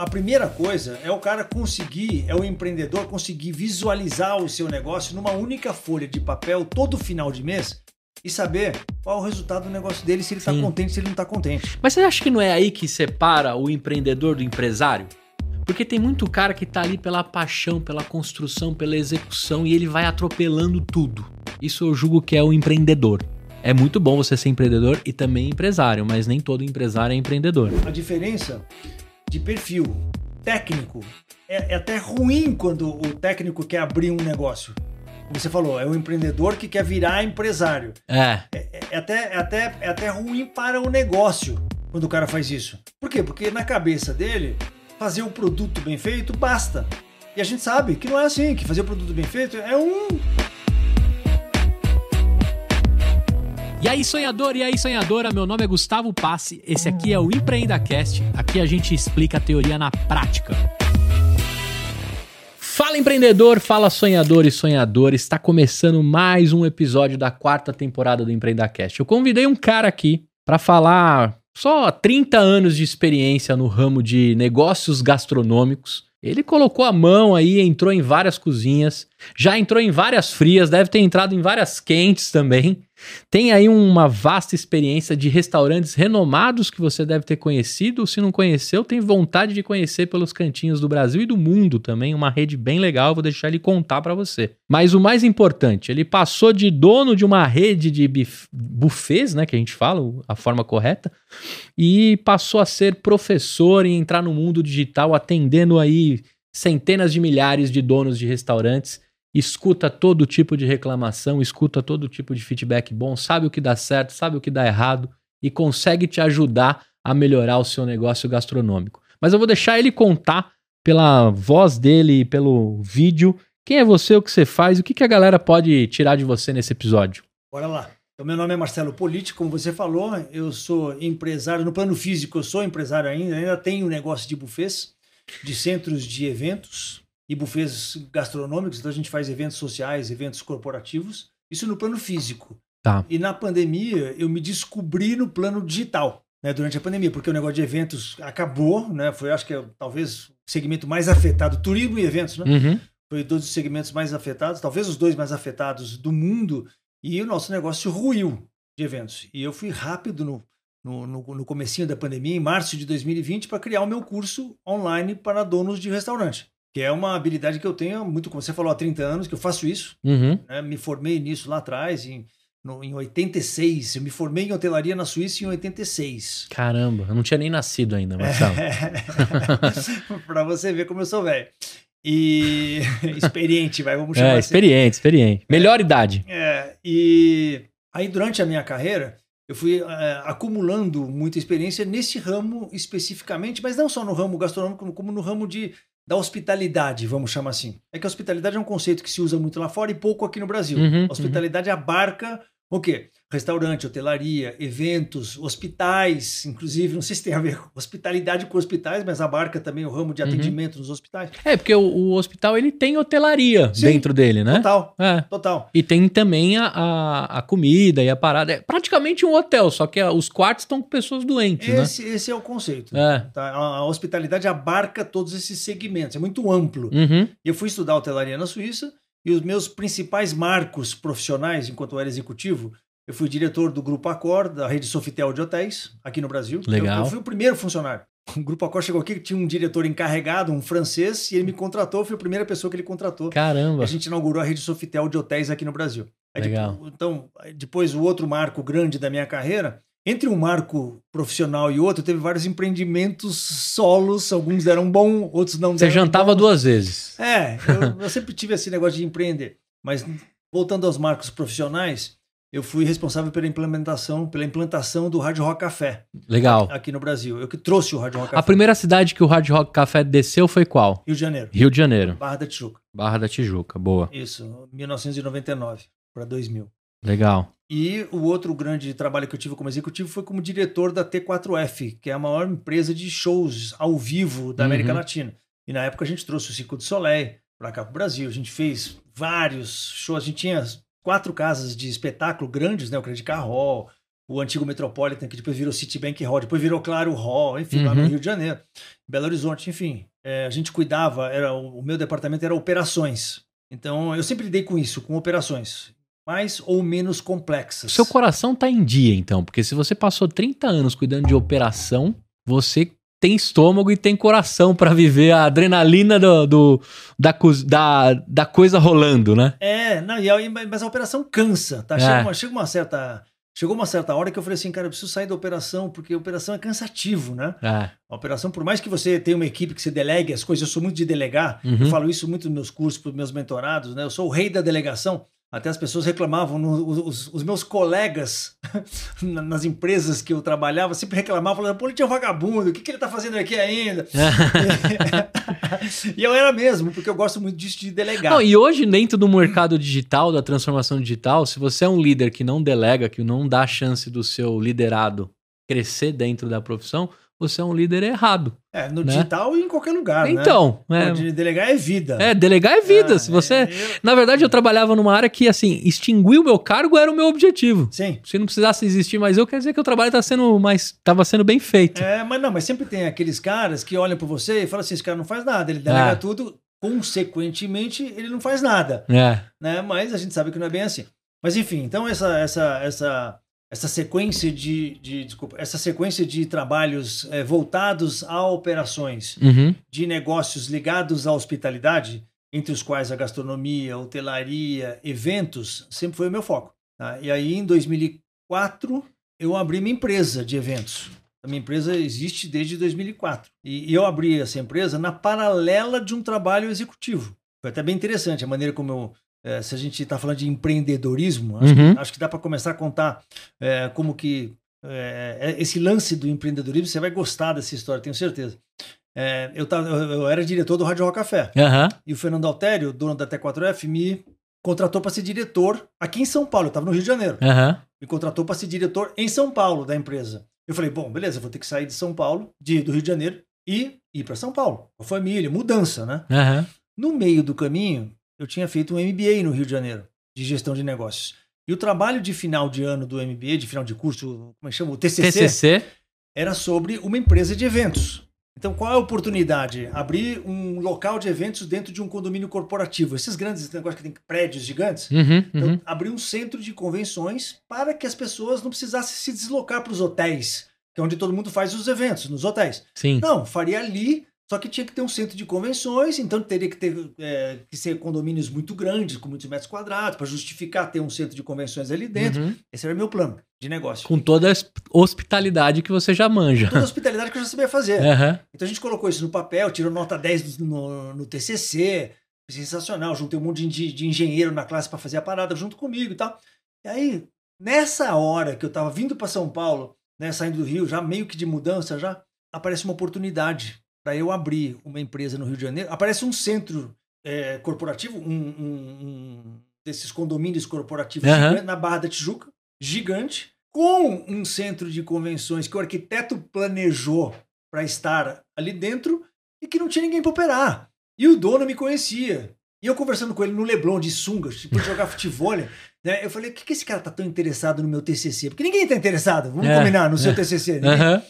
A primeira coisa é o cara conseguir, é o empreendedor conseguir visualizar o seu negócio numa única folha de papel todo final de mês e saber qual é o resultado do negócio dele, se ele está contente, se ele não está contente. Mas você acha que não é aí que separa o empreendedor do empresário? Porque tem muito cara que tá ali pela paixão, pela construção, pela execução e ele vai atropelando tudo. Isso eu julgo que é o empreendedor. É muito bom você ser empreendedor e também empresário, mas nem todo empresário é empreendedor. A diferença de perfil técnico é, é até ruim quando o técnico quer abrir um negócio. Você falou, é o empreendedor que quer virar empresário. É. É, é até, é, até, é até ruim para o negócio quando o cara faz isso. Por quê? Porque na cabeça dele, fazer o produto bem feito basta. E a gente sabe que não é assim, que fazer o produto bem feito é um. E aí, sonhador, e aí, sonhadora, meu nome é Gustavo Passe, esse aqui é o EmpreendaCast, aqui a gente explica a teoria na prática. Fala empreendedor, fala sonhador e sonhadora, está começando mais um episódio da quarta temporada do EmpreendaCast. Eu convidei um cara aqui para falar só 30 anos de experiência no ramo de negócios gastronômicos, ele colocou a mão aí, entrou em várias cozinhas, já entrou em várias frias, deve ter entrado em várias quentes também. Tem aí uma vasta experiência de restaurantes renomados que você deve ter conhecido. Se não conheceu, tem vontade de conhecer pelos cantinhos do Brasil e do mundo também. Uma rede bem legal, vou deixar ele contar para você. Mas o mais importante, ele passou de dono de uma rede de buffets, né, que a gente fala, a forma correta, e passou a ser professor e entrar no mundo digital, atendendo aí centenas de milhares de donos de restaurantes escuta todo tipo de reclamação, escuta todo tipo de feedback bom, sabe o que dá certo, sabe o que dá errado e consegue te ajudar a melhorar o seu negócio gastronômico. Mas eu vou deixar ele contar pela voz dele e pelo vídeo quem é você, o que você faz, o que, que a galera pode tirar de você nesse episódio. Bora lá. Então, meu nome é Marcelo Politi, como você falou, eu sou empresário, no plano físico eu sou empresário ainda, ainda tenho um negócio de buffets, de centros de eventos, e buffets gastronômicos, então a gente faz eventos sociais, eventos corporativos, isso no plano físico. Tá. E na pandemia eu me descobri no plano digital, né, durante a pandemia, porque o negócio de eventos acabou, né, foi acho que é, talvez o segmento mais afetado, turismo e eventos, né? Uhum. Foi dois dos segmentos mais afetados, talvez os dois mais afetados do mundo, e o nosso negócio ruiu de eventos. E eu fui rápido no, no, no, no comecinho da pandemia, em março de 2020, para criar o meu curso online para donos de restaurante que é uma habilidade que eu tenho muito, como você falou, há 30 anos, que eu faço isso. Uhum. Né? Me formei nisso lá atrás, em, no, em 86. Eu me formei em hotelaria na Suíça em 86. Caramba, eu não tinha nem nascido ainda, Marcelo. Para você ver como eu sou velho. E experiente, vai, vamos chamar é, assim. Experiente, experiente. Melhor é, idade. É, e aí durante a minha carreira, eu fui é, acumulando muita experiência nesse ramo especificamente, mas não só no ramo gastronômico, como no ramo de da hospitalidade, vamos chamar assim. É que a hospitalidade é um conceito que se usa muito lá fora e pouco aqui no Brasil. Uhum, hospitalidade uhum. abarca o quê? Restaurante, hotelaria, eventos, hospitais, inclusive, não sei se tem a ver com hospitalidade com hospitais, mas abarca também o ramo de uhum. atendimento uhum. nos hospitais. É, porque o, o, hospital ele tem hotelaria Sim, dentro dele, né? Total. É. Total. E tem também a, a, a, comida e a parada. É praticamente um hotel, só que os quartos estão com pessoas doentes, esse, né? Esse é o conceito. É. Tá? A, a, hospitalidade abarca todos esses segmentos, é muito amplo. Uhum. Eu fui estudar hotelaria na Suíça e os meus principais marcos profissionais, enquanto eu era executivo, eu fui diretor do Grupo Accor, da rede Sofitel de hotéis, aqui no Brasil. Legal. Eu, eu fui o primeiro funcionário. O Grupo Accor chegou aqui, tinha um diretor encarregado, um francês, e ele me contratou, fui a primeira pessoa que ele contratou. Caramba! A gente inaugurou a rede Sofitel de hotéis aqui no Brasil. Aí, Legal. Depois, então, depois o outro marco grande da minha carreira, entre um marco profissional e outro, teve vários empreendimentos solos, alguns deram bom, outros não Você deram Você jantava bom. duas vezes. É, eu, eu sempre tive esse negócio de empreender. Mas voltando aos marcos profissionais, eu fui responsável pela implementação, pela implantação do Hard Rock Café. Legal. Aqui no Brasil. Eu que trouxe o Hard Rock Café. A primeira cidade que o Hard Rock Café desceu foi qual? Rio de Janeiro. Rio de Janeiro. Barra da Tijuca. Barra da Tijuca, boa. Isso, 1999 para 2000. Legal. E o outro grande trabalho que eu tive como executivo foi como diretor da T4F, que é a maior empresa de shows ao vivo da América uhum. Latina. E na época a gente trouxe o Circo de Soleil para cá para o Brasil. A gente fez vários shows. A gente tinha quatro casas de espetáculo grandes, né? O Credit Carroll, o antigo Metropolitan, que depois virou Citibank Hall, depois virou Claro Hall, enfim, lá no Uhum. Rio de Janeiro, Belo Horizonte, enfim. É, a gente cuidava, era o meu departamento era operações. Então, eu sempre lidei com isso, com operações, mais ou menos complexas. Seu coração tá em dia, então, porque se você passou 30 anos cuidando de operação, você tem estômago e tem coração pra viver a adrenalina do, do- da, da, da coisa rolando, né? É, não, e aí, mas a operação cansa, tá? É. Chega, uma, chega uma certa. Chegou uma certa hora que eu falei assim, cara, eu preciso sair da operação, porque a operação é cansativo, né? É. A operação, por mais que você tenha uma equipe que você delegue as coisas, eu sou muito de delegar, Uhum. eu falo isso muito nos meus cursos, para meus mentorados, né? Eu sou o rei da delegação. Até as pessoas reclamavam, os, os meus colegas na- nas empresas que eu trabalhava sempre reclamavam, falando, tinha um vagabundo, o que, que ele tá fazendo aqui ainda? e eu era mesmo, porque eu gosto muito disso de delegar. Não, e hoje, dentro do mercado digital, da transformação digital, se você é um líder que não delega, que não dá chance do seu liderado crescer dentro da profissão, você é um líder errado. É, no né? digital e em qualquer lugar, né? então, Pô, é, de delegar é vida. é, delegar é vida. Ah, se você. é, eu- Na verdade, eu trabalhava numa área que, assim, extinguir o meu cargo era o meu objetivo. Sim. Se não precisasse existir mais eu, quer dizer que o trabalho tá sendo mais, tava sendo bem feito. É, mas não, mas sempre tem aqueles caras que olham para você e falam assim: esse cara não faz nada, ele delega Ah. tudo, consequentemente, ele não faz nada. É. Né? Mas a gente sabe que não é bem assim. Mas enfim, então essa, essa, essa, essa sequência de, de desculpa, essa sequência de trabalhos eh, voltados a operações Uhum. de negócios ligados à hospitalidade, entre os quais a gastronomia, hotelaria, eventos, sempre foi o meu foco. tá? E aí, em 2004, eu abri minha empresa de eventos. A minha empresa existe desde 2004. E e eu abri essa empresa na paralela de um trabalho executivo. Foi até bem interessante a maneira como eu. Eh, se a gente está falando de empreendedorismo, acho, Uhum. que, acho que dá para começar a contar eh, como que eh, esse lance do empreendedorismo, você vai gostar dessa história, tenho certeza. É, eu, tava, eu, era diretor do Rádio Rock Café. Aham. E o Fernando Altério, dono da T4F, me contratou para ser diretor aqui em São Paulo. Eu estava no Rio de Janeiro. Aham. Me contratou para ser diretor em São Paulo da empresa. Eu falei, bom, beleza, vou ter que sair de São Paulo, de, do Rio de Janeiro, e ir para São Paulo. Com a família, mudança, né? Aham. No meio do caminho, eu tinha feito um MBA no Rio de Janeiro, de gestão de negócios. E o trabalho de final de ano do MBA, de final de curso, como é que chama? O TCC, TCC. era sobre uma empresa de eventos. Então, qual é a oportunidade? Abrir um local de eventos dentro de um condomínio corporativo. Esses grandes negócios que tem prédios gigantes. Uhum. Então, Uhum. abrir um centro de convenções para que as pessoas não precisassem se deslocar para os hotéis, que é onde todo mundo faz os eventos, nos hotéis. Sim. Não, faria ali, só que tinha que ter um centro de convenções, então teria que ter é, que ser condomínios muito grandes, com muitos metros quadrados, para justificar ter um centro de convenções ali dentro. Uhum. Esse era meu plano de negócio. Com toda a hosp- hospitalidade que você já manja. Toda a hospitalidade que eu já sabia fazer. Aham. Então a gente colocou isso no papel, tirou nota 10 no, no, TCC, foi sensacional. Juntei um monte de, de engenheiro na classe para fazer a parada junto comigo e tal. E aí, nessa hora que eu tava vindo para São Paulo, né, saindo do Rio, já meio que de mudança, já aparece uma oportunidade para eu abrir uma empresa no Rio de Janeiro. Aparece um centro é, corporativo, um, um- um desses condomínios corporativos gigante, na Barra da Tijuca, gigante, com um centro de convenções que o arquiteto planejou para estar ali dentro e que não tinha ninguém para operar. E o dono me conhecia. E eu conversando com ele no Leblon de sungas, tipo jogar futebol, né? Eu falei, o que, que esse cara tá tão interessado no meu TCC? Porque ninguém tá interessado, vamos É, combinar, no seu é. TCC. Ninguém. Aham.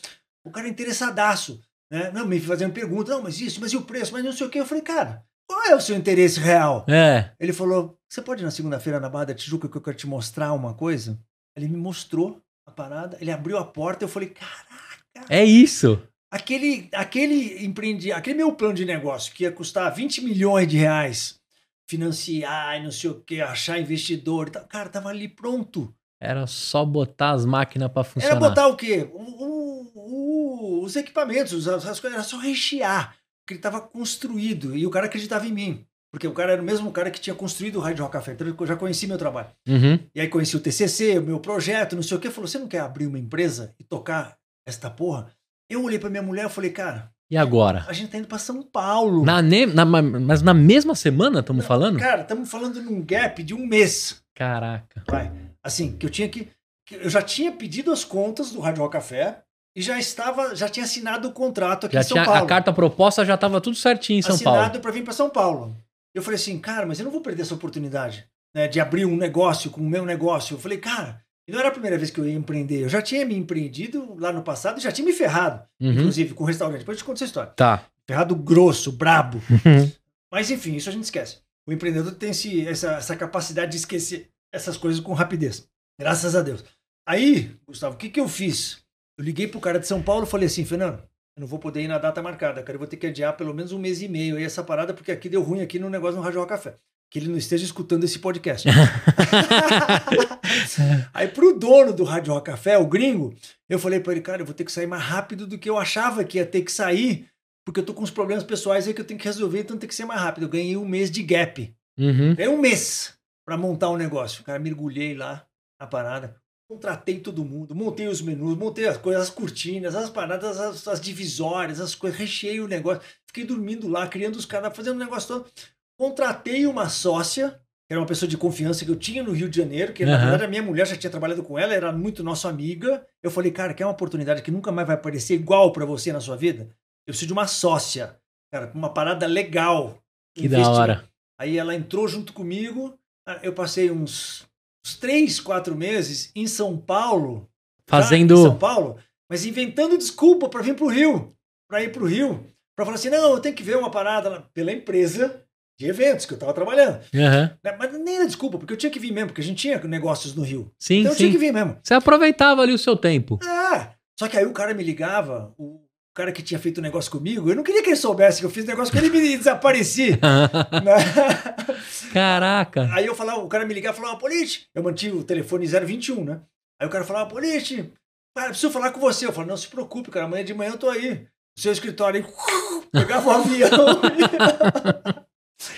O cara é interessadaço, né? Não, me fazendo pergunta, não, mas isso, mas e o preço, mas não sei o quê. Eu falei, cara, qual é o seu interesse real? É. Ele falou, você pode ir na segunda-feira na Barra da Tijuca que eu quero te mostrar uma coisa? Ele me mostrou a parada, ele abriu a porta, eu falei, caraca, É isso. aquele, aquele empreendi, aquele meu plano de negócio que ia custar 20 milhões de reais, financiar e não sei o que, achar investidor e tal, cara, tava ali pronto. Era só botar as máquinas pra Era funcionar. botar o quê? O- os equipamentos, as, as coisas, era só rechear, porque ele estava construído e o cara acreditava em mim. Porque o cara era o mesmo cara que tinha construído o Rádio Rock Café, então eu já conheci meu trabalho. Uhum. E aí conheci o TCC, o meu projeto, não sei o que. Falou, você não quer abrir uma empresa e tocar esta porra? Eu olhei pra minha mulher e falei, cara, E agora? a gente tá indo pra São Paulo. Na ne- na- mas na mesma semana estamos falando? Cara, estamos falando num gap de um mês. Caraca. Vai. Assim, que eu tinha que, que- Eu já tinha pedido as contas do Rádio Rock Café e já estava, já tinha assinado o contrato aqui Já em São tinha Paulo. a carta proposta já tava tudo certinho em São Paulo. assinado para vir para São Paulo. Eu falei assim, cara, mas eu não vou perder essa oportunidade né, de abrir um negócio com o meu negócio. Eu falei, cara, E não era a primeira vez que eu ia empreender. Eu já tinha me empreendido lá no passado já tinha me ferrado, Uhum. inclusive, com restaurante. Depois eu te conto essa história. Tá. Ferrado grosso, brabo. Uhum. Mas enfim, isso a gente esquece. O empreendedor tem esse, essa, essa capacidade de esquecer essas coisas com rapidez. Graças a Deus. Aí, Gustavo, o que, que eu fiz? Eu liguei pro cara de São Paulo e falei assim, Fernando, eu não vou poder ir na data marcada, cara. Eu vou ter que adiar pelo menos um mês e meio aí essa parada, porque aqui deu ruim aqui no negócio no Rádio Rock Café. Que ele não esteja escutando esse podcast. aí pro dono do Rádio Café, o gringo, eu falei pra ele, cara, eu vou ter que sair mais rápido do que eu achava que ia ter que sair, porque eu tô com uns problemas pessoais aí que eu tenho que resolver, então tem que ser mais rápido. Eu ganhei um mês de gap. Uhum. Ganhei um mês pra montar o negócio. Cara, mergulhei lá na parada. Contratei todo mundo, montei os menus, montei as coisas, as cortinas, as paradas, as, as divisórias, as coisas, recheei o negócio. Fiquei dormindo lá, criando os caras, fazendo o negócio todo. Contratei uma sócia, que era uma pessoa de confiança que eu tinha no Rio de Janeiro, que na Aham. verdade a minha mulher já tinha trabalhado com ela, era muito nossa amiga. Eu falei, cara, quer uma oportunidade que nunca mais vai aparecer igual pra você na sua vida? Eu preciso de uma sócia, cara, uma parada legal. Que da Investimento. hora. Aí ela entrou junto comigo. ah, Eu passei uns, uns três, quatro meses em São Paulo. Fazendo- Em São Paulo, mas inventando desculpa para vir pro Rio. Para ir pro Rio. Para falar assim: não, eu tenho que ver uma parada pela empresa de eventos que eu tava trabalhando. Né? Mas nem era desculpa, porque eu tinha que vir mesmo, porque a gente tinha negócios no Rio. Sim, então eu tinha sim. que vir mesmo. Você aproveitava ali o seu tempo. Ah, só que aí o cara me ligava, o cara que tinha feito o negócio comigo, eu não queria que ele soubesse que eu fiz negócio com ele e me desapareci. Caraca. Aí eu falava, o cara me ligava e falava, Polite, eu mantive o telefone 021, né? Aí o cara falava, Polite, cara, preciso falar com você. Eu falava, não se preocupe, cara, amanhã de manhã eu tô aí. Seu escritório aí, pegava o avião.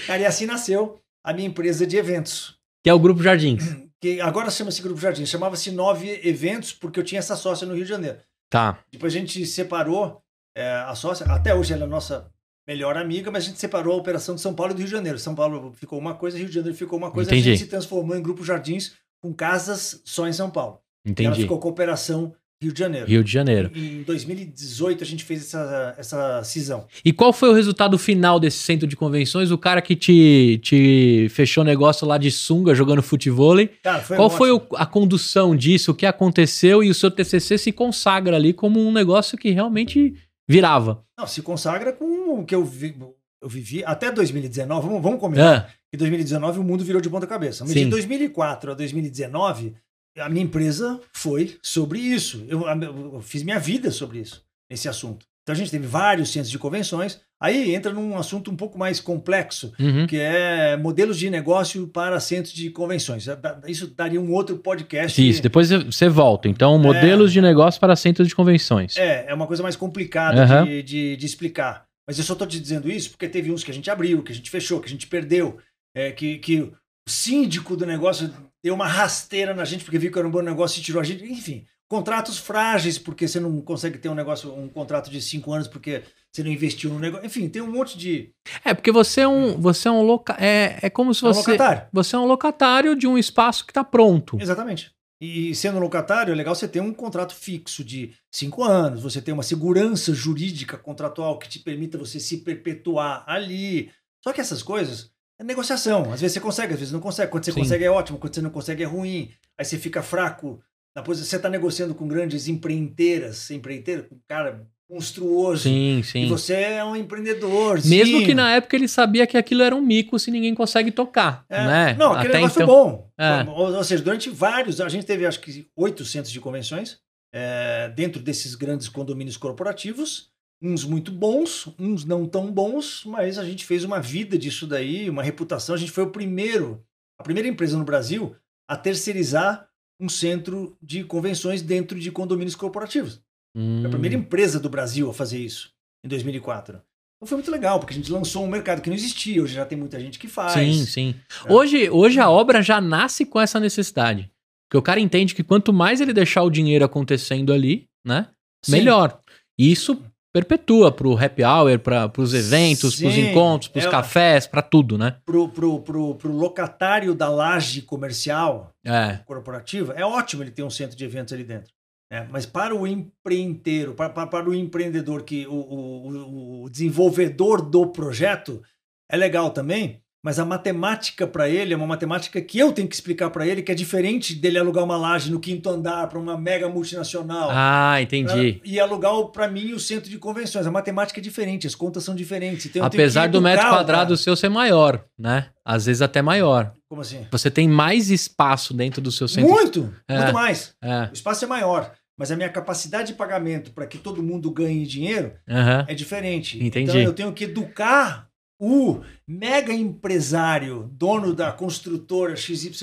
cara, e assim nasceu a minha empresa de eventos. Que é o Grupo Jardins. Que agora chama-se Grupo Jardim, chamava-se Nove Eventos, porque eu tinha essa sócia no Rio de Janeiro. Tá. Depois a gente separou é, a sócia, até hoje ela é nossa melhor amiga, mas a gente separou a operação de São Paulo e do Rio de Janeiro. São Paulo ficou uma coisa, Rio de Janeiro ficou uma coisa. A Entendi. gente se transformou em Grupo Jardins com casas só em São Paulo. E ela Entendi. ficou com a operação Rio de Janeiro. Rio de Janeiro. Em 2018 a gente fez essa, essa cisão. E qual foi o resultado final desse centro de convenções? O cara que te, te fechou negócio lá de sunga jogando futebol. Cara, foi Qual ótimo. foi o- a condução disso? O que aconteceu? E o seu TCC se consagra ali como um negócio que realmente virava. Não, se consagra com o que eu, vi, eu vivi até 2019. Vamos, vamos combinar. Ah, Em 2019 o mundo virou de ponta cabeça. Mas Sim. de 2004 a 2019, a minha empresa foi sobre isso. Eu, eu fiz minha vida sobre isso, esse assunto. Então a gente teve vários centros de convenções. Aí entra num assunto um pouco mais complexo, uhum. que é modelos de negócio para centros de convenções. Da- Isso daria um outro podcast. Isso, depois você volta. Então, modelos de negócio para centros de convenções. É, é uma coisa mais complicada Aham. de, de, de explicar. Mas eu só tô te dizendo isso porque teve uns que a gente abriu, que a gente fechou, que a gente perdeu, é, que, que o síndico do negócio deu uma rasteira na gente porque viu que era um bom negócio e tirou a gente. Enfim, contratos frágeis porque você não consegue ter um negócio, um contrato de cinco anos porque você não investiu no negócio. Enfim, tem um monte de. É, porque você é um, você é um loca... é, é como se É um você locatário. você é um locatário de um espaço que está pronto. Exatamente. E sendo locatário, é legal você ter um contrato fixo de cinco anos, você ter uma segurança jurídica contratual que te permita você se perpetuar ali. Só que essas coisas é negociação. Às vezes você consegue, às vezes não consegue. Quando você Sim. consegue é ótimo, quando você não consegue é ruim. Aí você fica fraco. Depois você está negociando com grandes empreiteiras, empreiteira, com um cara monstruoso. Sim, E sim. você é um empreendedor. Mesmo que na época ele sabia que aquilo era um mico se ninguém consegue tocar, É, né? Não, aquele Até negócio então. foi bom. É. Ou, ou seja, durante vários, a gente teve acho que oito centros de convenções é, dentro desses grandes condomínios corporativos, uns muito bons, uns não tão bons, mas a gente fez uma vida disso daí, uma reputação. A gente foi o primeiro, a primeira empresa no Brasil a terceirizar um centro de convenções dentro de condomínios corporativos. Hum, Foi a primeira empresa do Brasil a fazer isso, em 2004. Então foi muito legal, porque a gente lançou um mercado que não existia, hoje já tem muita gente que faz. Sim, sim. É. Hoje, hoje a obra já nasce com essa necessidade. Porque o cara entende que quanto mais ele deixar o dinheiro acontecendo ali, né? Sim. Melhor. E isso perpetua pro happy hour, para os eventos, pros Sim. encontros, pros É- cafés, pra tudo, né? pro, pro, pro, pro locatário da laje comercial É. corporativa, é ótimo ele ter um centro de eventos ali dentro. né? Mas para o empreiteiro, para, para, para o empreendedor, que o, o- o desenvolvedor do projeto, é legal também, mas a matemática para ele é uma matemática que eu tenho que explicar para ele, que é diferente dele alugar uma laje no quinto andar para uma mega multinacional. Ah, entendi. Pra, e alugar para mim o centro de convenções. A matemática é diferente, as contas são diferentes. Então, Apesar do metro quadrado seu ser maior, né? Às vezes até maior. Como assim? Você tem mais espaço dentro do seu centro. Muito, é. muito mais. É. O espaço é maior mas a minha capacidade de pagamento para que todo mundo ganhe dinheiro uhum. é diferente. Entendi. Então eu tenho que educar o mega empresário, dono da construtora XYZ,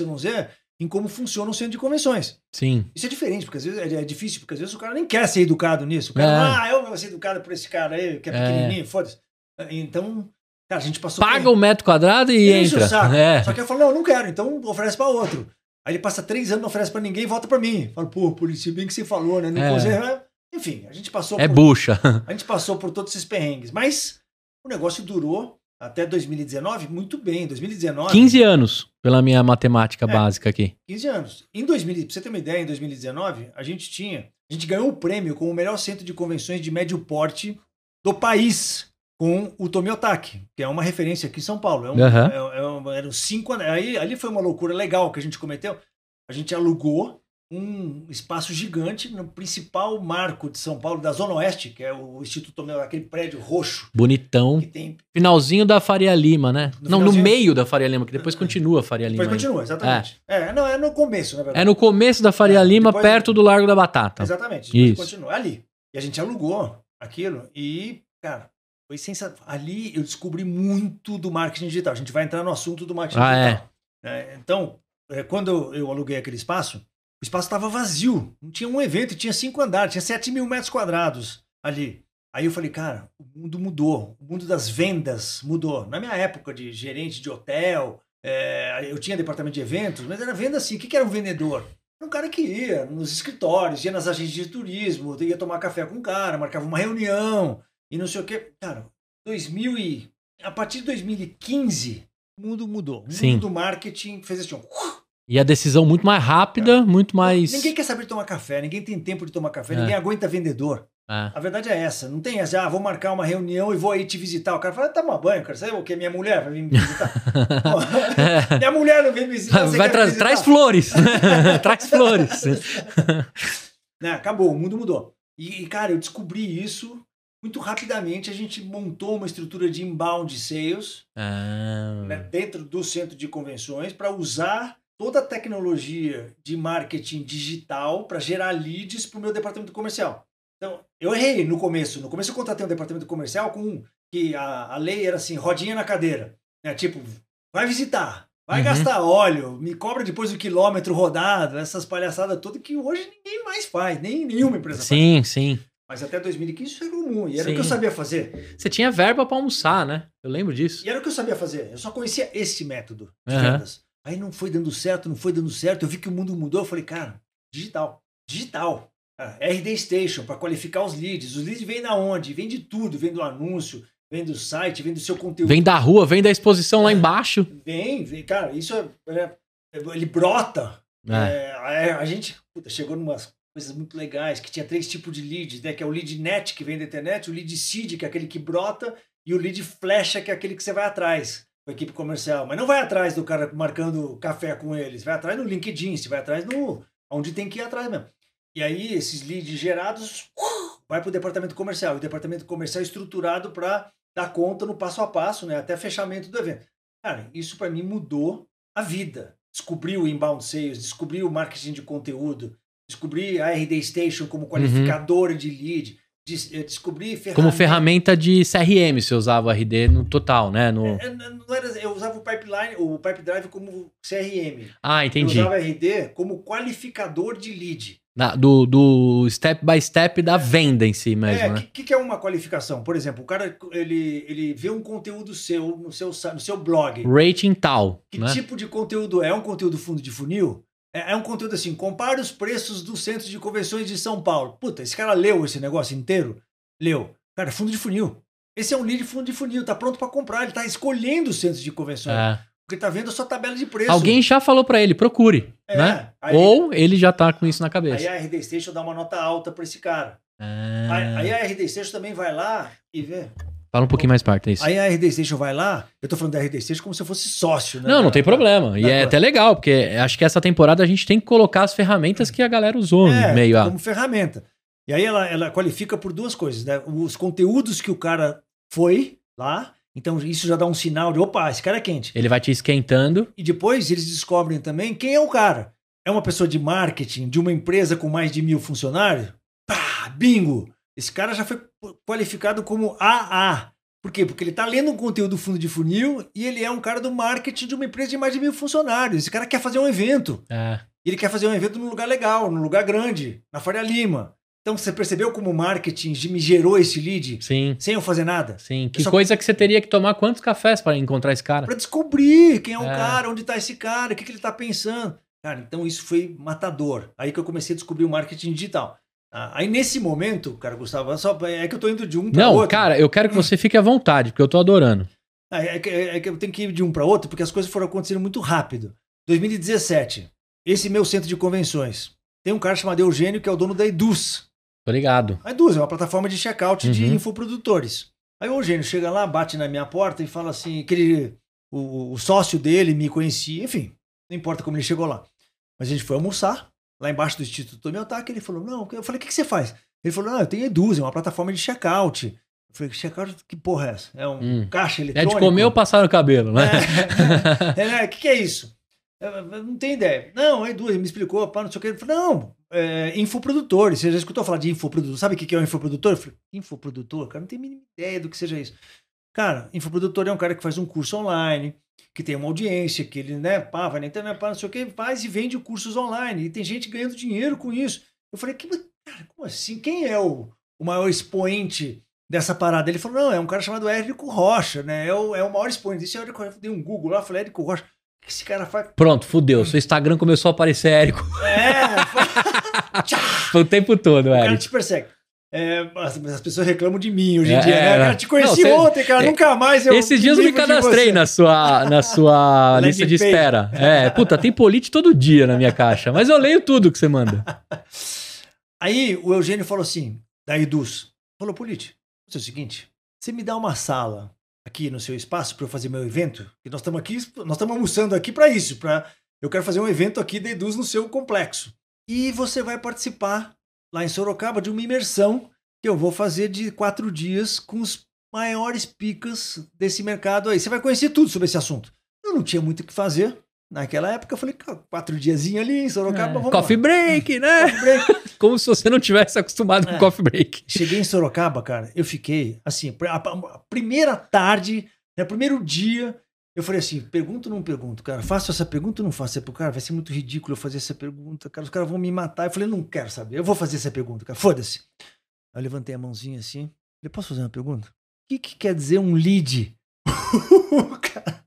em como funciona o centro de convenções. Sim. Isso é diferente, porque às vezes é, é difícil, porque às vezes o cara nem quer ser educado nisso. O cara, é. ah, eu vou ser educado por esse cara aí, que é, é. pequenininho, foda-se. Então, cara, a gente passou... Paga o um metro quadrado e entra. Saco. É. Só que eu falo, não, eu não quero, então oferece para outro. Aí ele passa três anos, não oferece para ninguém e volta para mim. Fala, pô, isso bem que você falou, né? Não é. Enfim, a gente passou é por... bucha. A gente passou por todos esses perrengues. Mas o negócio durou até 2019 muito bem. 2019. 15 anos, pela minha matemática é, básica aqui. 15 anos. Em 2000, pra você ter uma ideia, em 2019, a gente tinha. A gente ganhou o prêmio como o melhor centro de convenções de médio porte do país com o Tomiotaki, que é uma referência aqui em São Paulo. É um, uhum. é, é um, eram cinco. Aí, ali foi uma loucura legal que a gente cometeu. A gente alugou um espaço gigante no principal marco de São Paulo, da Zona Oeste, que é o Instituto Meu, aquele prédio roxo. Bonitão. Tem... Finalzinho da Faria Lima, né? No não, no meio da Faria Lima, que depois é. continua a Faria Lima. Depois continua, exatamente. É. é. não, é no começo, na verdade. É no começo da Faria é, Lima, depois... perto do Largo da Batata. Exatamente. Depois Isso. continua. Ali. E a gente alugou aquilo e, cara, foi sensacional. Ali eu descobri muito do marketing digital. A gente vai entrar no assunto do marketing ah, digital. É. então, é, quando eu aluguei aquele espaço, o espaço estava vazio. Não tinha um evento, tinha cinco andares, tinha 7 mil metros quadrados ali. Aí eu falei, cara, o mundo mudou. O mundo das vendas mudou. Na minha época de gerente de hotel, é, eu tinha departamento de eventos, mas era venda assim. O que, que era um vendedor? Era um cara que ia nos escritórios, ia nas agências de turismo, ia tomar café com o cara, marcava uma reunião e não sei o quê. Cara, 2000 e... a partir de 2015, o mundo mudou. O mundo Sim. do marketing fez assim, e a decisão muito mais rápida, é. muito mais. Ninguém quer saber tomar café, ninguém tem tempo de tomar café, é. ninguém aguenta vendedor. É. A verdade é essa. Não tem essa, ah, vou marcar uma reunião e vou aí te visitar. O cara fala, toma banho, cara. Sabe o que? Minha mulher vai vir me visitar. minha mulher não vem me visitar. Vai tra visitar? Traz flores. traz flores. né, acabou, o mundo mudou. E, cara, eu descobri isso muito rapidamente. A gente montou uma estrutura de inbound sales ah. né, dentro do centro de convenções para usar toda a tecnologia de marketing digital para gerar leads para o meu departamento comercial. Então, eu errei no começo. No começo eu contratei um departamento comercial com que a, a lei era assim, rodinha na cadeira. Né? Tipo, vai visitar, vai uhum. gastar óleo, me cobra depois o quilômetro rodado, essas palhaçadas todas que hoje ninguém mais faz, nem nenhuma empresa sim, faz. Sim, sim. Mas até 2015 isso era comum, e era sim. o que eu sabia fazer. Você tinha verba para almoçar, né? Eu lembro disso. E era o que eu sabia fazer. Eu só conhecia esse método de uhum. vendas. Aí não foi dando certo, não foi dando certo. Eu vi que o mundo mudou. Eu falei, cara, digital. Digital. RD Station para qualificar os leads. Os leads vêm da onde? Vem de tudo. Vem do anúncio, vem do site, vem do seu conteúdo. Vem da rua, vem da exposição é, lá embaixo. Vem, vem, cara, isso é, é ele brota. É. a gente puta, chegou numas coisas muito legais, que tinha três tipos de leads, né? Que é o lead net, que vem da internet, o lead seed, que é aquele que brota, e o lead flecha, que é aquele que você vai atrás com a equipe comercial, mas não vai atrás do cara marcando café com eles, vai atrás no LinkedIn, se vai atrás no onde tem que ir atrás mesmo. E aí esses leads gerados uh, vai para o departamento comercial, o departamento comercial é estruturado para dar conta no passo a passo, né, até fechamento do evento. Cara, isso para mim mudou a vida. Descobri o inbound sales, descobri o marketing de conteúdo, descobri a RD Station como qualificadora uhum. de lead, descobri ferramenta. Como ferramenta de CRM, você usava o RD no total, né? No... É, não era, eu usava o pipeline, o pipe drive como CRM. Ah, entendi. Eu usava RD como qualificador de lead. Na, do, do step by step da venda em si mesmo. É, o né? que, que, é uma qualificação? Por exemplo, o cara ele, ele vê um conteúdo seu no seu, no seu blog. Rating tal. Que né? tipo de conteúdo é? É um conteúdo fundo de funil? É, é, um conteúdo assim, compare os preços do centro de convenções de São Paulo. Puta, esse cara leu esse negócio inteiro? Leu. Cara, fundo de funil. Esse é um lead de fundo de funil, tá pronto para comprar, ele tá escolhendo os centros de convenções. É. Porque tá vendo a sua tabela de preço. Alguém já falou para ele, procure, é, né? Aí, Ou ele já tá com isso na cabeça. Aí a RD Station dá uma nota alta para esse cara. Ah. Aí, aí, a RD Station também vai lá e vê. Fala um pouquinho mais perto, é isso. Aí a RD Station vai lá, eu tô falando da RD Station como se eu fosse sócio, né? Não, não tem problema. E da- é até legal, porque acho que essa temporada a gente tem que colocar as ferramentas que a galera usou É, no meio. Como ferramenta. E aí ela, ela qualifica por duas coisas, né? Os conteúdos que o cara foi lá, então isso já dá um sinal de, opa, esse cara é quente. ele vai te esquentando. E depois eles descobrem também quem é o cara. É uma pessoa de marketing de uma empresa com mais de mil funcionários? Pá, bingo! Esse cara já foi qualificado como AA. Por quê? Porque ele está lendo um conteúdo do fundo de funil e ele é um cara do marketing de uma empresa de mais de mil funcionários. Esse cara quer fazer um evento. É, Ele quer fazer um evento num lugar legal, num lugar grande, na Faria Lima. Então você percebeu como o marketing me gerou esse lead sim, sem eu fazer nada? sim. Que só- coisa que você teria que tomar quantos cafés para encontrar esse cara? Para descobrir quem é o É. cara, onde está esse cara, o que, que ele está pensando. Cara, então isso foi matador. Aí que eu comecei a descobrir o marketing digital. Ah, Aí nesse momento, cara, Gustavo, só, é que eu tô indo de um para Não, outro. cara, eu quero que você fique à vontade, porque eu tô adorando. Ah, É que, é que eu tenho que ir de um para outro, porque as coisas foram acontecendo muito rápido. 2017, esse meu centro de convenções. Tem um cara chamado Eugênio, que é o dono da Eduz. Tô ligado. A Eduz é uma plataforma de checkout de Uhum. infoprodutores. Aí o Eugênio chega lá, bate na minha porta e fala assim, que ele, o, o sócio dele me conhecia, enfim, não importa como ele chegou lá. Mas a gente foi almoçar, lá embaixo do Instituto Tomiotaki, ele falou, não, eu falei, o que, que você faz? Ele falou, não, eu tenho Eduz, é uma plataforma de checkout. Eu falei, checkout, que porra é essa? É um Hum. caixa É eletrônico? de comer ou passar no cabelo, né? É, é, né? O que, que é isso? Eu, não tenho ideia. Não, aí duas, ele me explicou, pá, não sei o que. Ele falou, não, é, infoprodutor. Você já escutou falar de infoprodutor? Sabe o que, é um infoprodutor? Eu falei, infoprodutor? Cara, não tenho a mínima ideia do que seja isso. Cara, infoprodutor é um cara que faz um curso online, que tem uma audiência, que ele, né, pá, vai na internet, pá, não sei o que, faz e vende cursos online. E tem gente ganhando dinheiro com isso. Eu falei, que, cara, como assim? Quem é o, o maior expoente dessa parada? Ele falou, não, é um cara chamado Érico Rocha, né? É o, é o maior expoente. É o Érico Rocha. Dei um Google lá, falei, Érico Rocha. O que esse cara faz? Pronto, fudeu. Seu Instagram começou a aparecer Érico É, foi... o tempo todo, o cara Érico. te persegue. É, as, as pessoas reclamam de mim hoje em É, dia, né? é, Cara, te conheci não, ontem, cara, é, nunca mais eu Esses dias eu me cadastrei na sua, na sua lista de espera. É, puta, tem polite todo dia na minha caixa, mas eu leio tudo que você manda. Aí o Eugênio falou assim, da Eduz, falou, Polite, é o seguinte, você me dá uma sala aqui no seu espaço para eu fazer meu evento? Que nós estamos aqui, nós estamos almoçando aqui para isso, para eu quero fazer um evento aqui da Eduz no seu complexo. E você vai participar lá em Sorocaba de uma imersão que eu vou fazer de quatro dias com os maiores picas desse mercado aí. Você vai conhecer tudo sobre esse assunto. Eu não tinha muito o que fazer. Naquela época eu falei, "Cara, quatro diazinhos ali em Sorocaba, vamos É, coffee lá. break, né? Coffee break. Como se você não tivesse acostumado com É. coffee break. Cheguei em Sorocaba, cara, eu fiquei, assim, a, a primeira tarde, né, primeiro dia, eu falei assim, pergunto ou não pergunto, cara? Faço essa pergunta ou não faço pergunta? Cara, vai ser muito ridículo eu fazer essa pergunta, cara, os caras vão me matar. Eu falei, não quero saber, eu vou fazer essa pergunta, cara, foda-se. Aí eu levantei a mãozinha assim, falei, posso fazer uma pergunta? O que, que quer dizer um lead? Cara,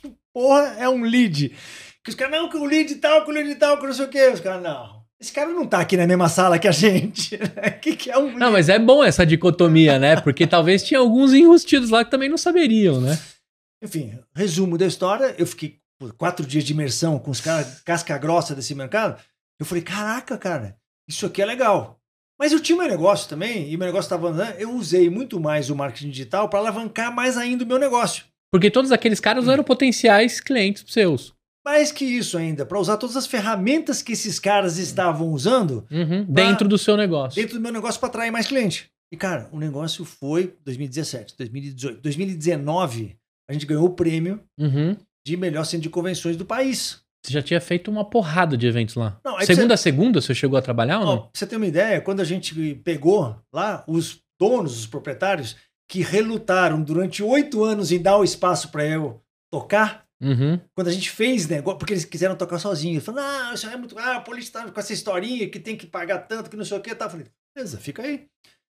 que porra é um lead? Que os caras, não, que o lead tal, que o lead tal, que não sei o quê. Os caras, não. Esse cara não tá aqui na mesma sala que a gente. O que, que é um lead? Não, mas é bom essa dicotomia, né? Porque talvez tinha alguns enrustidos lá que também não saberiam, né? Enfim, resumo da história, eu fiquei por quatro dias de imersão com os caras casca grossa desse mercado. Eu falei, caraca, cara, isso aqui é legal. Mas eu tinha meu negócio também, e meu negócio estava andando. Eu usei muito mais o marketing digital para alavancar mais ainda o meu negócio. Porque todos aqueles caras eram potenciais clientes seus. Mais que isso ainda, para usar todas as ferramentas que esses caras estavam usando Uhum, dentro do seu negócio. dentro do meu negócio para atrair mais cliente. E, cara, o negócio foi 2017, 2018. 2019, a gente ganhou o prêmio Uhum. de melhor centro de convenções do país. Você já tinha feito uma porrada de eventos lá. Não, segunda a segunda, você chegou a trabalhar ou Ó, não? pra você ter uma ideia, quando a gente pegou lá, os donos, os proprietários, que relutaram durante oito anos em dar o espaço para eu tocar, Uhum. quando a gente fez negócio, porque eles quiseram tocar sozinhos, falaram, ah, isso é muito. Ah, a polícia tá com essa historinha que tem que pagar tanto, que não sei o que. Tá. Eu falei, beleza, fica aí.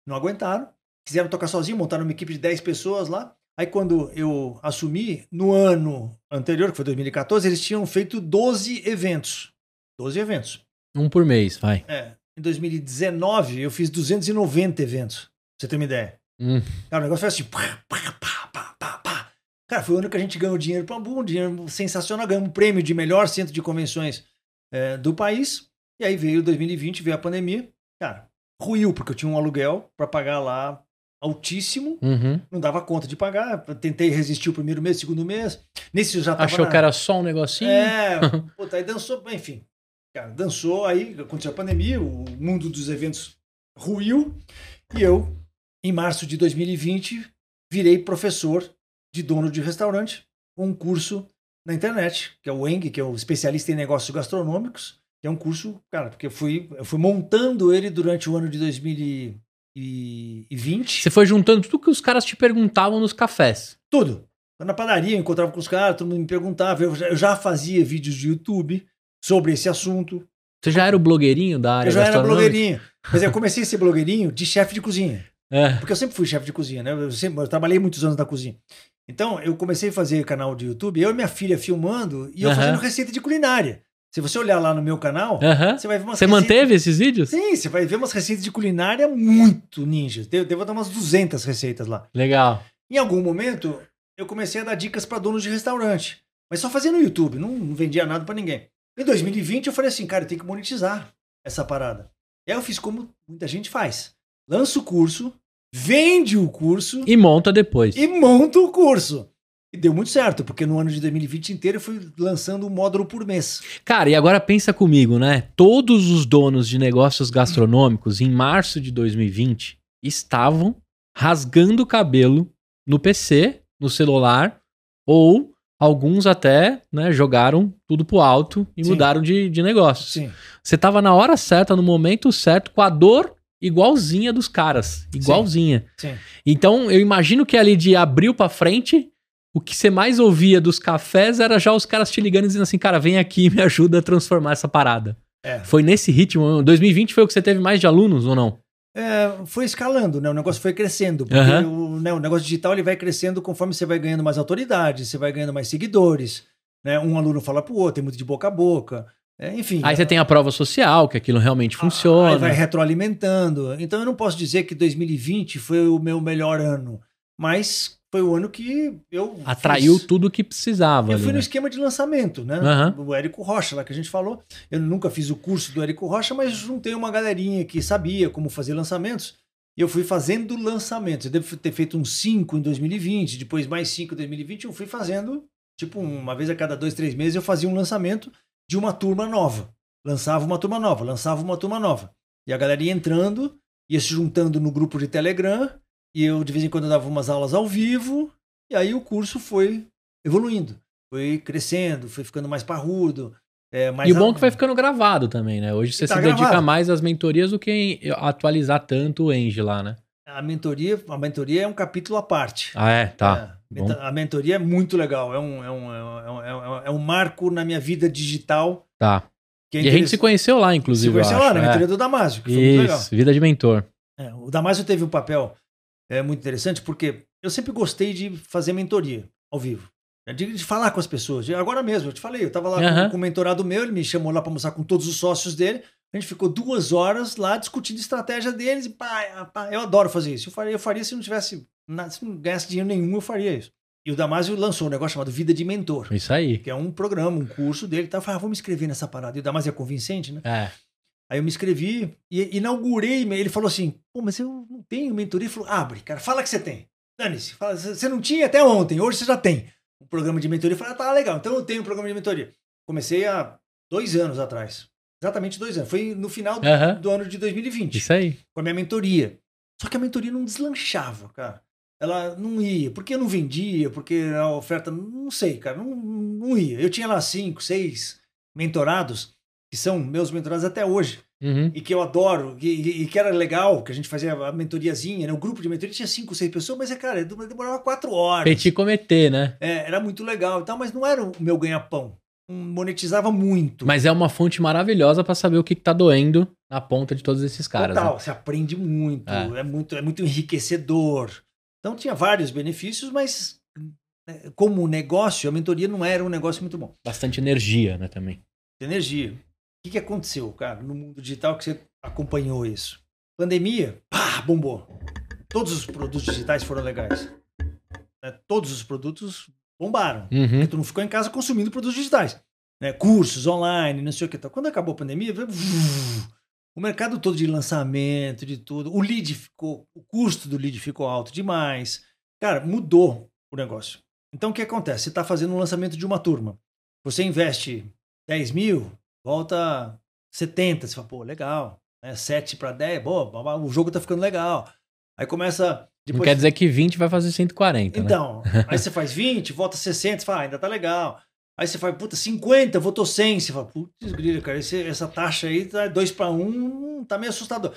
Não aguentaram, quiseram tocar sozinho, montaram uma equipe de 10 pessoas lá. Aí, quando eu assumi, no ano anterior, que foi 2014, eles tinham feito 12 eventos. 12 eventos. Um por mês, vai. É, em 2019, eu fiz 290 eventos. Pra você ter uma ideia. Hum. Cara, o negócio foi assim. Pá, pá, pá, pá, pá, pá. Cara, foi o ano que a gente ganhou dinheiro para um dinheiro sensacional. Ganhamos um prêmio de melhor centro de convenções é, do país. E aí veio 2020, veio a pandemia. Cara, ruiu, porque eu tinha um aluguel para pagar lá altíssimo, Uhum. não dava conta de pagar. Tentei resistir o primeiro mês, segundo mês. Nesse já tava Achou na- que era só um negocinho? É, puta, aí dançou, enfim. Cara, dançou, aí aconteceu a pandemia, o mundo dos eventos ruiu, e eu, em março de 2020, virei professor de dono de restaurante com um curso na internet, que é o ENG, que é o especialista em negócios gastronômicos, que é um curso, cara, porque eu fui, eu fui montando ele durante o ano de 2020. Você foi juntando tudo que os caras te perguntavam nos cafés. Tudo. Na padaria, eu encontrava com os caras, todo mundo me perguntava. Eu já, eu já fazia vídeos de YouTube sobre esse assunto. Você já era o blogueirinho da área eu já era blogueirinho. Mas eu comecei a ser blogueirinho de chefe de cozinha. É. Porque eu sempre fui chefe de cozinha, né? Eu, sempre, eu trabalhei muitos anos na cozinha. Então, eu comecei a fazer canal de YouTube, eu e minha filha filmando e eu Aham. fazendo receita de culinária. Se você olhar lá no meu canal, você vai ver umas Você receitas- manteve esses vídeos? Sim, você vai ver umas receitas de culinária muito ninjas. Devo, devo dar umas 200 receitas lá. Legal. Em algum momento, eu comecei a dar dicas para donos de restaurante. Mas só fazia no YouTube, não, não vendia nada para ninguém. Em 2020, eu falei assim, cara, eu tenho que monetizar essa parada. E aí eu fiz como muita gente faz. Lança o curso, vende o curso E monta depois. e monta o curso. E deu muito certo, porque no ano de 2020 inteiro eu fui lançando um módulo por mês. Cara, e agora pensa comigo, né? Todos os donos de negócios gastronômicos em março de 2020 estavam rasgando o cabelo no PC, no celular, ou alguns até né, jogaram tudo pro alto e Sim. mudaram de, de negócio. Sim. Você tava na hora certa, no momento certo, com a dor igualzinha dos caras. Igualzinha. Sim. Então, eu imagino que ali de abril pra frente, o que você mais ouvia dos cafés era já os caras te ligando e dizendo assim, cara, vem aqui e me ajuda a transformar essa parada. É. Foi nesse ritmo. 2020 foi o que você teve mais de alunos ou não? É, foi escalando, né? O negócio foi crescendo. Porque Aham. o, né, o negócio digital ele vai crescendo conforme você vai ganhando mais autoridade, você vai ganhando mais seguidores. Né? Um aluno fala pro outro, tem muito de boca a boca. É, enfim. Aí você tem a prova social, que aquilo realmente funciona. Aí vai retroalimentando. Então eu não posso dizer que 2020 foi o meu melhor ano, mas foi o ano que eu Atraiu fiz- tudo o que precisava. Eu ali, fui no né? esquema de lançamento, né? Aham. O Érico Rocha, lá que a gente falou. Eu nunca fiz o curso do Érico Rocha, mas juntei uma galerinha que sabia como fazer lançamentos. E eu fui fazendo lançamentos. Eu devo ter feito uns cinco em 2020, depois mais cinco em 2020. Eu fui fazendo, tipo, uma vez a cada dois, três meses, eu fazia um lançamento de uma turma nova. Lançava uma turma nova, lançava uma turma nova. E a galera ia entrando, ia se juntando no grupo de Telegram. E eu, de vez em quando, dava umas aulas ao vivo. E aí o curso foi evoluindo foi crescendo, foi ficando mais parrudo. É, mais E o bom é que vai ficando gravado também, né? Hoje você Tá se dedica gravado. mais às mentorias do que em atualizar tanto o Eng lá, né? a mentoria, a mentoria é um capítulo à parte. Ah, é? Tá. É, a mentoria é muito legal, é um, é um, é um, é um, é um marco na minha vida digital. Tá. Que é E a gente se conheceu lá, inclusive. se conheceu eu lá na é. mentoria do Damásio, que foi muito legal. Isso, vida de mentor. É, o Damásio teve um papel é, muito interessante porque eu sempre gostei de fazer mentoria ao vivo. É, De, de falar com as pessoas. Agora mesmo, eu te falei, eu estava lá Aham. com, com o mentorado meu, ele me chamou lá para almoçar com todos os sócios dele. A gente ficou duas horas lá discutindo estratégia deles. E pá, pá, eu adoro fazer isso. Eu faria, eu faria se não tivesse, se não ganhasse dinheiro nenhum, eu faria isso. E o Damásio lançou um negócio chamado Vida de Mentor, Isso aí. que é um programa, um curso dele. Tá? Eu falei, ah, vou me inscrever nessa parada. E o Damásio é convincente, né? É. Aí eu me inscrevi e inaugurei. Ele falou assim: pô, mas eu não tenho mentoria. Ele falou: abre, cara, fala que você tem. Dane-se. Você não tinha até ontem, hoje você já tem um programa de mentoria. Eu falei: ah, tá legal, então eu tenho um programa de mentoria. Comecei há dois anos atrás. Exatamente dois anos. Foi no final do, Aham. do ano de 2020, Isso aí. com a minha mentoria. Só que a mentoria não deslanchava, cara. Ela não ia. Porque eu não vendia, porque a oferta. Não sei, cara. Não, não ia. Eu tinha lá cinco, seis mentorados, que são meus mentorados até hoje Uhum. e que eu adoro, e, e- que era legal, que a gente fazia a mentoriazinha, né? O grupo de mentoria tinha cinco, seis pessoas, mas é, cara, demorava quatro horas. Petit cometer, né? É, era muito legal e tal, mas não era o meu ganha-pão. Monetizava muito. Mas é uma fonte maravilhosa pra saber o que, que tá doendo na ponta de todos esses caras. Total, né? você aprende muito, É. é. muito, é muito enriquecedor. Então tinha vários benefícios, mas né, como negócio, a mentoria não era um negócio muito bom. Bastante energia, né, também. energia. O que, que aconteceu, cara, no mundo digital que você acompanhou isso? Pandemia, pá, bombou. Todos os produtos digitais foram legais. Né, Todos os produtos bombaram. Uhum. Porque tu não ficou em casa consumindo produtos digitais. Né? Cursos online, não sei o que tal. Quando acabou a pandemia, veio, o mercado todo de lançamento, de tudo, o lead ficou, o custo do lead ficou alto demais. Cara, mudou o negócio. Então o que acontece? Você está fazendo um lançamento de uma turma. Você investe 10 mil, volta 70. Você fala, pô, legal. Né? 7 para 10, boa, o jogo tá ficando legal. Aí começa. Depois... Não quer dizer que 20 vai fazer 140. Então, né? aí você faz 20, volta 60, você fala, ah, ainda tá legal. Aí você fala, puta, 50, votou 100. Você fala, putz, grilo, cara, esse, essa taxa aí tá 2 para 1, tá meio assustador.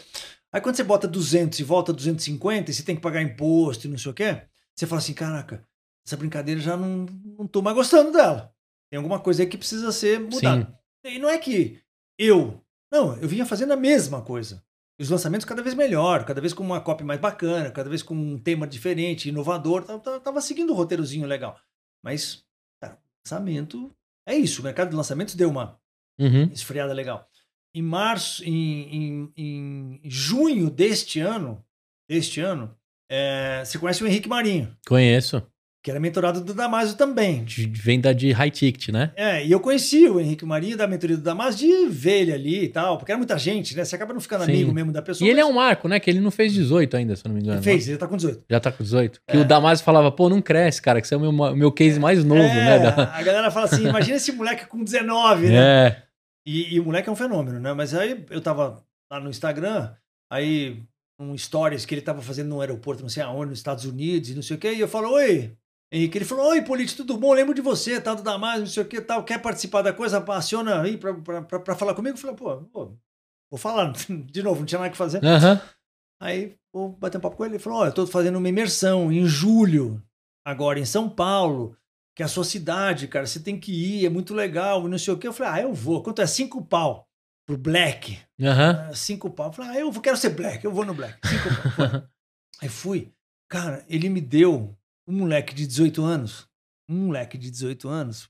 Aí quando você bota 200 e volta 250, e você tem que pagar imposto e não sei o quê, você fala assim, caraca, essa brincadeira já não, não tô mais gostando dela. Tem alguma coisa aí que precisa ser mudada. E não é que eu. Não, eu vinha fazendo a mesma coisa. Os lançamentos cada vez melhor, cada vez com uma copy mais bacana, cada vez com um tema diferente, inovador. Tava, tava seguindo o um roteirozinho legal. Mas, cara, lançamento é isso. O mercado de lançamentos deu uma uhum. esfriada legal. Em março, em, em, em junho deste ano, deste ano, é, você conhece o Henrique Marinho? Conheço que era mentorado do Damásio também. De venda de high ticket, né? É, e eu conheci o Henrique Marinho da mentoria do Damásio de ver ele ali e tal, porque era muita gente, né? Você acaba não ficando Sim. amigo mesmo da pessoa. E ele é um marco, né? Que ele não fez 18 ainda, se eu não me engano. Ele fez, ele tá com 18. Já tá com 18? É. Que o Damásio falava, pô, não cresce, cara, que você é o meu, meu case mais novo, é, né? Da... A galera fala assim, imagina esse moleque com 19, né? É. E, e o moleque é um fenômeno, né? Mas aí eu tava lá no Instagram, aí um stories que ele tava fazendo no aeroporto, não sei aonde, nos Estados Unidos, e não sei o quê, e eu falo, oi, Henrique, ele falou: Oi, Polite, tudo bom? Lembro de você, tal, do Damasio, não sei o que, tal. Quer participar da coisa? Aciona aí pra, pra, pra, pra falar comigo? Eu falei: pô, pô, vou falar de novo, não tinha nada que fazer. Uhum. Aí, vou bater um papo com ele. Ele falou: Ó, eu tô fazendo uma imersão em julho, agora em São Paulo, que é a sua cidade, cara. Você tem que ir, é muito legal, não sei o que. Eu falei: Ah, eu vou. Quanto é? Cinco pau pro Black. Uhum. Cinco pau. Eu falei: Ah, eu quero ser Black, eu vou no Black. Cinco pau. aí fui. Cara, ele me deu um moleque de 18 anos, um moleque de 18 anos,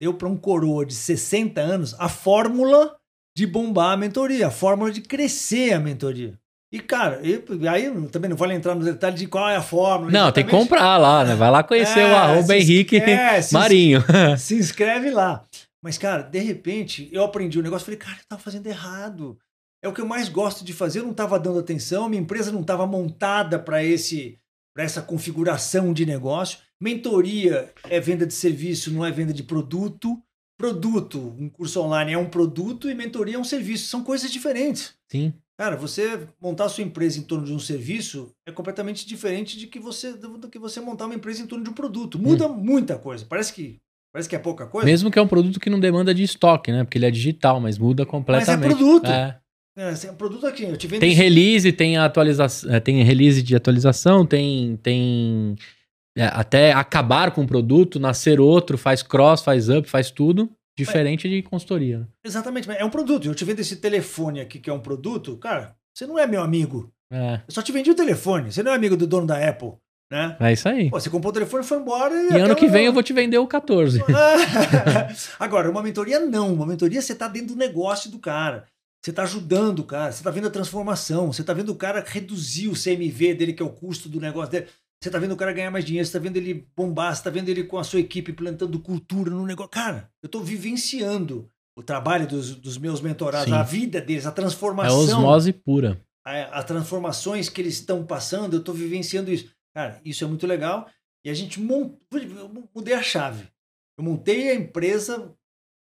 deu para um coroa de 60 anos a fórmula de bombar a mentoria, a fórmula de crescer a mentoria. E, cara, eu, aí eu também não vou entrar nos detalhes de qual é a fórmula. Não, tem que comprar lá, né? Vai lá conhecer é, o arroba Henrique é, Marinho. Se, se inscreve lá. Mas, cara, de repente, eu aprendi o um negócio falei, cara, eu tava fazendo errado. É o que eu mais gosto de fazer, eu não tava dando atenção, minha empresa não tava montada para esse para essa configuração de negócio. Mentoria é venda de serviço, não é venda de produto. Produto, um curso online é um produto e mentoria é um serviço. São coisas diferentes. Sim. Cara, você montar sua empresa em torno de um serviço é completamente diferente de que você, do que você montar uma empresa em torno de um produto. Muda hum. muita coisa. Parece que Parece que é pouca coisa. Mesmo que é um produto que não demanda de estoque, né? Porque ele é digital, mas muda completamente. Mas é produto. É. É, assim, produto aqui, eu te vendo Tem release, tem atualização, é, tem release de atualização, tem tem é, até acabar com o produto, nascer outro, faz cross, faz up, faz tudo, diferente de consultoria. Né? Exatamente, é um produto. Eu te vendo esse telefone aqui que é um produto, cara, você não é meu amigo. É. Eu só te vendi o telefone, você não é amigo do dono da Apple. Né? É isso aí. Pô, você comprou o telefone, foi embora e. E ano que vem eu vou te vender o 14. Agora, uma mentoria não. Uma mentoria você tá dentro do negócio do cara. Você está ajudando o cara, você está vendo a transformação, você está vendo o cara reduzir o CMV dele, que é o custo do negócio dele. Você está vendo o cara ganhar mais dinheiro, você está vendo ele bombar, você está vendo ele com a sua equipe plantando cultura no negócio. Cara, eu estou vivenciando o trabalho dos, dos meus mentorados, Sim. a vida deles, a transformação. É osmose pura. As transformações que eles estão passando, eu estou vivenciando isso. Cara, isso é muito legal. E a gente mont... eu mudei a chave. Eu montei a empresa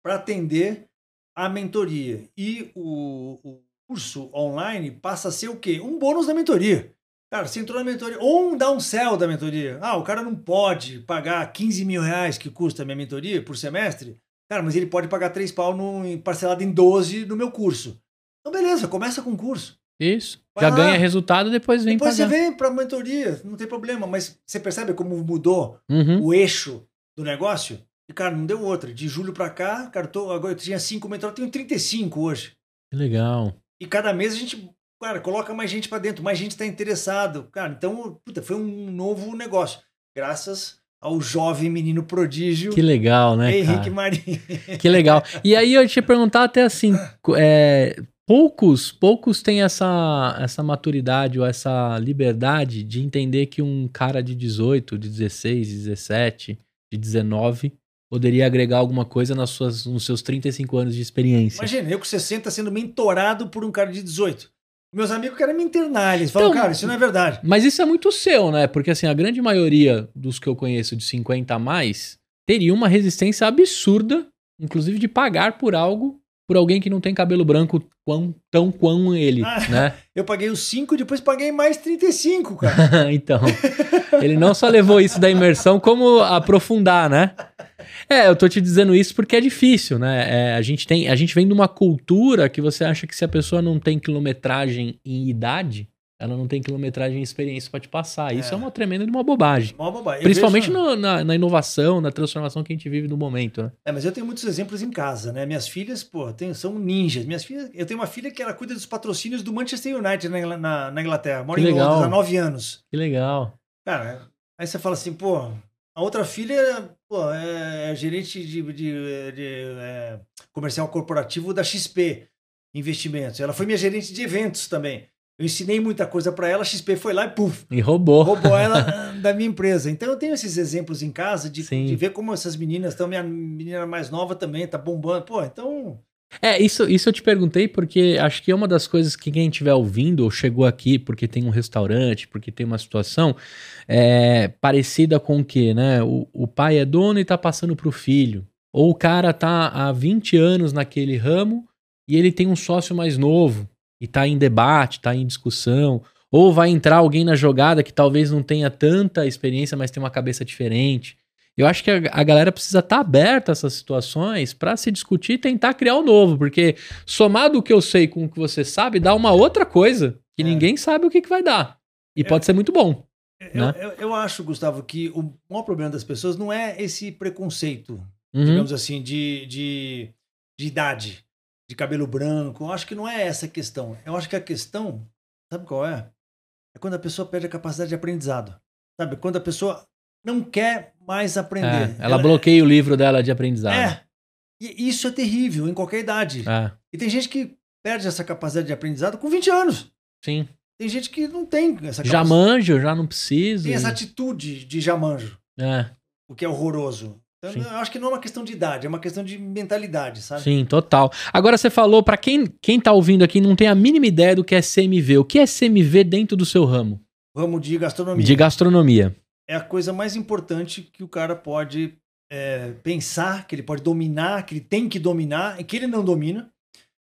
para atender a mentoria. E o, o curso online passa a ser o quê? Um bônus da mentoria. Cara, você entrou na mentoria, ou um downsell da mentoria. Ah, o cara não pode pagar 15 mil reais que custa a minha mentoria por semestre. Cara, mas ele pode pagar 3 pau no, parcelado em 12 no meu curso. Então, beleza, começa com o curso. Isso. Vai Já lá. ganha resultado, depois vem Depois pagar. você vem para mentoria, não tem problema. Mas você percebe como mudou uhum. o eixo do negócio? E, cara, não deu outra. De julho para cá, cara, tô, agora eu tinha 5 mentorados, tenho 35 hoje. Que legal. E cada mês a gente, cara, coloca mais gente para dentro, mais gente está interessado. Cara, então, puta, foi um novo negócio. Graças ao jovem menino prodígio. Que legal, né? Henrique Marinho. Que legal. E aí eu te perguntar até assim, é, poucos, poucos têm essa, essa maturidade ou essa liberdade de entender que um cara de 18, de 16, de 17, de 19 poderia agregar alguma coisa nas suas, nos seus 35 anos de experiência. Imagina, eu com 60 sendo mentorado por um cara de 18. Meus amigos querem me internar, eles falam, Então, cara, isso não é verdade. Mas isso é muito seu, né? Porque assim, a grande maioria dos que eu conheço de 50 a mais teria uma resistência absurda, inclusive de pagar por algo por alguém que não tem cabelo branco quão, tão quão ele, Ah. né? Eu paguei os 5 e depois paguei mais 35, cara. então, ele não só levou isso da imersão, como aprofundar, né? É, eu tô te dizendo isso porque é difícil, né? É, a, gente tem, a gente vem de uma cultura que você acha que se a pessoa não tem quilometragem em idade, ela não tem quilometragem em experiência pra te passar. Isso é, É. uma tremenda de uma bobagem. Mó bobagem. Principalmente vejo- no- na, na inovação, na transformação que a gente vive no momento, né? É, mas eu tenho muitos exemplos em casa, né? Minhas filhas, pô, tem- são ninjas. Minhas filhas, eu tenho uma filha que ela cuida dos patrocínios do Manchester United na, na- na Inglaterra. Mora Que em legal. Londres há nove anos. Que legal. Cara, aí você fala assim, pô, a outra filha, pô, é, é gerente de, de- de, é, comercial corporativo da XP Investimentos. Ela foi minha gerente de eventos também. Eu ensinei muita coisa para ela, a XP foi lá e puf, E roubou. roubou ela da minha empresa. Então eu tenho esses exemplos em casa de, de ver como essas meninas estão. Minha menina mais nova também tá bombando. Pô, então. É, isso, isso eu te perguntei porque acho que é uma das coisas que quem estiver ouvindo ou chegou aqui porque tem um restaurante, porque tem uma situação é, parecida com o que, né? O, o pai é dono e tá passando pro filho. Ou o cara tá há 20 anos naquele ramo e ele tem um sócio mais novo e tá em debate, tá em discussão. Ou vai entrar alguém na jogada que talvez não tenha tanta experiência, mas tem uma cabeça diferente. Eu acho que a, a galera precisa estar aberta a essas situações para se discutir e tentar criar o novo, porque somado o que eu sei com o que você sabe, dá uma outra coisa que É. ninguém sabe o que, que vai dar. E pode ser muito bom. Eu, Né? eu, eu acho, Gustavo, que o maior problema das pessoas não é esse preconceito, Uhum. digamos assim, de, de, de idade, de cabelo branco. Eu acho que não é essa a questão. Eu acho que a questão, sabe qual é? É quando a pessoa perde a capacidade de aprendizado. Sabe? Quando a pessoa não quer mais aprender. É, ela, bloqueia o livro dela de aprendizado. É. E isso é terrível em qualquer idade. É, E tem gente que perde essa capacidade de aprendizado com 20 anos. sim. Tem gente que não tem essa Já capacidade. manjo, já não preciso. Tem essa atitude de jamanjo, É, o que é horroroso. Então, eu acho que não é uma questão de idade, é uma questão de mentalidade, sabe? sim, total. Agora você falou, pra quem, quem tá ouvindo aqui não tem a mínima ideia do que é CMV. O que é CMV dentro do seu ramo? Ramo de gastronomia. De gastronomia. É a coisa mais importante que o cara pode é, pensar, que ele pode dominar, que ele tem que dominar e que ele não domina.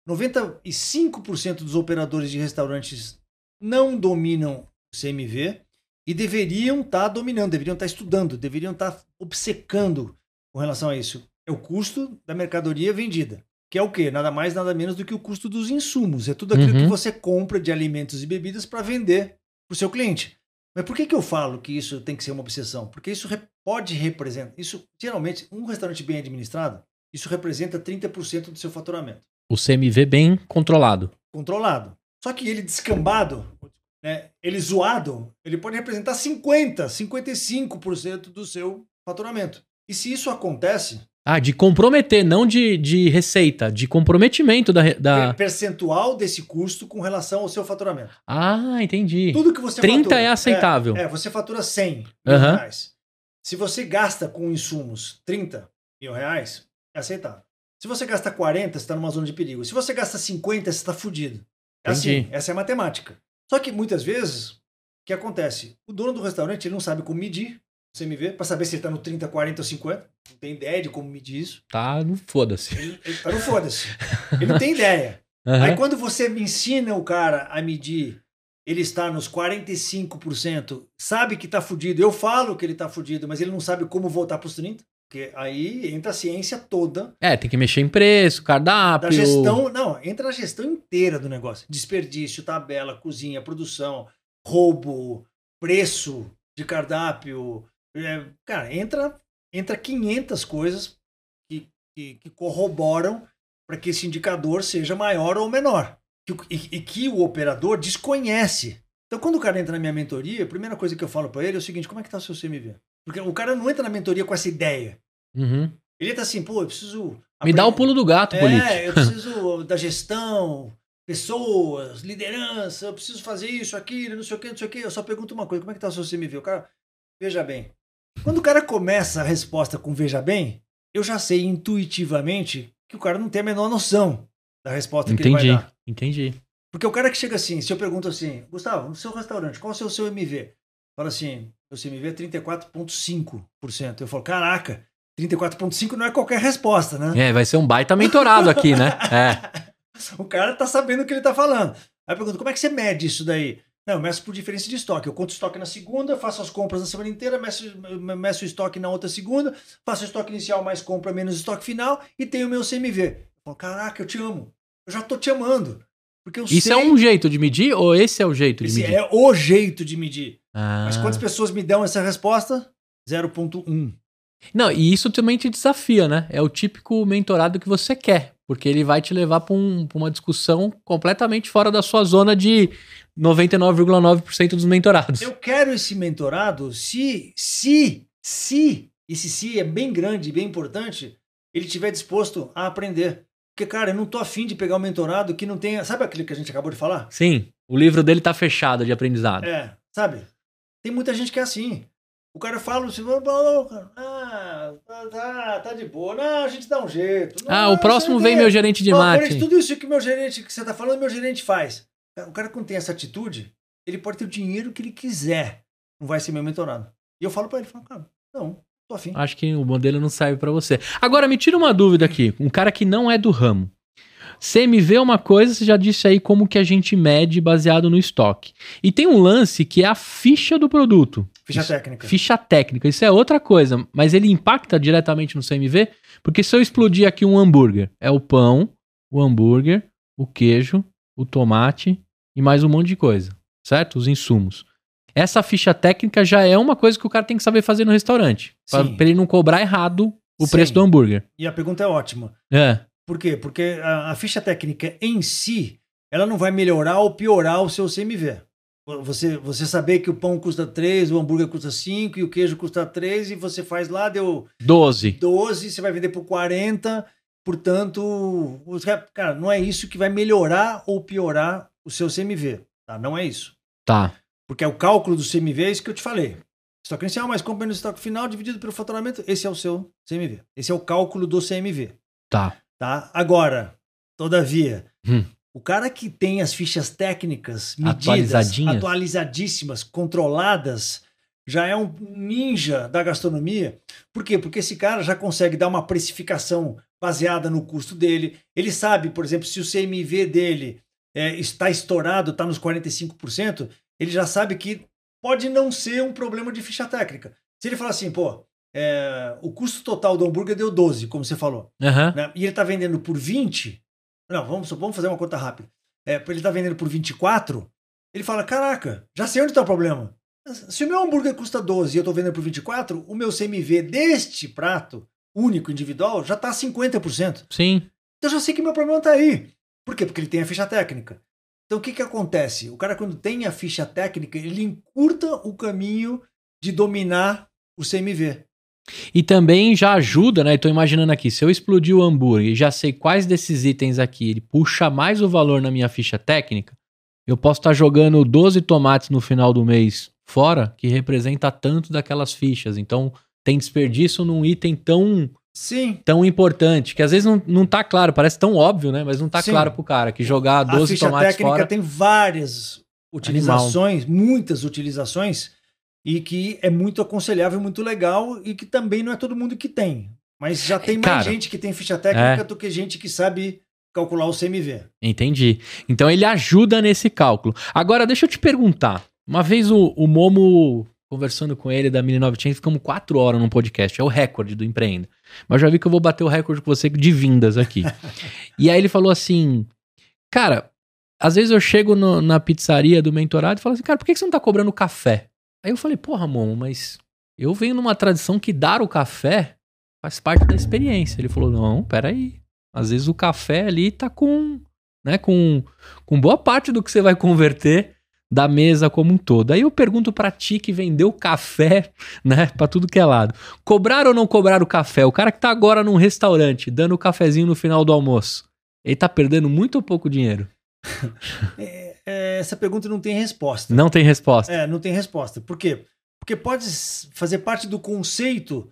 95% dos operadores de restaurantes não dominam o CMV e deveriam estar dominando, deveriam estar estudando, deveriam estar obcecando com relação a isso. É o custo da mercadoria vendida, que é o quê? Nada mais, nada menos do que o custo dos insumos. É tudo aquilo Uhum. que você compra de alimentos e bebidas para vender para o seu cliente. Mas por que, que eu falo que isso tem que ser uma obsessão? Porque isso pode representar. Isso, geralmente, um restaurante bem administrado, isso representa 30% do seu faturamento. O CMV bem controlado. Controlado. Só que ele descambado, né, ele zoado, ele pode representar 50%, 55% do seu faturamento. E se isso acontece, Ah, de comprometer, não de, de receita, de comprometimento da. da... per- percentual desse custo com relação ao seu faturamento. Ah, entendi. Tudo que você 30 fatura, é aceitável. É, você fatura 100 mil Aham. reais. Se você gasta com insumos 30 mil reais, é aceitável. Se você gasta 40, você está numa zona de perigo. Se você gasta 50, você está fudido. É assim, Entendi. essa é a matemática. Só que muitas vezes, o que acontece? O dono do restaurante ele não sabe como medir CMV, para saber se ele está no 30, 40 ou 50. Não tem ideia de como medir isso. Tá, não foda-se. Ele, ele tá no foda-se. Ele não tem ideia. Aham. Aí quando você me ensina o cara a medir, ele está nos 45%, sabe que está fudido. Eu falo que ele está fudido, mas ele não sabe como voltar para os 30%. Porque aí entra a ciência toda É, tem que mexer em preço, cardápio. da gestão. Não, entra a gestão inteira do negócio. Desperdício, tabela, cozinha, produção, roubo, preço de cardápio. É, cara, entra, entra 500 coisas que, que, que corroboram para que esse indicador seja maior ou menor. Que E, e que o operador desconhece. Então, quando o cara entra na minha mentoria, a primeira coisa que eu falo para ele é o seguinte: como é que está o seu CMV? Porque o cara não entra na mentoria com essa ideia. Uhum. Ele entra assim, pô, eu preciso. Me dá o pulo do gato, político. é, eu preciso da gestão, pessoas, liderança, eu preciso fazer isso, aquilo, não sei o que, não sei o que. Eu só pergunto uma coisa: como é que tá o seu CMV? O cara, veja bem. Quando o cara começa a resposta com veja bem, eu já sei intuitivamente que o cara não tem a menor noção da resposta que ele vai Entendi, dar. entendi. Porque o cara que chega assim, se eu pergunto assim, Gustavo, no seu restaurante, qual é o seu MV? Fala assim, o seu MV é 34,5%. Eu falo, caraca, 34,5% não é qualquer resposta, né? É, vai ser um baita mentorado aqui, né? É. O cara tá sabendo o que ele tá falando. Aí eu pergunto, como é que você mede isso daí? Não, eu meço por diferença de estoque. Eu conto estoque na segunda, faço as compras na semana inteira, meço, meço o estoque na outra segunda, faço o estoque inicial mais compra menos estoque final e tenho o meu CMV. Eu falo, caraca, eu te amo. Eu já tô te amando. Porque Isso sei é um jeito de medir ou esse é o jeito de esse medir? é o jeito de medir. Ah. Mas quantas pessoas me dão essa resposta? 0.1. Não, e isso também te desafia, né? É o típico mentorado que você quer, porque ele vai te levar para um, uma discussão completamente fora da sua zona de 99,9% dos mentorados. Eu quero esse mentorado se, se, se, esse se é bem grande, bem importante, ele estiver disposto a aprender. Porque, cara, eu não tô afim de pegar um mentorado que não tenha. Sabe aquele que a gente acabou de falar? Sim, o livro dele tá fechado de aprendizado. É, sabe? Tem muita gente que é assim. O cara fala assim, ah, tá, tá, tá de boa, não, a gente dá um jeito. ah, Não, o próximo vem quê. meu gerente de marketing. tudo isso que meu gerente, que você tá falando, meu gerente faz. O cara, quando tem essa atitude, ele pode ter o dinheiro que ele quiser. Não vai ser meu mentorado. E eu falo pra ele, falo, cara, não, tô afim. Acho que o modelo não serve pra você. Agora, me tira uma dúvida aqui. Um cara que não é do ramo. CMV é uma coisa, você já disse aí como que a gente mede baseado no estoque. E tem um lance que é a ficha do produto. Ficha Isso- técnica. Ficha técnica, isso é outra coisa, mas ele impacta diretamente no CMV? Porque se eu explodir aqui um hambúrguer, é o pão, o hambúrguer, o queijo, o tomate e mais um monte de coisa, certo? Os insumos. Essa ficha técnica já é uma coisa que o cara tem que saber fazer no restaurante, para ele não cobrar errado o Sim. preço do hambúrguer. E a pergunta é ótima. É, Por quê? Porque a, a ficha técnica em si, ela não vai melhorar ou piorar o seu CMV. Você, você saber que o pão custa 3, o hambúrguer custa 5 e o queijo custa 3 e você faz lá, deu 12. 12, você vai vender por 40. Portanto, os ca- cara, não é isso que vai melhorar ou piorar o seu CMV. Tá? Não é isso. Tá. Porque é o cálculo do CMV, é isso que eu te falei. Estoque inicial mais compra menos estoque final dividido pelo faturamento, esse é o seu CMV. Esse é o cálculo do CMV. Tá. Tá? Agora, todavia, Hum. o cara que tem as fichas técnicas medidas, atualizadíssimas, controladas, já é um ninja da gastronomia. Por quê? Porque esse cara já consegue dar uma precificação baseada no custo dele. Ele sabe, por exemplo, se o CMV dele é, está estourado, está nos 45%, ele já sabe que pode não ser um problema de ficha técnica. Se ele falar assim, pô, é, o custo total do hambúrguer deu 12, como você falou Aham. né? e ele está vendendo por 20, não, vamos, vamos fazer uma conta rápida. É, ele está vendendo por 24, ele fala: Caraca, já sei onde está o problema. Se o meu hambúrguer custa 12 e eu estou vendendo por 24, o meu CMV deste prato único, individual, já está 50%. Sim. Então eu já sei que meu problema está aí. Por quê? Porque ele tem a ficha técnica. Então o que, que acontece? O cara, quando tem a ficha técnica, ele encurta o caminho de dominar o CMV. E também já ajuda, né? Estou imaginando aqui, se eu explodir o hambúrguer e já sei quais desses itens aqui, ele puxa mais o valor na minha ficha técnica, eu posso estar jogando 12 tomates no final do mês fora, que representa tanto daquelas fichas. Então, tem desperdício num item tão, Sim, tão importante, que às vezes não, não tá claro, parece tão óbvio, né? Mas não tá Sim. claro pro cara que jogar a 12 ficha tomates técnica fora. tem várias utilizações, muitas utilizações, e que é muito aconselhável, muito legal, e que também não é todo mundo que tem. Mas já tem mais Cara, gente que tem ficha técnica é. do que gente que sabe calcular o CMV. Entendi. Então ele ajuda nesse cálculo. Agora, deixa eu te perguntar. Uma vez o, o Momo, conversando com ele da Mini 900, ficamos quatro horas num podcast. É o recorde do Empreenda. Mas já vi que eu vou bater o recorde com você de vindas aqui. e aí ele falou assim: Cara, às vezes eu chego no- na pizzaria do mentorado e falo assim, cara, por que você não tá cobrando café? Aí eu falei, porra, Momo, mas eu venho numa tradição que dar o café faz parte da experiência. Ele falou, não, peraí. Às vezes o café ali tá com, né, com, com boa parte do que você vai converter da mesa como um todo. Aí eu pergunto pra ti que vendeu café, né, pra tudo que é lado. Cobrar ou não cobrar o café? O cara que tá agora num restaurante, dando o cafezinho no final do almoço, ele tá perdendo muito ou pouco dinheiro? É, é, essa pergunta não tem resposta. Não tem resposta. É, não tem resposta. Por quê? Porque pode fazer parte do conceito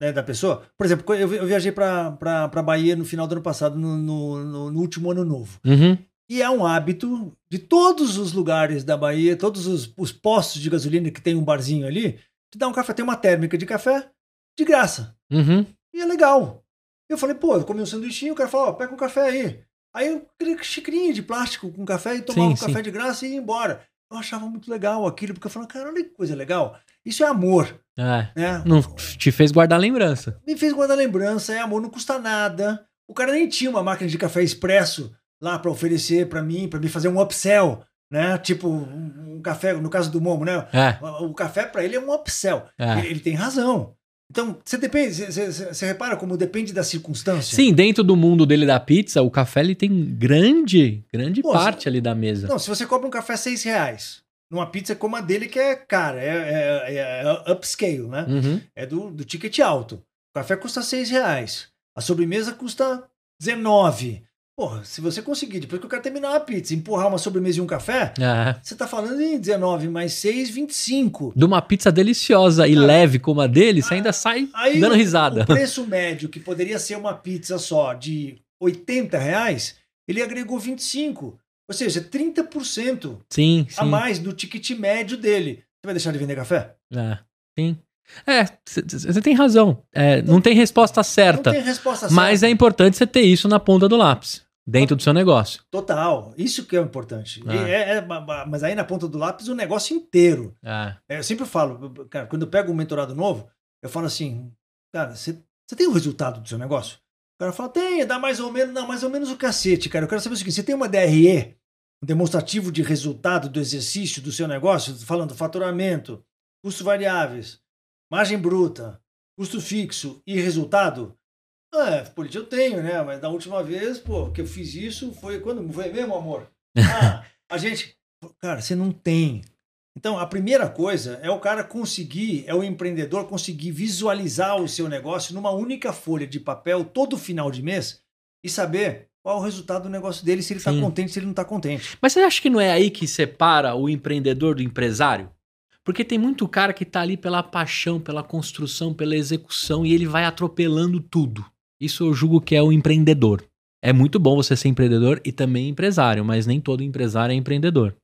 né, da pessoa. Por exemplo, eu, viajei para Bahia no final do ano passado, no, no, no, no último ano novo. Uhum. E é um hábito de todos os lugares da Bahia, todos os, os postos de gasolina que tem um barzinho ali, te dá um café, tem uma térmica de café de graça. Uhum. E é legal. Eu falei, pô, eu comi um sanduichinho, o cara falou, ó, pega um café aí. Aí eu queria xicrinha de plástico com café e tomava Sim, um café sim. de graça e ia embora. Eu achava muito legal aquilo, porque eu falava, cara, olha que coisa legal. Isso é amor, É. né? Não te fez guardar lembrança. Me fez guardar lembrança, é amor, não custa nada. O cara nem tinha uma máquina de café expresso lá para oferecer para mim, para me fazer um upsell, né? Tipo, um, um café, no caso do Momo, né? É. O, o café para ele é um upsell. É. Ele, ele tem razão. Então, você depende, você- repara como depende da circunstância? Sim, dentro do mundo dele da pizza, o café ele tem grande, grande Pô, parte ali da mesa. Não, se você compra um café seis reais, numa pizza como a dele, que é cara, é, é, é upscale, né? Uhum. É do, do ticket alto. O café custa seis reais. A sobremesa custa 19. Porra, se você conseguir, depois que o cara terminar a pizza, empurrar uma sobremesa e um café, É. você tá falando em 19 mais 6, 25. De uma pizza deliciosa e Cara, leve como a dele, você ainda sai dando risada. O preço médio, que poderia ser uma pizza só de 80 reais, ele agregou 25. Ou seja, 30% Sim, a sim. mais do ticket médio dele. Você vai deixar de vender café? É, sim. É, você tem razão. É, não tem resposta certa. Não tem resposta Mas é certa. importante você ter isso na ponta do lápis, dentro do seu negócio. Total. Isso que é o importante. Ah. É- é- ma- ma- mas aí na ponta do lápis o negócio inteiro. É. É, Eu sempre falo, cara, quando eu pego um mentorado novo, eu falo assim, cara, você você tem o resultado do seu negócio? O cara fala, tem, dá mais ou menos, não, mais ou menos o cacete, cara. Eu quero saber o seguinte, você tem uma DRE, um demonstrativo de resultado do exercício do seu negócio, falando faturamento, custos variáveis, margem bruta, custo fixo e resultado? Ah, pô, eu tenho, né? Mas da última vez, pô, que eu fiz isso foi quando foi mesmo, amor? Ah, a gente, cara, você não tem. Então, a primeira coisa é o cara conseguir, é o empreendedor conseguir visualizar o seu negócio numa única folha de papel todo final de mês e saber qual é o resultado do negócio dele, se ele está contente, se ele não está contente. Mas você acha que não é aí que separa o empreendedor do empresário? Porque tem muito cara que tá ali pela paixão, pela construção, pela execução e ele vai atropelando tudo. Isso eu julgo que é o empreendedor. É muito bom você ser empreendedor e também empresário, mas nem todo empresário é empreendedor.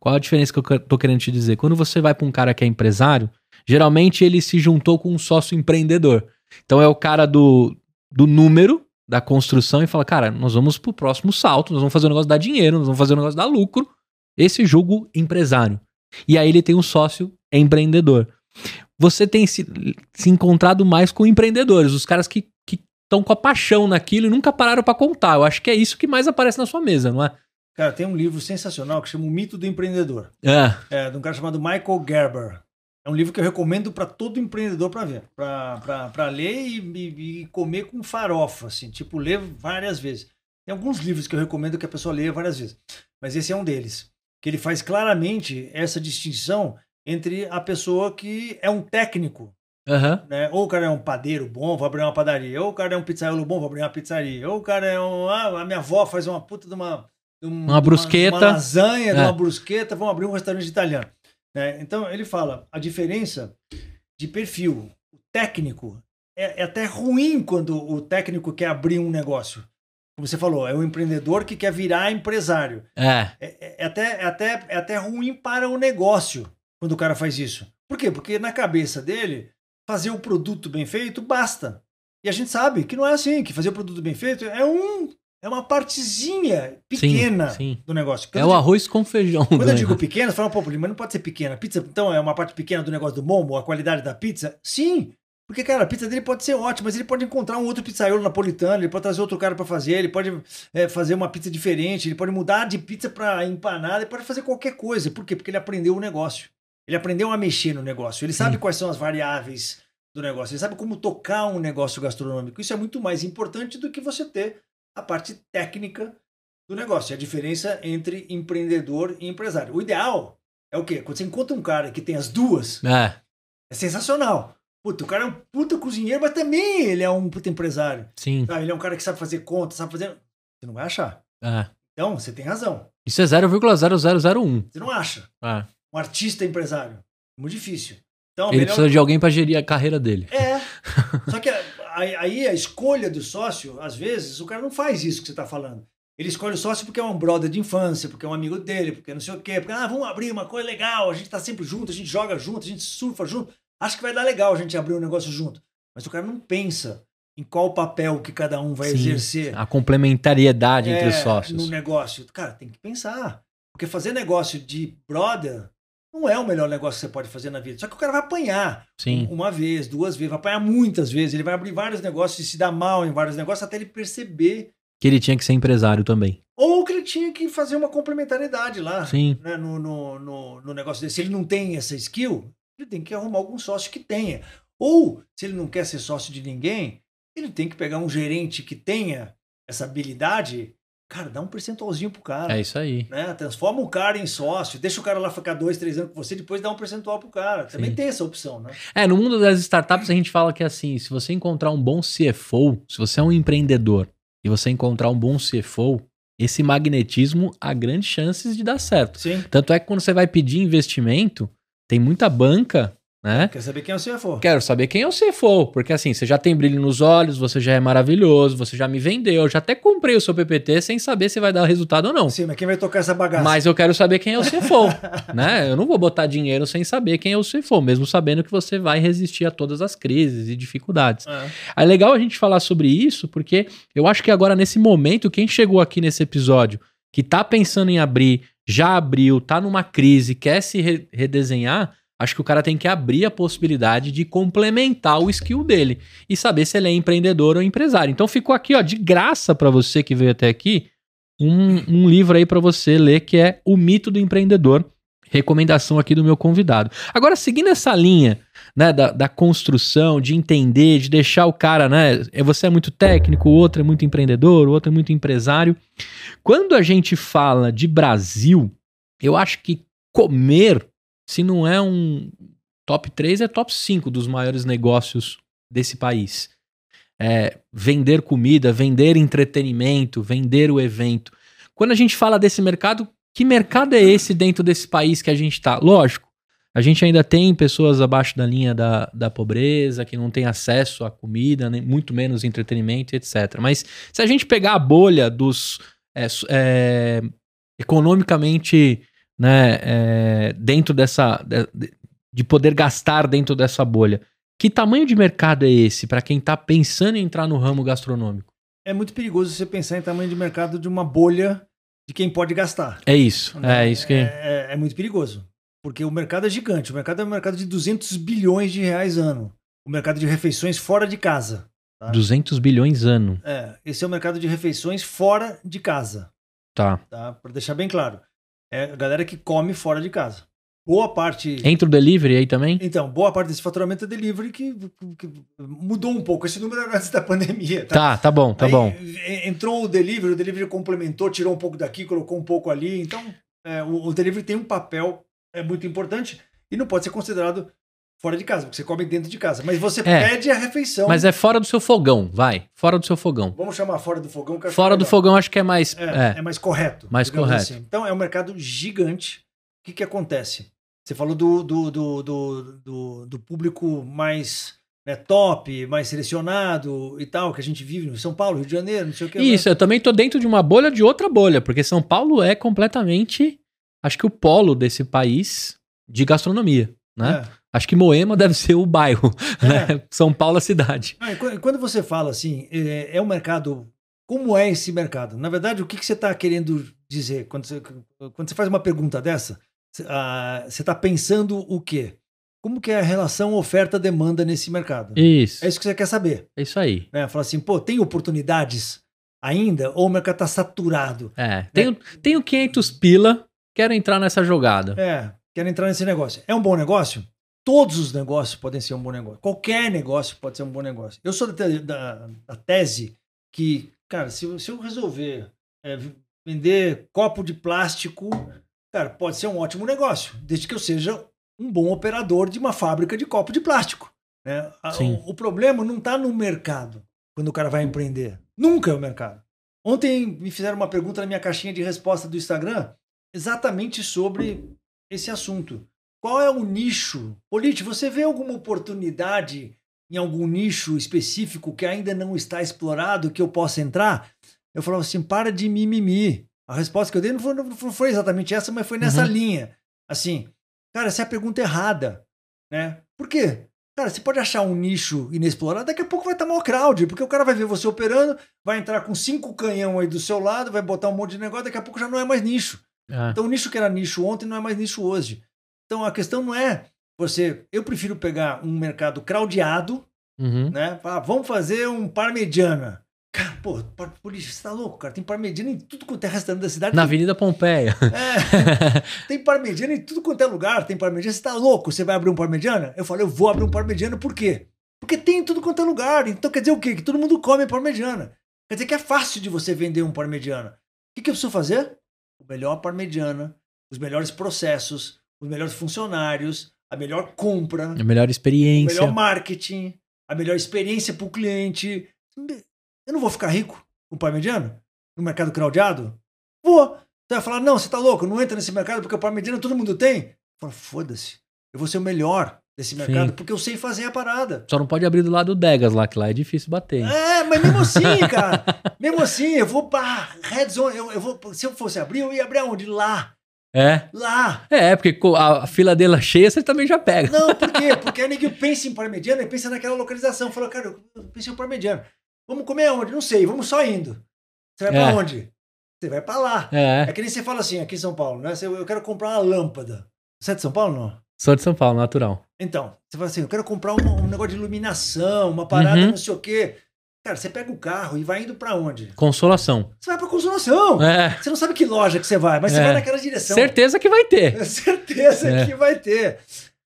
Qual a diferença que eu tô querendo te dizer? Quando você vai para um cara que é empresário, geralmente ele se juntou com um sócio empreendedor. Então é o cara do, do número da construção e fala, cara, nós vamos pro próximo salto, nós vamos fazer o negócio dar dinheiro, nós vamos fazer o negócio dar lucro. Esse julgo empresário. E aí ele tem um sócio empreendedor. Você tem se, se encontrado mais com empreendedores, os caras que estão com a paixão naquilo e nunca pararam para contar. Eu acho que é isso que mais aparece na sua mesa, não é? Cara, tem um livro sensacional que chama O Mito do Empreendedor, É. é, de um cara chamado Michael Gerber. É um livro que eu recomendo para todo empreendedor para ver, para ler e, e- e comer com farofa, assim, tipo, ler várias vezes. Tem alguns livros que eu recomendo que a pessoa leia várias vezes, mas esse é um deles, que ele faz claramente essa distinção entre a pessoa que é um técnico, Aham. né? Ou o cara é um padeiro bom, vou abrir uma padaria, ou o cara é um pizzaiolo bom, vou abrir uma pizzaria, ou o cara é um, ah, a minha avó faz uma puta de uma de um- Uma de brusqueta. uma lasanha, de É. uma brusqueta, vamos abrir um restaurante italiano. né? Então ele fala a diferença de perfil. O técnico é, é até ruim quando o técnico quer abrir um negócio. Como você falou, é o empreendedor que quer virar empresário. É. É, é- é até, é, até, é até ruim para o negócio quando o cara faz isso. Por quê? Porque na cabeça dele, fazer o produto bem feito basta. E a gente sabe que não é assim, que fazer o produto bem feito é um é uma partezinha pequena Sim, sim. do negócio. É Quando o eu digo- arroz com feijão. quando eu né? digo pequena, você fala, pô, mas não pode ser pequena. Pizza, então, é uma parte pequena do negócio do Momo, a qualidade da pizza? Sim. Porque, cara, a pizza dele pode ser ótima, mas ele pode encontrar um outro pizzaiolo napolitano, ele pode trazer outro cara pra fazer, ele pode é, fazer uma pizza diferente, ele pode mudar de pizza pra empanada, ele pode fazer qualquer coisa. Por quê? Porque ele aprendeu o negócio. Ele aprendeu a mexer no negócio. Ele sabe Sim. quais são as variáveis do negócio. Ele sabe como tocar um negócio gastronômico. Isso é muito mais importante do que você ter a parte técnica do negócio. É a diferença entre empreendedor e empresário. O ideal é o quê? Quando você encontra um cara que tem as duas, É. é sensacional. Puta, o cara é um puta cozinheiro, mas também ele é um puta empresário. Sim. Ah, ele é um cara que sabe fazer conta, sabe fazer. Você não vai achar. É. Então, você tem razão. Isso é 0,0001. Você não acha. É. Um artista empresário. Muito difícil. Então, Ele melhor- precisa de alguém pra gerir a carreira dele. É. Só que aí a escolha do sócio, às vezes, o cara não faz isso que você está falando. Ele escolhe o sócio porque é um brother de infância, porque é um amigo dele, porque não sei o quê. Porque, ah, vamos abrir uma coisa legal, a gente tá sempre junto, a gente joga junto, a gente surfa junto. Acho que vai dar legal a gente abrir um negócio junto. Mas o cara não pensa em qual papel que cada um vai Sim, exercer A complementariedade entre é, os sócios. no negócio. Cara, tem que pensar. Porque fazer negócio de brother não é o melhor negócio que você pode fazer na vida. Só que o cara vai apanhar Sim. uma vez, duas vezes, vai apanhar muitas vezes. Ele vai abrir vários negócios e se dar mal em vários negócios até ele perceber. Que ele tinha que ser empresário também. Ou que ele tinha que fazer uma complementariedade lá Sim. né, no, no, no, no negócio dele. Se ele não tem essa skill, ele tem que arrumar algum sócio que tenha. Ou, se ele não quer ser sócio de ninguém, ele tem que pegar um gerente que tenha essa habilidade. Cara, dá um percentualzinho pro cara. É isso aí. né? Transforma o cara em sócio, deixa o cara lá ficar dois, três anos com você, depois dá um percentual pro cara. Também Sim. tem essa opção, né? É, no mundo das startups a gente fala que assim, se você encontrar um bom CFO, se você é um empreendedor e você encontrar um bom CFO, esse magnetismo há grandes chances de dar certo. Sim. Tanto é que quando você vai pedir investimento, tem muita banca, né? Quer saber quem é o CFO? Quero saber quem é o CFO, porque assim, você já tem brilho nos olhos, você já é maravilhoso, você já me vendeu, eu já até comprei o seu PPT sem saber se vai dar resultado ou não. Sim, mas quem vai tocar essa bagaça? Mas eu quero saber quem é o CFO, né? Eu não vou botar dinheiro sem saber quem é o CFO, mesmo sabendo que você vai resistir a todas as crises e dificuldades. É. É legal a gente falar sobre isso, porque eu acho que agora, nesse momento, quem chegou aqui nesse episódio, que tá pensando em abrir, já abriu, tá numa crise, quer se re- redesenhar, acho que o cara tem que abrir a possibilidade de complementar o skill dele e saber se ele é empreendedor ou empresário. Então ficou aqui, ó, de graça para você que veio até aqui, um, um livro aí para você ler que é O Mito do Empreendedor. Recomendação aqui do meu convidado. Agora, seguindo essa linha né, da, da construção, de entender, de deixar o cara, né? é- Você é muito técnico, o outro é muito empreendedor, o outro é muito empresário. Quando a gente fala de Brasil, eu acho que comer, se não é um top 3, é top 5 dos maiores negócios desse país. É, vender comida, vender entretenimento, vender o evento. Quando a gente fala desse mercado, que mercado é esse dentro desse país que a gente está? Lógico, a gente ainda tem pessoas abaixo da linha da, da pobreza, que não tem acesso à comida, nem muito menos entretenimento, etc. Mas se a gente pegar a bolha dos é, é, economicamente né, é, dentro dessa. de- de- de poder gastar dentro dessa bolha, que tamanho de mercado é esse para quem está pensando em entrar no ramo gastronômico? É muito perigoso você pensar em tamanho de mercado de uma bolha de quem pode gastar. É isso, é isso que. É, é- é muito perigoso. Porque o mercado é gigante. O mercado é um mercado de 200 bilhões de reais ano. O mercado de refeições fora de casa. tá? 200 bilhões ano. É, esse é o mercado de refeições fora de casa. Tá. Tá? Para deixar bem claro. É a galera que come fora de casa. Boa parte. Entra o delivery aí também? Então, boa parte desse faturamento é delivery que, que mudou um pouco. Esse número era antes da pandemia. Tá? Tá, tá bom, tá Aí, bom. e- Entrou o delivery, o delivery complementou, tirou um pouco daqui, colocou um pouco ali. Então, é, o, o delivery tem um papel é, muito importante e não pode ser considerado fora de casa, porque você come dentro de casa. Mas você É. pede a refeição. Mas é fora do seu fogão, vai. Fora do seu fogão. Vamos chamar fora do fogão. que Fora do melhor. fogão acho que é mais. É, É, é mais correto. Mais correto. assim. Então, é um mercado gigante. O que, que acontece? Você falou do, do, do, do, do, do público mais né, top, mais selecionado e tal, que a gente vive no São Paulo, Rio de Janeiro, não sei o que. Isso, eu também tô dentro de uma bolha de outra bolha, porque São Paulo é completamente, acho que o polo desse país de gastronomia, né? Acho que Moema deve ser o bairro, É. né? São Paulo a cidade. Qu- Quando você fala assim, é, é um mercado. Como é esse mercado? Na verdade, o que, que você está querendo dizer? Quando você, quando você faz uma pergunta dessa, você ah, você está pensando o quê? Como que é a relação oferta-demanda nesse mercado? Isso, É isso que você quer saber. é isso aí. Né? Falar assim, pô, tem oportunidades ainda? Ou o mercado está saturado? É, tenho, tenho 500 pila, quero entrar nessa jogada. É, quero entrar nesse negócio. É um bom negócio? Todos os negócios podem ser um bom negócio. Qualquer negócio pode ser um bom negócio. Eu sou da, da- da tese que, cara, se, eu- se eu resolver é, vender copo de plástico, cara, pode ser um ótimo negócio, desde que eu seja um bom operador de uma fábrica de copo de plástico. né? O, o problema não está no mercado, quando o cara vai empreender. Nunca é o mercado. Ontem me fizeram uma pergunta na minha caixinha de resposta do Instagram exatamente sobre esse assunto. qual é o nicho? Polite, você vê alguma oportunidade em algum nicho específico que ainda não está explorado que eu possa entrar? Eu falava assim, para de mimimi. A resposta que eu dei não foi, não foi exatamente essa, mas foi nessa uhum. linha. Assim, cara, essa é a pergunta errada, né? Por quê? Cara, você pode achar um nicho inexplorado, daqui a pouco vai estar maior crowd, porque o cara vai ver você operando, vai entrar com cinco canhão aí do seu lado, vai botar um monte de negócio, daqui a pouco já não é mais nicho. É. Então o nicho que era nicho ontem não é mais nicho hoje. Então a questão não é você. Eu prefiro pegar um mercado crowdeado, uhum. né? Falar, vamos fazer um parmegiana. Cara, pô, polícia, você tá louco, cara? Tem parmegiana em tudo quanto é restaurante da cidade. Na tem... Avenida Pompeia. É, tem parmegiana em tudo quanto é lugar. Tem parmegiana. Você tá louco? Você vai abrir um parmegiana? Eu falei, eu vou abrir um parmegiana por quê? Porque tem em tudo quanto é lugar. Então quer dizer o quê? Que todo mundo come parmegiana. Quer dizer que é fácil de você vender um parmegiana. O que, que eu preciso fazer? O melhor parmegiana, os melhores processos, os melhores funcionários, a melhor compra, a melhor experiência, o melhor marketing, a melhor experiência para o cliente. Eu não vou ficar rico com o parmegiano no mercado crowdado? Vou. Você vai falar, não, você tá louco, não entra nesse mercado porque o parmegiano todo mundo tem. Fala, foda-se. Eu vou ser o melhor desse mercado Sim. porque eu sei fazer a parada. Só não pode abrir do lado do Degas lá, que lá é difícil bater. Hein? É, mas mesmo assim, cara. mesmo assim, eu vou pra Red Zone. Eu, eu vou, se eu fosse abrir, eu ia abrir aonde? Lá. É? Lá. É, porque a fila dela cheia, você também já pega. Não, por quê? Porque a ninguém pensa em parmegiano e pensa naquela localização. Falou, cara, eu pensei em parmegiano. Vamos comer aonde? Não sei, vamos só indo. Você vai é. pra onde? Você vai pra lá. É. é que nem você fala assim, aqui em São Paulo, né? Eu quero comprar uma lâmpada. Você é de São Paulo não? Sou de São Paulo, natural. Então, você fala assim, eu quero comprar um, um negócio de iluminação, uma parada, uhum. não sei o quê. Cara, você pega o carro e vai indo para onde? Consolação. Você vai para Consolação. É. Você não sabe que loja que você vai, mas é. você vai naquela direção. Certeza que vai ter. Certeza é. que vai ter.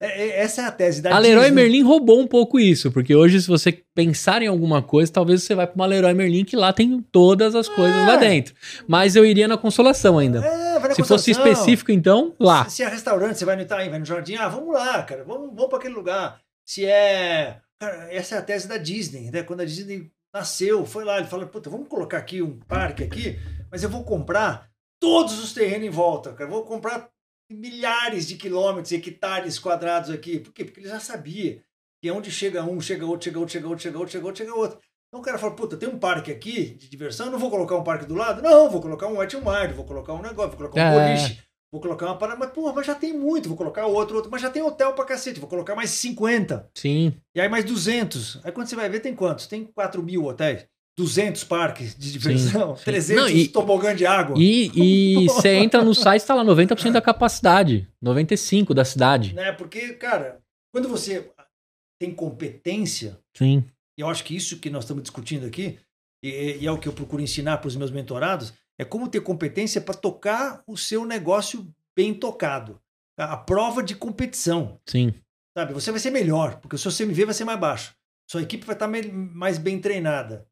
É, é, essa é a tese da A Leroy Disney. Merlin roubou um pouco isso, porque hoje, se você pensar em alguma coisa, talvez você vá para uma Leroy Merlin que lá tem todas as coisas lá é. dentro. Mas eu iria na Consolação ainda. É, vai na se fosse específico, então, lá. Se, se, é restaurante, você vai no Itaim, vai no Jardim, ah, vamos lá, cara, vamos, vamos para aquele lugar. Se é. Cara, essa é a tese da Disney, né? Quando a Disney nasceu, foi lá, ele falou, puta, vamos colocar aqui um parque aqui, mas eu vou comprar todos os terrenos em volta, cara. Vou comprar milhares de quilômetros, hectares quadrados aqui. Por quê? Porque ele já sabia que onde chega um, chega outro, chega outro, chega outro, chega outro, chega outro, chega outro. Então o cara fala, puta, tem um parque aqui de diversão, não vou colocar um parque do lado? Não, vou colocar um Wet vou colocar um negócio, vou colocar um é. boliche, vou colocar uma parada, mas porra, mas já tem muito, vou colocar outro, outro, mas já tem hotel pra cacete, vou colocar mais 50. Sim. E aí mais 200. Aí quando você vai ver, tem quantos? Tem 4 mil hotéis. 200 parques de diversão, sim, sim. 300 Não, e, tobogã de água. E, e você entra no site, está lá 90% da capacidade, 95% da cidade. Né? Porque, cara, quando você tem competência, sim. e eu acho que isso que nós estamos discutindo aqui, e, e é o que eu procuro ensinar para os meus mentorados, é como ter competência para tocar o seu negócio bem tocado. A prova de competição. Sim. Sabe, você vai ser melhor, porque o seu CMV vai ser mais baixo. Sua equipe vai estar mais bem treinada.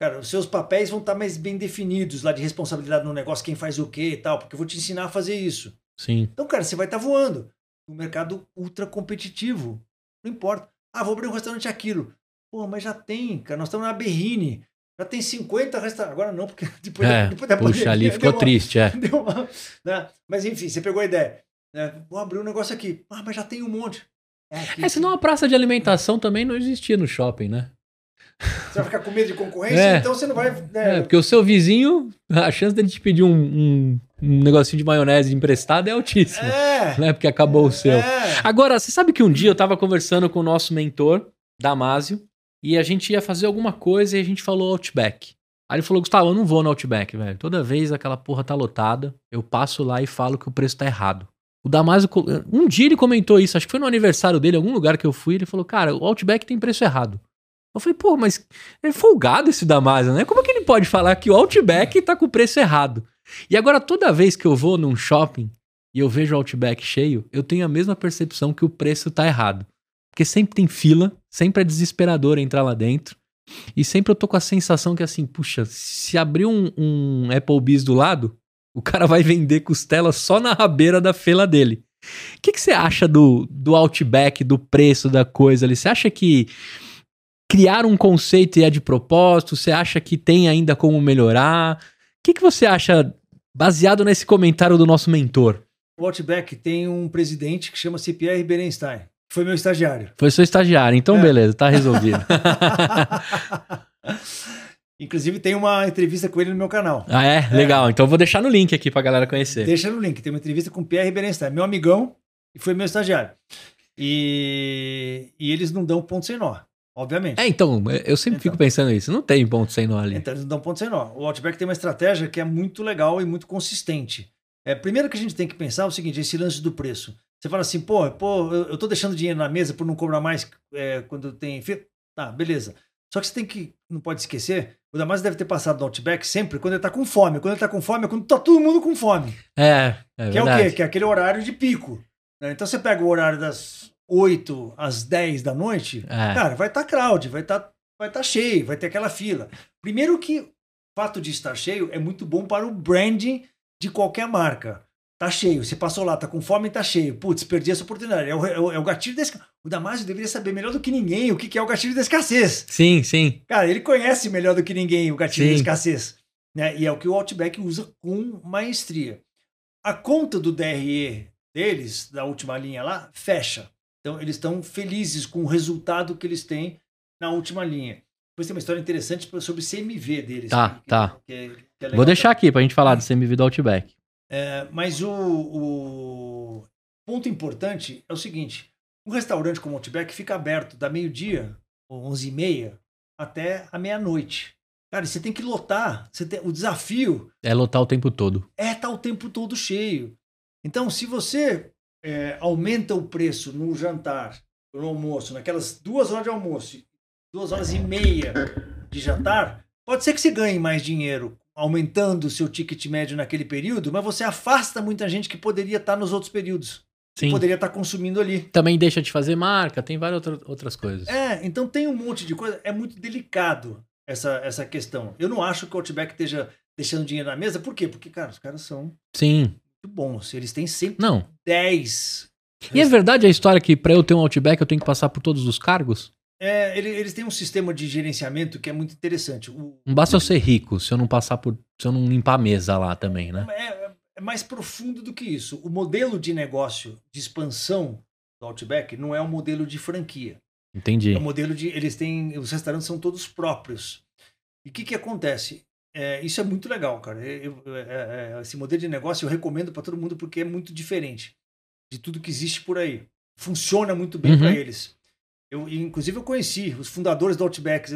Cara, os seus papéis vão estar mais bem definidos lá de responsabilidade no negócio, quem faz o quê e tal, porque eu vou te ensinar a fazer isso. Sim. Então, cara, você vai estar voando. No mercado ultra competitivo. Não importa. Ah, vou abrir um restaurante aquilo. Pô, mas já tem, cara. Nós estamos na Berrine. Já tem 50 restaurantes. Agora não, porque depois, é, da, depois da puxa, pandemia, ali ficou uma, triste, é. Uma, né? Mas enfim, você pegou a ideia. Né? Vou abrir um negócio aqui. Ah, mas já tem um monte. É, aqui, é senão a praça de alimentação também não existia no shopping, né? Você vai ficar com medo de concorrência, é. então você não vai. Né? É, porque o seu vizinho, a chance dele te pedir um, um, um negocinho de maionese emprestado é altíssima. É. Né? Porque acabou o seu. É. Agora, você sabe que um dia eu tava conversando com o nosso mentor, Damásio, e a gente ia fazer alguma coisa e a gente falou Outback. Aí ele falou, Gustavo, eu não vou no Outback, velho. Toda vez aquela porra tá lotada, eu passo lá e falo que o preço tá errado. O Damásio, um dia ele comentou isso, acho que foi no aniversário dele, algum lugar que eu fui, ele falou, cara, o Outback tem preço errado. Eu falei, pô, mas é folgado esse Damásio, né? Como é que ele pode falar que o Outback tá com o preço errado? E agora, toda vez que eu vou num shopping e eu vejo o Outback cheio, eu tenho a mesma percepção que o preço tá errado. Porque sempre tem fila, sempre é desesperador entrar lá dentro. E sempre eu tô com a sensação que assim, puxa, se abrir um, um Applebee's do lado, o cara vai vender costela só na rabeira da fila dele. O que, que você acha do, do Outback, do preço da coisa ali? Você acha que criar um conceito e é de propósito? Você acha que tem ainda como melhorar? O que, que você acha baseado nesse comentário do nosso mentor? o Outback tem um presidente que chama-se Pierre Berenstein, foi meu estagiário. Foi seu estagiário, então É. beleza, tá resolvido. Inclusive tem uma entrevista com ele no meu canal. ah, é? Legal. Então eu vou deixar no link aqui pra galera conhecer. Deixa no link, tem uma entrevista com o Pierre Berenstein, meu amigão e foi meu estagiário. E, e eles não dão ponto sem nó, obviamente. É, então, eu sempre Então. fico pensando isso. Não tem ponto sem nó ali. Então eles não dão ponto sem nó. O Outback tem uma estratégia que é muito legal e muito consistente. É, primeiro que a gente tem que pensar é o seguinte, esse lance do preço. Você fala assim, pô, pô eu, tô deixando dinheiro na mesa por não cobrar mais é, quando tem... Tá, beleza. Só que você tem que, não pode esquecer, o Damasio deve ter passado no Outback sempre quando ele tá com fome. Quando ele tá com fome é quando tá todo mundo com fome. É, é que é o verdade. quê? Que é aquele horário de pico. né? Então você pega o horário das 8 às 10 da noite, É. cara, vai estar crowd, vai estar vai tá cheio, vai ter aquela fila. Primeiro que o fato de estar cheio é muito bom para o branding de qualquer marca. Tá cheio, você passou lá, tá com fome, tá cheio. Putz, perdi essa oportunidade. É o, é o, é o gatilho da escassez. O Damasio deveria saber melhor do que ninguém o que, que é o gatilho da escassez. Sim, sim. Cara, ele conhece melhor do que ninguém o gatilho Sim. da escassez. Né? E é o que o Outback usa com maestria. A conta do DRE deles, da última linha lá, fecha. Então, eles estão felizes com o resultado que eles têm na última linha. Depois tem uma história interessante sobre o CMV deles. Tá, que- tá. que é- que é Vou deixar aqui pra gente falar do CMV do Outback. é, mas o, o ponto importante é o seguinte: um restaurante como o Outback fica aberto da meio-dia, ou 11h30, até a meia-noite. Cara, você tem que lotar. Você tem, o desafio É lotar o tempo todo. é estar o tempo todo cheio. Então, se você é, aumenta o preço no jantar, no almoço, naquelas duas horas de almoço, duas horas e meia de jantar, pode ser que você ganhe mais dinheiro aumentando o seu ticket médio naquele período, mas você afasta muita gente que poderia estar nos outros períodos, Sim. poderia estar consumindo ali. Também deixa de fazer marca, tem várias outra- outras coisas. É, então tem um monte de coisa. É muito delicado essa, essa questão. Eu não acho que o Outback esteja deixando dinheiro na mesa. Por quê? Porque, cara, os caras são Sim. Muito bons. Eles têm sempre Não. 10. E é verdade a história que pra eu ter um Outback eu tenho que passar por todos os cargos? É, ele- eles têm um sistema de gerenciamento que é muito interessante. O- Não basta eu ser rico se eu não passar por. se eu não limpar a mesa lá também, né? é, é mais profundo do que isso. O modelo de negócio de expansão do Outback não é um modelo de franquia. Entendi. É um modelo de. Eles têm. Os restaurantes são todos próprios. E o que, que acontece? É, isso é muito legal, cara. Eu- eu- é- é- esse modelo de negócio eu recomendo para todo mundo porque é muito diferente de tudo que existe por aí. Funciona muito bem Uhum. para eles. Eu, inclusive, eu conheci os fundadores do Outback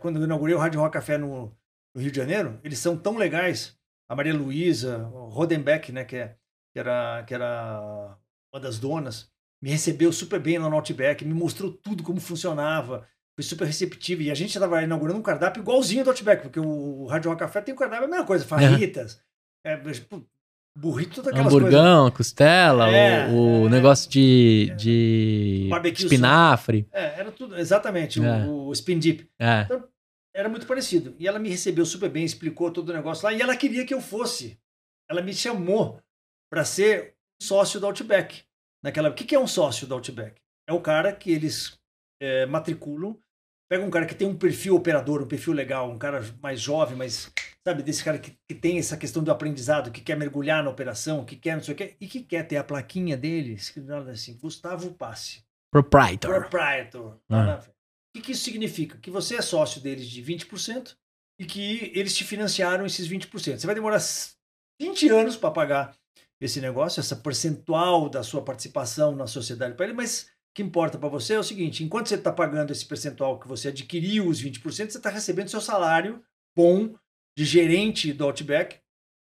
quando eu inaugurei o Rádio Rock Café no, no Rio de Janeiro. Eles são tão legais. A Maria Luísa, o Rodenbeck, né, que, é- que era, que era uma das donas, me recebeu super bem lá no Outback, me mostrou tudo como funcionava, foi super receptivo. E a gente estava inaugurando um cardápio igualzinho do Outback, porque o Rádio Rock Café tem um cardápio, é a mesma coisa, fajitas, é, pô, burrito, todas aquelas coisas. Hamburgão, costela, É, o, o é. negócio de, de Barbecue espinafre. É, era tudo, exatamente, É. o, o spin dip. É. Era muito parecido. E ela me recebeu super bem, explicou todo o negócio lá, e ela queria que eu fosse. Ela me chamou para ser sócio do Outback. Naquela, o que, que é um sócio do Outback? É o cara que eles é, matriculam, pega um cara que tem um perfil operador, um perfil legal, um cara mais jovem, mas sabe, desse cara que, que tem essa questão do aprendizado, que quer mergulhar na operação, que quer não sei o quê, e que quer ter a plaquinha dele, escrito assim, Gustavo Passe. Proprietor. Proprietor. Ah. O que, que isso significa? Que você é sócio deles de 20% e que eles te financiaram esses 20%. Você vai demorar 20 anos para pagar esse negócio, essa percentual da sua participação na sociedade para ele, mas que importa para você é o seguinte: enquanto você está pagando esse percentual que você adquiriu, os 20%, você está recebendo seu salário bom de gerente do Outback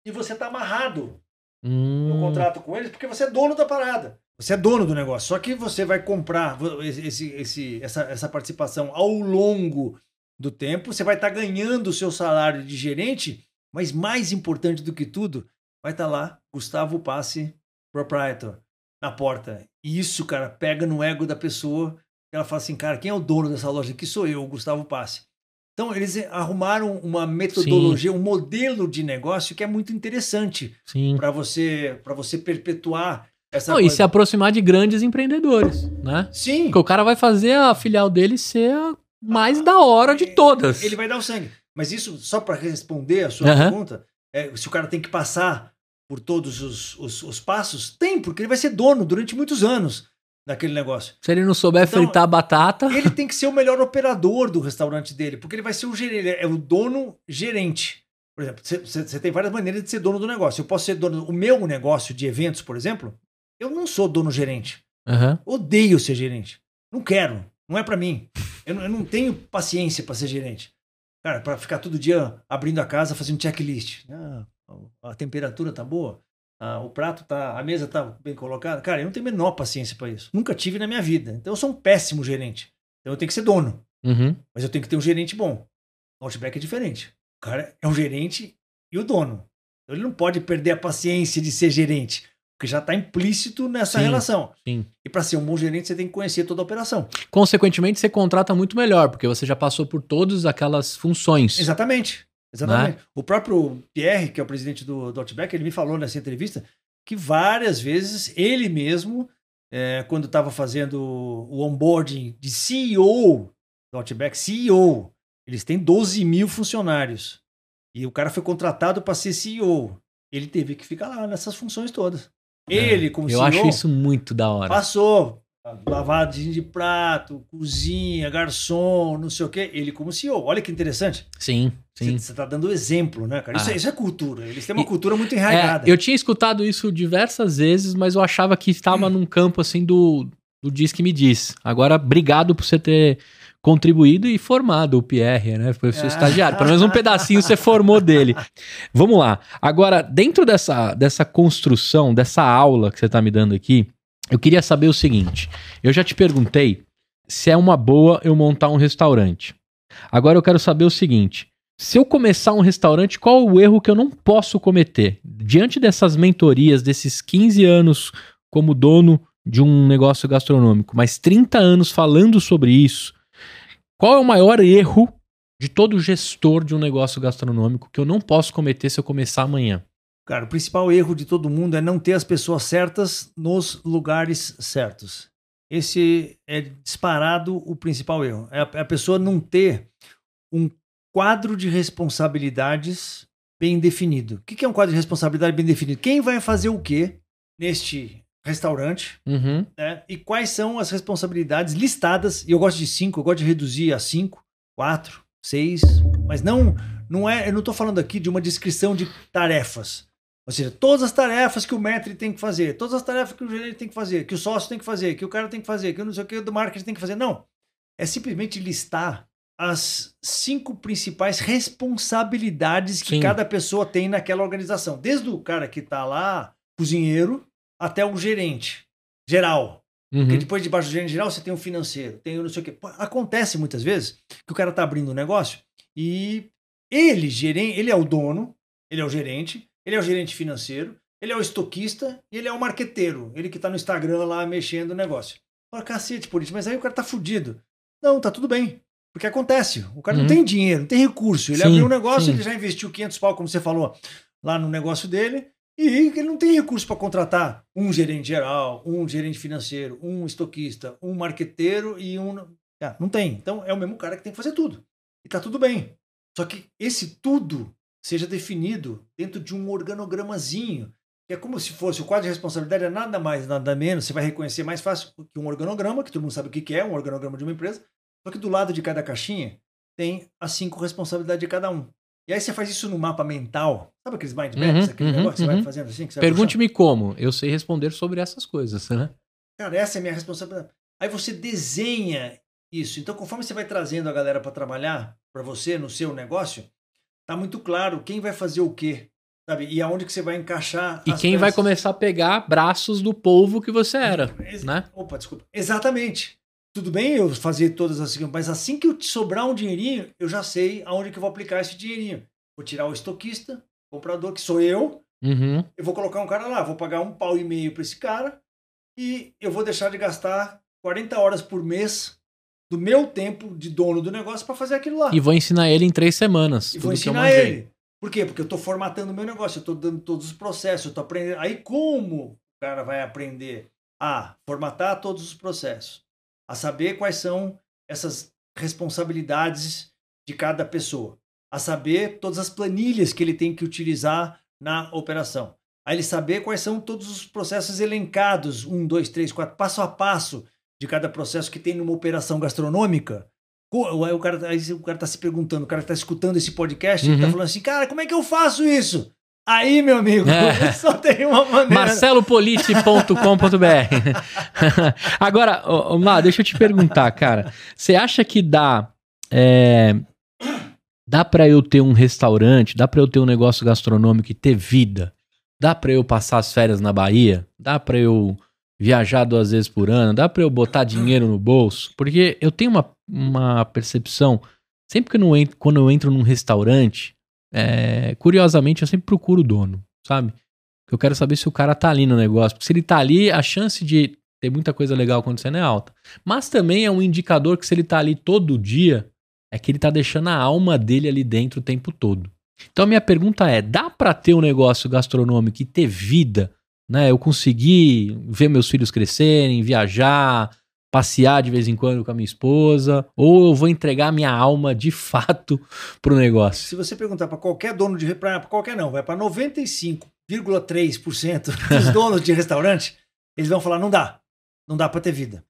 e você está amarrado no Hum, contrato com eles, porque você é dono da parada. Você é dono do negócio. Só que você vai comprar esse, esse, essa, essa participação ao longo do tempo. Você vai estar ganhando o seu salário de gerente, mas mais importante do que tudo, vai estar lá Gustavo Passe Proprietor na porta. E isso, cara, pega no ego da pessoa. Ela fala assim, cara, quem é o dono dessa loja aqui? Sou eu, o Gustavo Passe. Então, eles arrumaram uma metodologia, um modelo de negócio que é muito interessante sim. para você para você perpetuar essa Não, e coisa. se aproximar de grandes empreendedores, né? Sim, Porque o cara vai fazer a filial dele ser a mais da hora de todas. ele vai dar o sangue. Mas isso, só para responder a sua Aham. pergunta, é, se o cara tem que passar por todos os, os, os passos? Tem, porque ele vai ser dono durante muitos anos daquele negócio. Se ele não souber Então, fritar batata. Ele tem que ser o melhor operador do restaurante dele, porque ele vai ser o gerente, ele é o dono gerente. Por exemplo, você- tem várias maneiras de ser dono do negócio. Eu posso ser dono. O meu negócio de eventos, por exemplo, eu não sou dono gerente. Aham. Odeio ser gerente. Não quero. Não é pra mim. Eu não, eu não tenho paciência pra ser gerente. Cara, pra ficar todo dia abrindo a casa, fazendo checklist. Ah, a temperatura tá boa. Ah, o prato tá. A mesa tá bem colocada. Cara, eu não tenho a menor paciência pra isso. Nunca tive na minha vida. Então eu sou um péssimo gerente. Então eu tenho que ser dono. Uhum. Mas eu tenho que ter um gerente bom. O Outback é diferente. O cara é o gerente e o dono. Então ele não pode perder a paciência de ser gerente. Porque já está implícito nessa Sim. relação. Sim. E para ser um bom gerente, você tem que conhecer toda a operação. Consequentemente, você contrata muito melhor, porque você já passou por todas aquelas funções. Exatamente. Exatamente. O próprio Pierre, que é o presidente do, do Outback, ele me falou nessa entrevista que várias vezes ele mesmo, é, quando estava fazendo o onboarding de CEO do Outback, CEO, eles têm 12 mil funcionários. E o cara foi contratado para ser CEO. Ele teve que ficar lá nessas funções todas. Ele, como É, Eu CEO, acho isso muito da hora. passou lavadinho de prato, cozinha, garçom, não sei o quê. Ele como CEO. Olha que interessante. Sim, sim. Você está dando exemplo, né, cara? Isso, Ah. é, isso é cultura. Eles têm uma cultura muito É, enraizada. eu tinha escutado isso diversas vezes, mas eu achava que estava num campo assim do, do diz que me diz. Agora, obrigado por você ter contribuído e formado o Pierre, né? Foi seu Ah. estagiário. Pelo menos um pedacinho você formou dele. Vamos lá. Agora, dentro dessa, dessa construção, dessa aula que você está me dando aqui, eu queria saber o seguinte. Eu já te perguntei se é uma boa eu montar um restaurante. Agora eu quero saber o seguinte. Se eu começar um restaurante, qual o erro que eu não posso cometer? Diante dessas mentorias, desses 15 anos como dono de um negócio gastronômico, mais 30 anos falando sobre isso, qual é o maior erro de todo gestor de um negócio gastronômico que eu não posso cometer se eu começar amanhã? Cara, o principal erro de todo mundo é não ter as pessoas certas nos lugares certos. Esse é disparado o principal erro. É a, é pessoa não ter um quadro de responsabilidades bem definido. O que que é um quadro de responsabilidade bem definido? Quem vai fazer o quê neste restaurante? Uhum. né? E quais são as responsabilidades listadas? E eu gosto de cinco, eu gosto de reduzir a cinco, quatro, seis, mas não, não é. Eu não estou falando aqui de uma descrição de tarefas. Ou seja, todas as tarefas que o mestre tem que fazer, todas as tarefas que o gerente tem que fazer, que o sócio tem que fazer, que o cara tem que fazer, que o não sei o que do marketing tem que fazer. Não. É simplesmente listar as cinco principais responsabilidades que Sim. cada pessoa tem naquela organização. Desde o cara que está lá, cozinheiro, até o gerente geral. Uhum. Porque depois debaixo do gerente geral você tem o financeiro, tem o não sei o quê. Acontece muitas vezes que o cara tá abrindo um negócio e ele, gerente, ele é o dono, ele é o gerente, ele é o gerente financeiro, ele é o estoquista e ele é o marqueteiro. Ele que tá no Instagram lá mexendo o negócio. Fala, cacete, por isso, mas aí o cara tá fudido. Não, tá tudo bem. Porque acontece. O cara Uhum. não tem dinheiro, não tem recurso. Ele Sim, abriu um negócio, sim. ele já investiu 500 pau, como você falou, lá no negócio dele. E ele não tem recurso para contratar um gerente geral, um gerente financeiro, um estoquista, um marqueteiro e um. Ah, não tem. Então é o mesmo cara que tem que fazer tudo. E tá tudo bem. Só que esse tudo seja definido dentro de um organogramazinho. Que é como se fosse o quadro de responsabilidade, é nada mais, nada menos. Você vai reconhecer mais fácil que um organograma, que todo mundo sabe o que é, um organograma de uma empresa. Só que do lado de cada caixinha tem as cinco responsabilidades de cada um. E aí você faz isso no mapa mental. Sabe aqueles mind maps, Uhum, aquele uhum, negócio que você uhum. vai fazendo assim? Pergunte-me como. Eu sei responder sobre essas coisas, né? Cara, essa é a minha responsabilidade. Aí você desenha isso. Então, conforme você vai trazendo a galera para trabalhar para você no seu negócio, tá muito claro quem vai fazer o quê, sabe? E aonde que você vai encaixar E quem vai peças. começar a pegar braços do povo que você era, Ex- né? Opa, desculpa. Exatamente. Tudo bem eu fazer todas as mas assim que eu sobrar um dinheirinho, eu já sei aonde que eu vou aplicar esse dinheirinho. Vou tirar o estoquista, comprador, que sou eu, Uhum. eu vou colocar um cara lá, vou pagar um pau e meio para esse cara e eu vou deixar de gastar 40 horas por mês do meu tempo de dono do negócio para fazer aquilo lá. E vou ensinar ele em três semanas. E vou ensinar ele. Por quê? Porque eu estou formatando o meu negócio, eu estou dando todos os processos, eu estou aprendendo. Aí como o cara vai aprender a formatar todos os processos, a saber quais são essas responsabilidades de cada pessoa, a saber todas as planilhas que ele tem que utilizar na operação, a ele saber quais são todos os processos elencados, um, dois, três, quatro, passo a passo de cada processo que tem numa operação gastronômica. Aí o cara, aí o cara tá se perguntando, o cara tá escutando esse podcast, ele tá Uhum. falando assim, cara, como é que eu faço isso? Aí, meu amigo, É. só tem uma maneira. marcelopoliti.com.br Agora, Má, deixa eu te perguntar, cara. Você acha que dá é, dá para eu ter um restaurante, dá para eu ter um negócio gastronômico e ter vida? Dá para eu passar as férias na Bahia? Dá para eu viajar duas vezes por ano? Dá para eu botar dinheiro no bolso? Porque eu tenho uma, uma percepção, sempre que eu entro, quando eu entro num restaurante, é, curiosamente eu sempre procuro o dono, sabe? Eu quero saber se o cara tá ali no negócio. Porque se ele tá ali, a chance de ter muita coisa legal acontecendo é alta. Mas também é um indicador que se ele tá ali todo dia, é que ele tá deixando a alma dele ali dentro o tempo todo. Então minha pergunta é, dá pra ter um negócio gastronômico e ter vida, né? Eu conseguir ver meus filhos crescerem, viajar, passear de vez em quando com a minha esposa, ou eu vou entregar minha alma de fato pro negócio? Se você perguntar para qualquer dono de para qualquer não, vai para 95,3% dos donos de restaurante, eles vão falar não dá. Não dá para ter vida.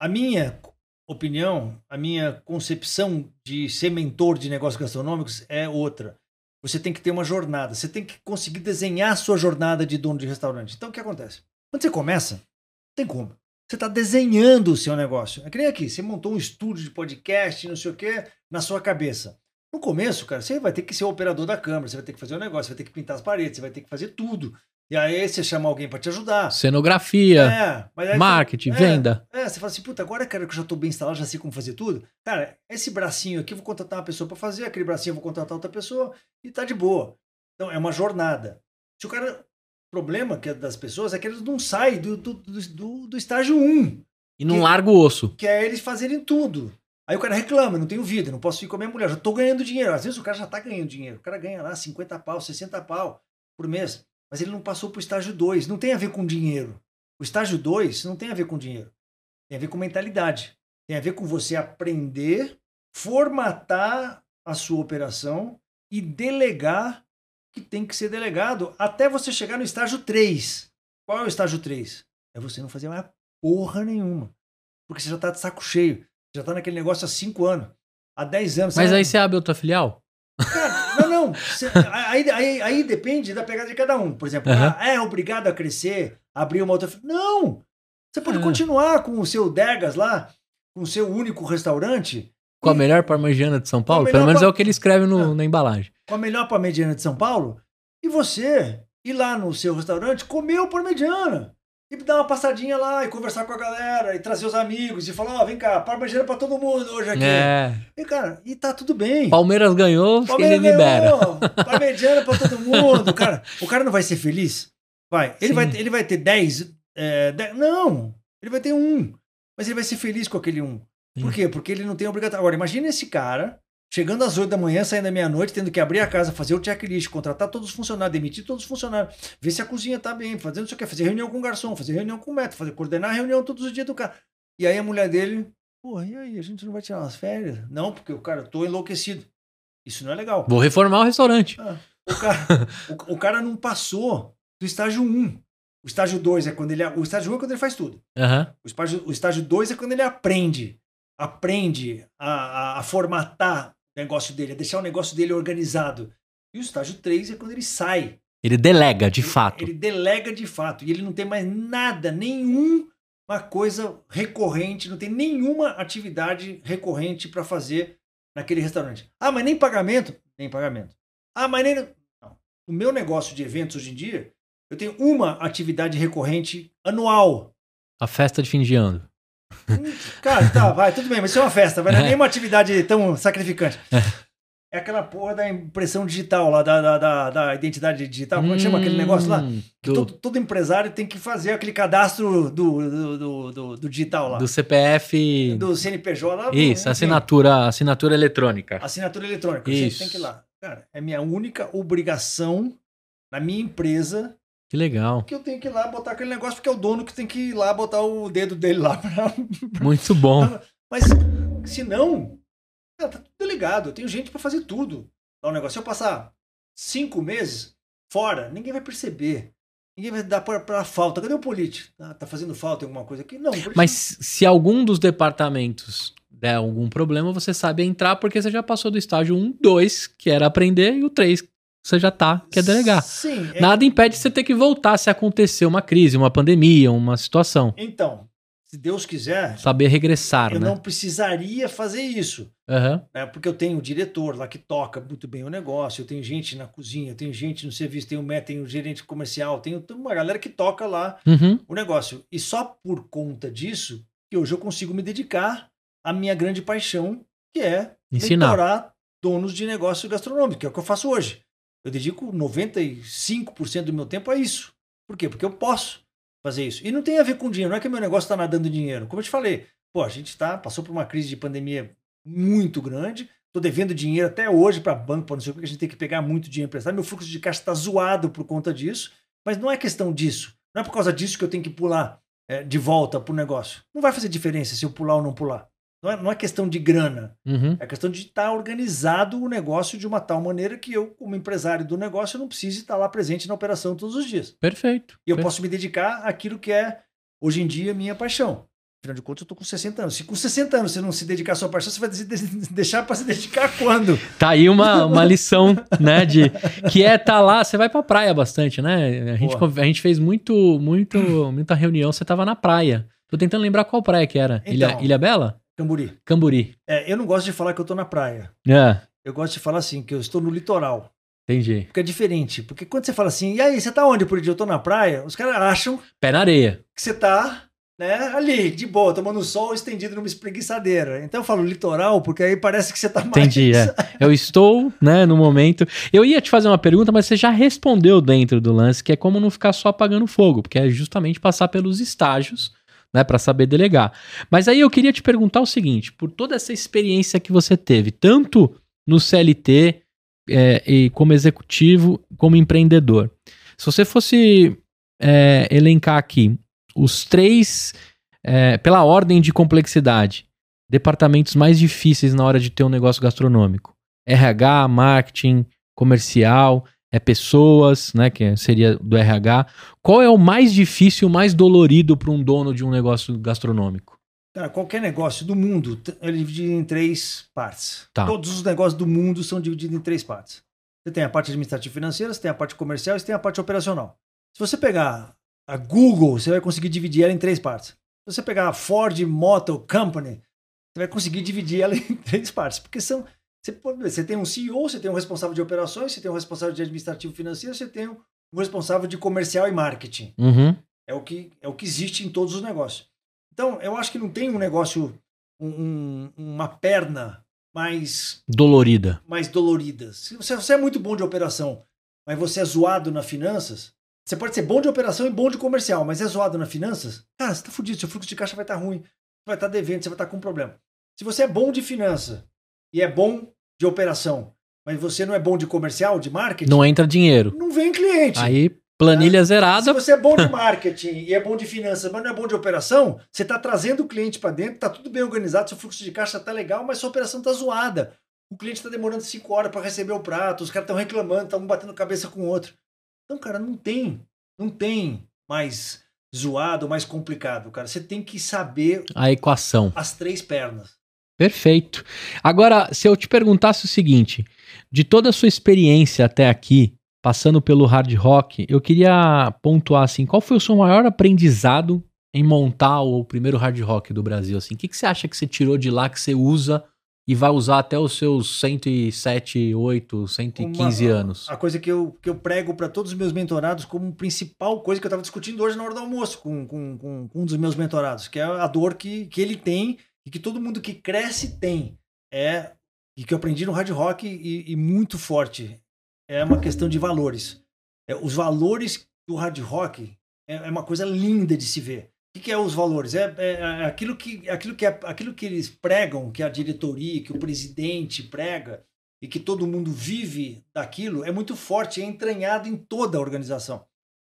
A minha opinião, a minha concepção de ser mentor de negócios gastronômicos é outra. Você tem que ter uma jornada, você tem que conseguir desenhar a sua jornada de dono de restaurante. Então o que acontece? Quando você começa, não tem como. Você está desenhando o seu negócio. É que nem aqui, você montou um estúdio de podcast, não sei o quê, na sua cabeça. No começo, cara, você vai ter que ser o operador da câmera, você vai ter que fazer o negócio, você vai ter que pintar as paredes, você vai ter que fazer tudo. E aí você chama alguém para te ajudar. Cenografia, É, marketing, é, venda. É, você fala assim, puta, agora cara, que eu já tô bem instalado, já sei como fazer tudo. Cara, esse bracinho aqui eu vou contratar uma pessoa para fazer, aquele bracinho eu vou contratar outra pessoa e tá de boa. Então é uma jornada. Se o cara. O problema que é das pessoas é que eles não saem do, do, do, do, do estágio 1, E não Que- larga o osso. que é eles fazerem tudo. Aí o cara reclama, não tenho vida, não posso ir com a minha mulher, já tô ganhando dinheiro. Às vezes o cara já tá ganhando dinheiro. O cara ganha lá 50 pau, 60 pau por mês. Mas ele não passou pro estágio 2. Não tem a ver com dinheiro. O estágio 2 não tem a ver com dinheiro. Tem a ver com mentalidade. Tem a ver com você aprender, formatar a sua operação e delegar o que tem que ser delegado até você chegar no estágio 3. Qual é o estágio 3? É você não fazer mais porra nenhuma. Porque você já tá de saco cheio. Já tá naquele negócio há 5 anos. Há 10 anos. Mas aí você abre outra filial? Cara, não. Cê- aí, aí, aí depende da pegada de cada um. Por exemplo, ah, é obrigado a crescer, abrir uma outra. Não! Você pode Ah. continuar com o seu Degas lá, com o seu único restaurante, Com a melhor parmegiana de São Paulo? Pelo menos par- é o que ele escreve no- Não. na embalagem. com a melhor parmegiana de São Paulo, e você ir lá no seu restaurante comer o parmegiana. E dar uma passadinha lá e conversar com a galera, e trazer os amigos, e falar, ó, vem cá, parmegiana pra todo mundo hoje aqui. É. E, cara, e tá tudo bem. Palmeiras ganhou, Palmeiras ele libera. ganhou, Parmegiana pra todo mundo. Cara, o cara não vai ser feliz? Vai. Ele, Sim. vai, ter- ele vai ter 10, é, 10. Não. Ele vai ter um. Mas ele vai ser feliz com aquele um. Por Sim. quê? Porque ele não tem obrigação. Agora, imagina esse cara chegando às 8 da manhã, saindo à meia-noite, tendo que abrir a casa, fazer o checklist, contratar todos os funcionários, demitir todos os funcionários, ver se a cozinha tá bem, sei o que, fazer reunião com o garçom, fazer reunião com o metro, fazer, coordenar a reunião todos os dias do cara. E aí a mulher dele, pô, e aí, a gente não vai tirar umas férias? Não, porque o cara, eu tô enlouquecido. Isso não é legal. Vou reformar o restaurante. Ah, o, cara, o, o cara não passou do estágio 1. O estágio 2 é quando ele. O estágio 1 é quando ele faz tudo. Aham. O estágio, o estágio 2 é quando ele aprende. Aprende a, a, a formatar negócio dele, a deixar o negócio dele organizado. E o estágio 3 é quando ele sai. Ele delega, de Ele- fato. Ele delega de fato. E ele não tem mais nada, nenhuma coisa recorrente, não tem nenhuma atividade recorrente para fazer naquele restaurante. Ah, mas nem pagamento? Nem pagamento. Ah, mas nem. Não. O meu negócio de eventos hoje em dia, eu tenho uma atividade recorrente anual. A festa de fim de ano. Hum, Cara, tá, vai, tudo bem, mas isso é uma festa, vai, não é nem uma atividade tão sacrificante. É aquela porra da impressão digital lá, da, da, da, da identidade digital, como é que chama aquele negócio lá? Hum, Que Do, todo, todo empresário tem que fazer aquele cadastro do, do, do, do- digital lá. do CPF. Do CNPJ lá. Isso, assinatura, assinatura eletrônica. Assinatura eletrônica. Você Isso. tem que ir lá. Cara, é minha única obrigação na minha empresa Que legal. que eu tenho que ir lá botar aquele negócio, porque é o dono que tem que ir lá botar o dedo dele lá. pra- Muito bom. Mas se não, tá tudo ligado. Eu tenho gente para fazer tudo. Lá o negócio. Se eu passar cinco meses fora, ninguém vai perceber. Ninguém vai dar para falta. Cadê o político? Ah, tá fazendo falta em alguma coisa aqui? Não. Mas se algum dos departamentos der algum problema, você sabe entrar porque você já passou do estágio 1, 2, que era aprender, e o 3, você já tá, que é delegar. Sim. é- Nada impede você ter que voltar se acontecer uma crise, uma pandemia, uma situação. Então, se Deus quiser, Saber regressar, eu né? não precisaria fazer isso. Aham. né? Porque eu tenho o diretor lá que toca muito bem o negócio, eu tenho gente na cozinha, eu tenho gente no serviço, tenho o MET, tenho o gerente comercial, tenho uma galera que toca lá Uhum. o negócio. E só por conta disso que hoje eu consigo me dedicar à minha grande paixão, que é Ensinar. donos de negócio gastronômico, que é o que eu faço hoje. Eu dedico 95% do meu tempo a isso. Por quê? Porque eu posso fazer isso. E não tem a ver com dinheiro, não é que meu negócio está nadando dinheiro. Como eu te falei, pô, a gente tá, passou por uma crise de pandemia muito grande, tô devendo dinheiro até hoje para banco, para não sei o que, a gente tem que pegar muito dinheiro emprestado. Meu fluxo de caixa está zoado por conta disso, mas não é questão disso. Não é por causa disso que eu tenho que pular é, de volta pro negócio. Não vai fazer diferença se eu pular ou não pular. Não é, não é questão de grana. Uhum. É questão de estar organizado o negócio de uma tal maneira que eu, como empresário do negócio, não precise estar lá presente na operação todos os dias. Perfeito. E eu Per- posso me dedicar àquilo que é, hoje em dia, minha paixão. Afinal de contas, eu estou com 60 anos. Se com 60 anos você não se dedicar à sua paixão, você vai de- de- deixar para se dedicar quando? Tá aí uma, uma lição, né, de que é tá lá, você vai pra praia bastante, né? A gente, Boa. a gente fez muito, muito, muita reunião, você tava na praia. Tô tentando lembrar qual praia que era. Ilha, Então. Ilha Bela? Camburi. Camburi. É, eu não gosto de falar que eu estou na praia. É, Eu gosto de falar assim, que eu estou no litoral. entendi. Porque é diferente. Porque quando você fala assim, e aí, você tá onde por dia? Eu tô na praia, os caras acham Pé na areia. que você tá né, ali, de boa, tomando sol, estendido numa espreguiçadeira. Então eu falo litoral, porque aí parece que você tá mais. Entendi, é. Eu estou, né, no momento. Eu ia te fazer uma pergunta, mas você já respondeu dentro do lance, que é como não ficar só apagando fogo, porque é justamente passar pelos estágios, né, para saber delegar. Mas aí eu queria te perguntar o seguinte: por toda essa experiência que você teve, tanto no CLT é, e como executivo, como empreendedor, se você fosse é, elencar aqui os três, é, pela ordem de complexidade, departamentos mais difíceis na hora de ter um negócio gastronômico? RH, marketing, comercial, é pessoas, né, que seria do RH. Qual é o mais difícil, o mais dolorido para um dono de um negócio gastronômico? Cara, qualquer negócio do mundo, é dividido em três partes. Tá. Todos os negócios do mundo são divididos em três partes. Você tem a parte administrativa financeira, você tem a parte comercial e você tem a parte operacional. Se você pegar a Google, você vai conseguir dividir ela em três partes. Se você pegar a Ford Motor Company, você vai conseguir dividir ela em três partes. Porque são. Você, você tem um CEO, você tem um responsável de operações, você tem um responsável de administrativo financeiro, você tem um responsável de comercial e marketing. Uhum. É o que, é o que existe em todos os negócios. Então, eu acho que não tem um negócio, um- um- uma perna mais, Dolorida. mais dolorida. Se você, você é muito bom de operação, mas você é zoado na finanças, você pode ser bom de operação e bom de comercial, mas é zoado na finanças, cara, você tá fudido, seu fluxo de caixa vai estar ruim, você vai estar devendo, você vai estar com problema. Se você é bom de finança e é bom de operação, mas você não é bom de comercial, de marketing, Não entra dinheiro. não vem cliente. Aí, planilha zerada. Se você é bom de marketing e é bom de finanças, mas não é bom de operação, você está trazendo o cliente para dentro, está tudo bem organizado, seu fluxo de caixa está legal, mas sua operação está zoada. O cliente está demorando cinco horas para receber o prato, os caras estão reclamando, estão um batendo cabeça com o outro. Então, cara, não tem, não tem mais zoado, mais complicado, cara. Você tem que saber A equação. as três pernas. Perfeito. Agora, se eu te perguntasse o seguinte, de toda a sua experiência até aqui, passando pelo hard rock, eu queria pontuar assim, qual foi o seu maior aprendizado em montar o primeiro hard rock do Brasil? Assim, o que, que você acha que você tirou de lá que você usa e vai usar até os seus 107, 8, 115 Uma- anos? A coisa que eu, que eu prego para todos os meus mentorados como principal coisa que eu estava discutindo hoje na hora do almoço com, com, com, com um dos meus mentorados, que é a dor que, que ele tem e que todo mundo que cresce tem. É, e que eu aprendi no hard rock e, e muito forte. É uma questão de valores. É, os valores do hard rock é, é uma coisa linda de se ver. O que, que é os valores? É, é- é aquilo, que, aquilo, que, é- aquilo que eles pregam, que a diretoria, que o presidente prega, e que todo mundo vive daquilo, é muito forte, é entranhado em toda a organização.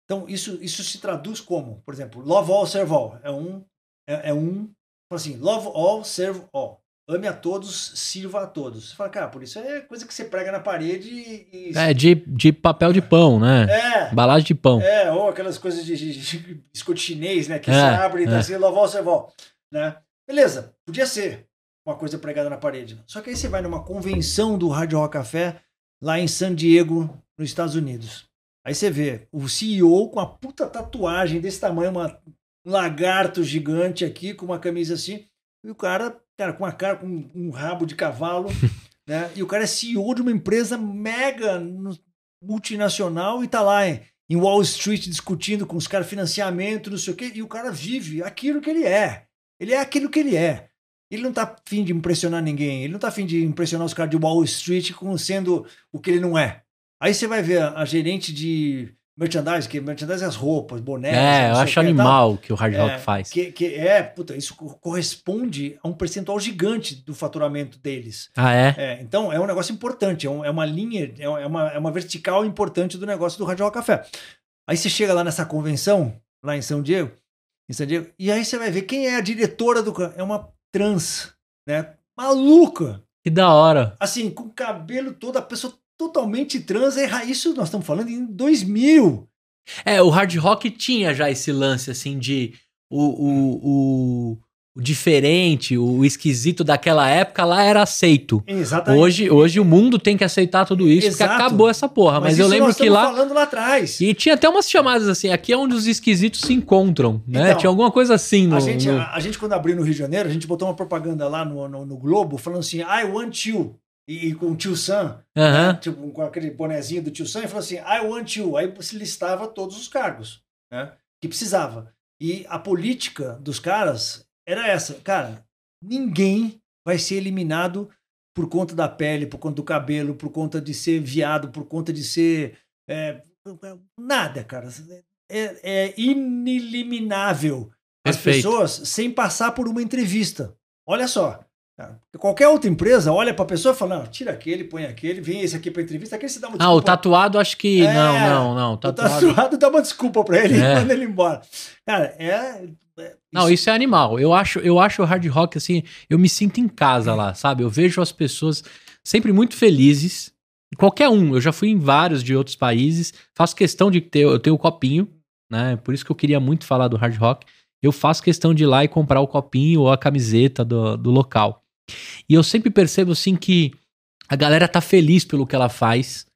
Então, isso, isso se traduz como, por exemplo, love all, serve all. É um. É, é um. Fala Assim, love all, serve all. ame a todos, sirva a todos. Você fala, cara, por isso é coisa que você prega na parede e. É, de, de papel de pão, né? É. Balagem de pão. É, ou aquelas coisas de, de, de biscoito chinês, né? Que É, você abre e é. tá assim, lavou, você volta. Né? Beleza, podia ser uma coisa pregada na parede. Só que aí você vai numa convenção do Hard Rock Café lá em San Diego, nos Estados Unidos. Aí você vê o CEO com a puta tatuagem desse tamanho, uma, um lagarto gigante aqui, com uma camisa assim, e o cara, cara, com uma cara com um rabo de cavalo, né? E o cara é CEO de uma empresa mega multinacional e tá lá em, em Wall Street discutindo com os caras financiamento, não sei o quê, e o cara vive aquilo que ele é. Ele é aquilo que ele é. Ele não tá afim de impressionar ninguém, ele não tá afim de impressionar os caras de Wall Street com sendo o que ele não é. Aí você vai ver a gerente de merchandising, que merchandising é as roupas, bonés. É, eu acho que animal o que o hard É, rock faz. Que, que é, puta, isso co- corresponde a um percentual gigante do faturamento deles. Ah, é? É, então é um negócio importante, é, um- é uma linha, é uma, é uma vertical importante do negócio do Rádio Rock Café. Aí você chega lá nessa convenção, lá em São Diego, em São Diego, e aí você vai ver quem é a diretora do. É uma trans, né? Maluca! Que da hora. Assim, com o cabelo todo, a pessoa totalmente trans. É, isso nós estamos falando em 2000. É, o hard rock tinha já esse lance, assim, de o, o, o, o diferente, o esquisito daquela época lá era aceito. Exatamente. Hoje, hoje o mundo tem que aceitar tudo isso, porque Exato. acabou essa porra. Mas, eu isso lembro que lá. falando lá atrás. E tinha até umas chamadas assim, aqui é onde os esquisitos se encontram, né? Então, tinha alguma coisa assim no. A gente, no- a, a gente, quando abriu no Rio de Janeiro, a gente botou uma propaganda lá no, no, no Globo falando assim: I want you. E, com o tio Sam, Aham. né, tipo, com aquele bonezinho do tio Sam, e falou assim: I want you. Aí se listava todos os cargos né, que precisava. E a política dos caras era essa: cara, ninguém vai ser eliminado por conta da pele, por conta do cabelo, por conta de ser viado, por conta de ser. é, nada, cara. É, é ineliminável as pessoas sem passar por uma entrevista. Olha só. Qualquer outra empresa olha para a pessoa e fala: não, tira aquele, põe aquele, vem esse aqui para entrevista, aquele se dá uma Ah, o desculpa. tatuado acho que. É, não, não, não. O Tatuado. tatuado dá uma desculpa para ele É. e manda ele embora. Cara, é. é- Não, isso é animal. Eu acho, eu acho o hard rock assim, eu me sinto em casa lá, sabe? Eu vejo as pessoas sempre muito felizes. Qualquer um, eu já fui em vários de outros países, faço questão de ter, eu tenho o copinho, né? Por isso que eu queria muito falar do hard rock. Eu faço questão de ir lá e comprar o copinho ou a camiseta do, do local. E eu sempre percebo assim que a galera tá feliz pelo que ela faz.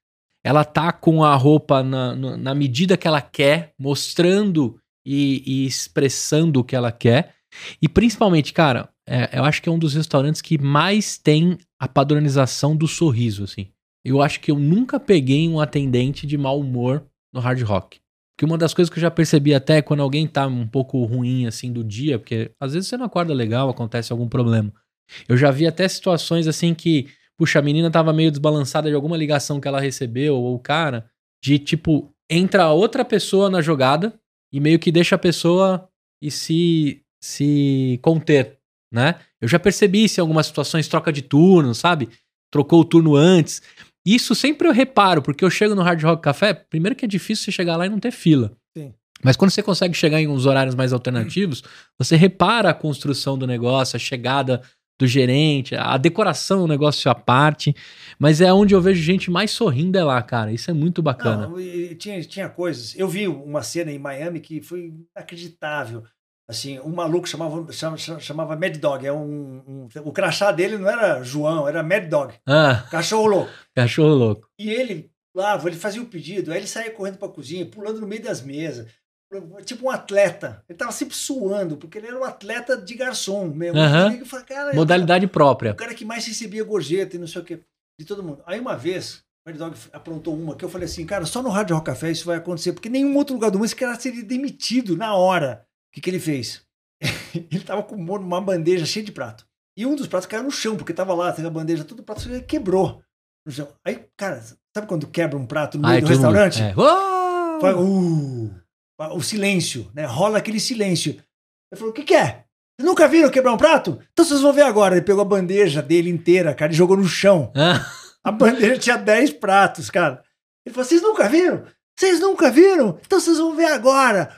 Ela tá com a roupa na, na- medida que ela quer, mostrando e, e expressando o que ela quer. E principalmente, cara, é, eu acho que é um dos restaurantes que mais tem a padronização do sorriso, assim. Eu acho que eu nunca peguei um atendente de mau humor no Hard Rock. Porque uma das coisas que eu já percebi até é quando alguém tá um pouco ruim, assim, do dia, porque às vezes você não acorda legal, acontece algum problema. Eu já vi até situações assim que, puxa, a menina tava meio desbalançada de alguma ligação que ela recebeu, ou o cara, de tipo, entra outra pessoa na jogada e meio que deixa a pessoa e se, se conter, né? Eu já percebi isso em algumas situações, troca de turno, sabe? Trocou o turno antes. Isso sempre eu reparo, porque eu chego no Hard Rock Café, primeiro que é difícil você chegar lá e não ter fila. Sim. Mas quando você consegue chegar em uns horários mais alternativos, você repara a construção do negócio, a chegada do gerente, a decoração do negócio à parte. Mas é onde eu vejo gente mais sorrindo é lá, cara. Isso é muito bacana. Não, tinha, tinha coisas. Eu vi uma cena em Miami que foi inacreditável. Assim, um maluco chamava, chama- chamava Mad Dog. É um, um- o crachá dele não era João, era Mad Dog. Ah, Cachorro louco. cachorro louco. E ele lá, ele fazia o pedido, aí ele saía correndo para a cozinha, pulando no meio das mesas. Tipo um atleta. Ele tava sempre suando, porque ele era um atleta de garçom mesmo. Aham. Eu falei, cara, Modalidade o própria. cara que mais recebia gorjeta e não sei o quê, de todo mundo. Aí uma vez, o Mad Dog aprontou uma que eu falei assim, cara, só no Hard Rock Café isso vai acontecer, porque nenhum outro lugar do mundo esse cara seria demitido na hora. O que, que ele fez? ele tava com uma bandeja cheia de prato. E um dos pratos caiu no chão, porque tava lá, teve a bandeja, todo o prato quebrou no chão. Aí, cara, sabe quando quebra um prato no meio Aí do todo mundo- restaurante? é. "Uh", o silêncio, né? Rola aquele silêncio. Ele falou: o que, que é? Vocês nunca viram quebrar um prato? Então vocês vão ver agora. Ele pegou a bandeja dele inteira, cara, e jogou no chão. Ah, A bandeja tinha 10 pratos, cara. Ele falou: vocês nunca viram? Vocês nunca viram? Então vocês vão ver agora.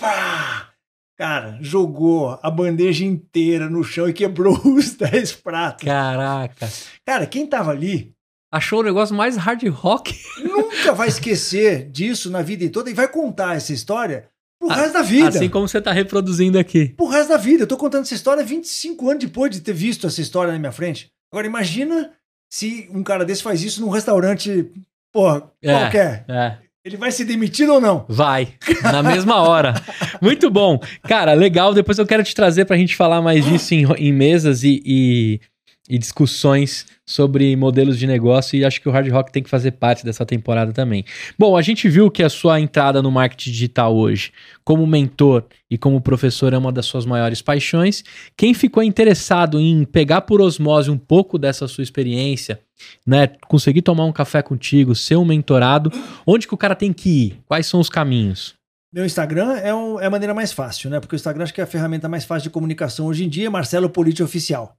Pá! Cara, jogou a bandeja inteira no chão e quebrou os 10 pratos. Caraca. Cara, quem tava ali Achou o negócio mais hard rock? nunca vai esquecer disso na vida toda e vai contar essa história pro resto da vida. Assim como você tá reproduzindo aqui. Pro resto da vida. Eu tô contando essa história 25 anos depois de ter visto essa história na minha frente. Agora, imagina se um cara desse faz isso num restaurante, porra, É. qualquer. É. Ele vai ser demitido ou não? Vai, na mesma hora. Muito bom. Cara, legal. Depois eu quero te trazer pra gente falar mais disso em, em mesas e, e- e discussões sobre modelos de negócio. E acho que o Hard Rock tem que fazer parte dessa temporada também. Bom, a gente viu que a sua entrada no marketing digital hoje, como mentor e como professor, é uma das suas maiores paixões. Quem ficou interessado em pegar por osmose um pouco dessa sua experiência, né, conseguir tomar um café contigo, ser um mentorado, onde que o cara tem que ir? Quais são os caminhos? Meu Instagram é, um- é a maneira mais fácil, né? Porque o Instagram acho que é a ferramenta mais fácil de comunicação hoje em dia, Marcelo Politi Oficial.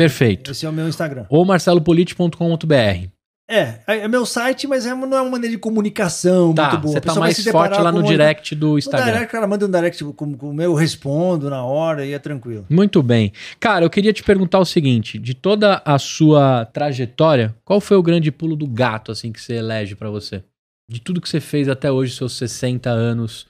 Perfeito. Esse é o meu Instagram. Ou marcelopoliti.com.br. É, é é meu site, mas é, não é uma maneira de comunicação Tá, muito boa. você tá mais forte lá no direct do No Instagram. direct, cara manda um direct com, com o meu, eu respondo na hora e é tranquilo. Muito bem. Cara, eu queria te perguntar o seguinte: de toda a sua trajetória, qual foi o grande pulo do gato, assim, que você elege pra você? De tudo que você fez até hoje, seus 60 anos,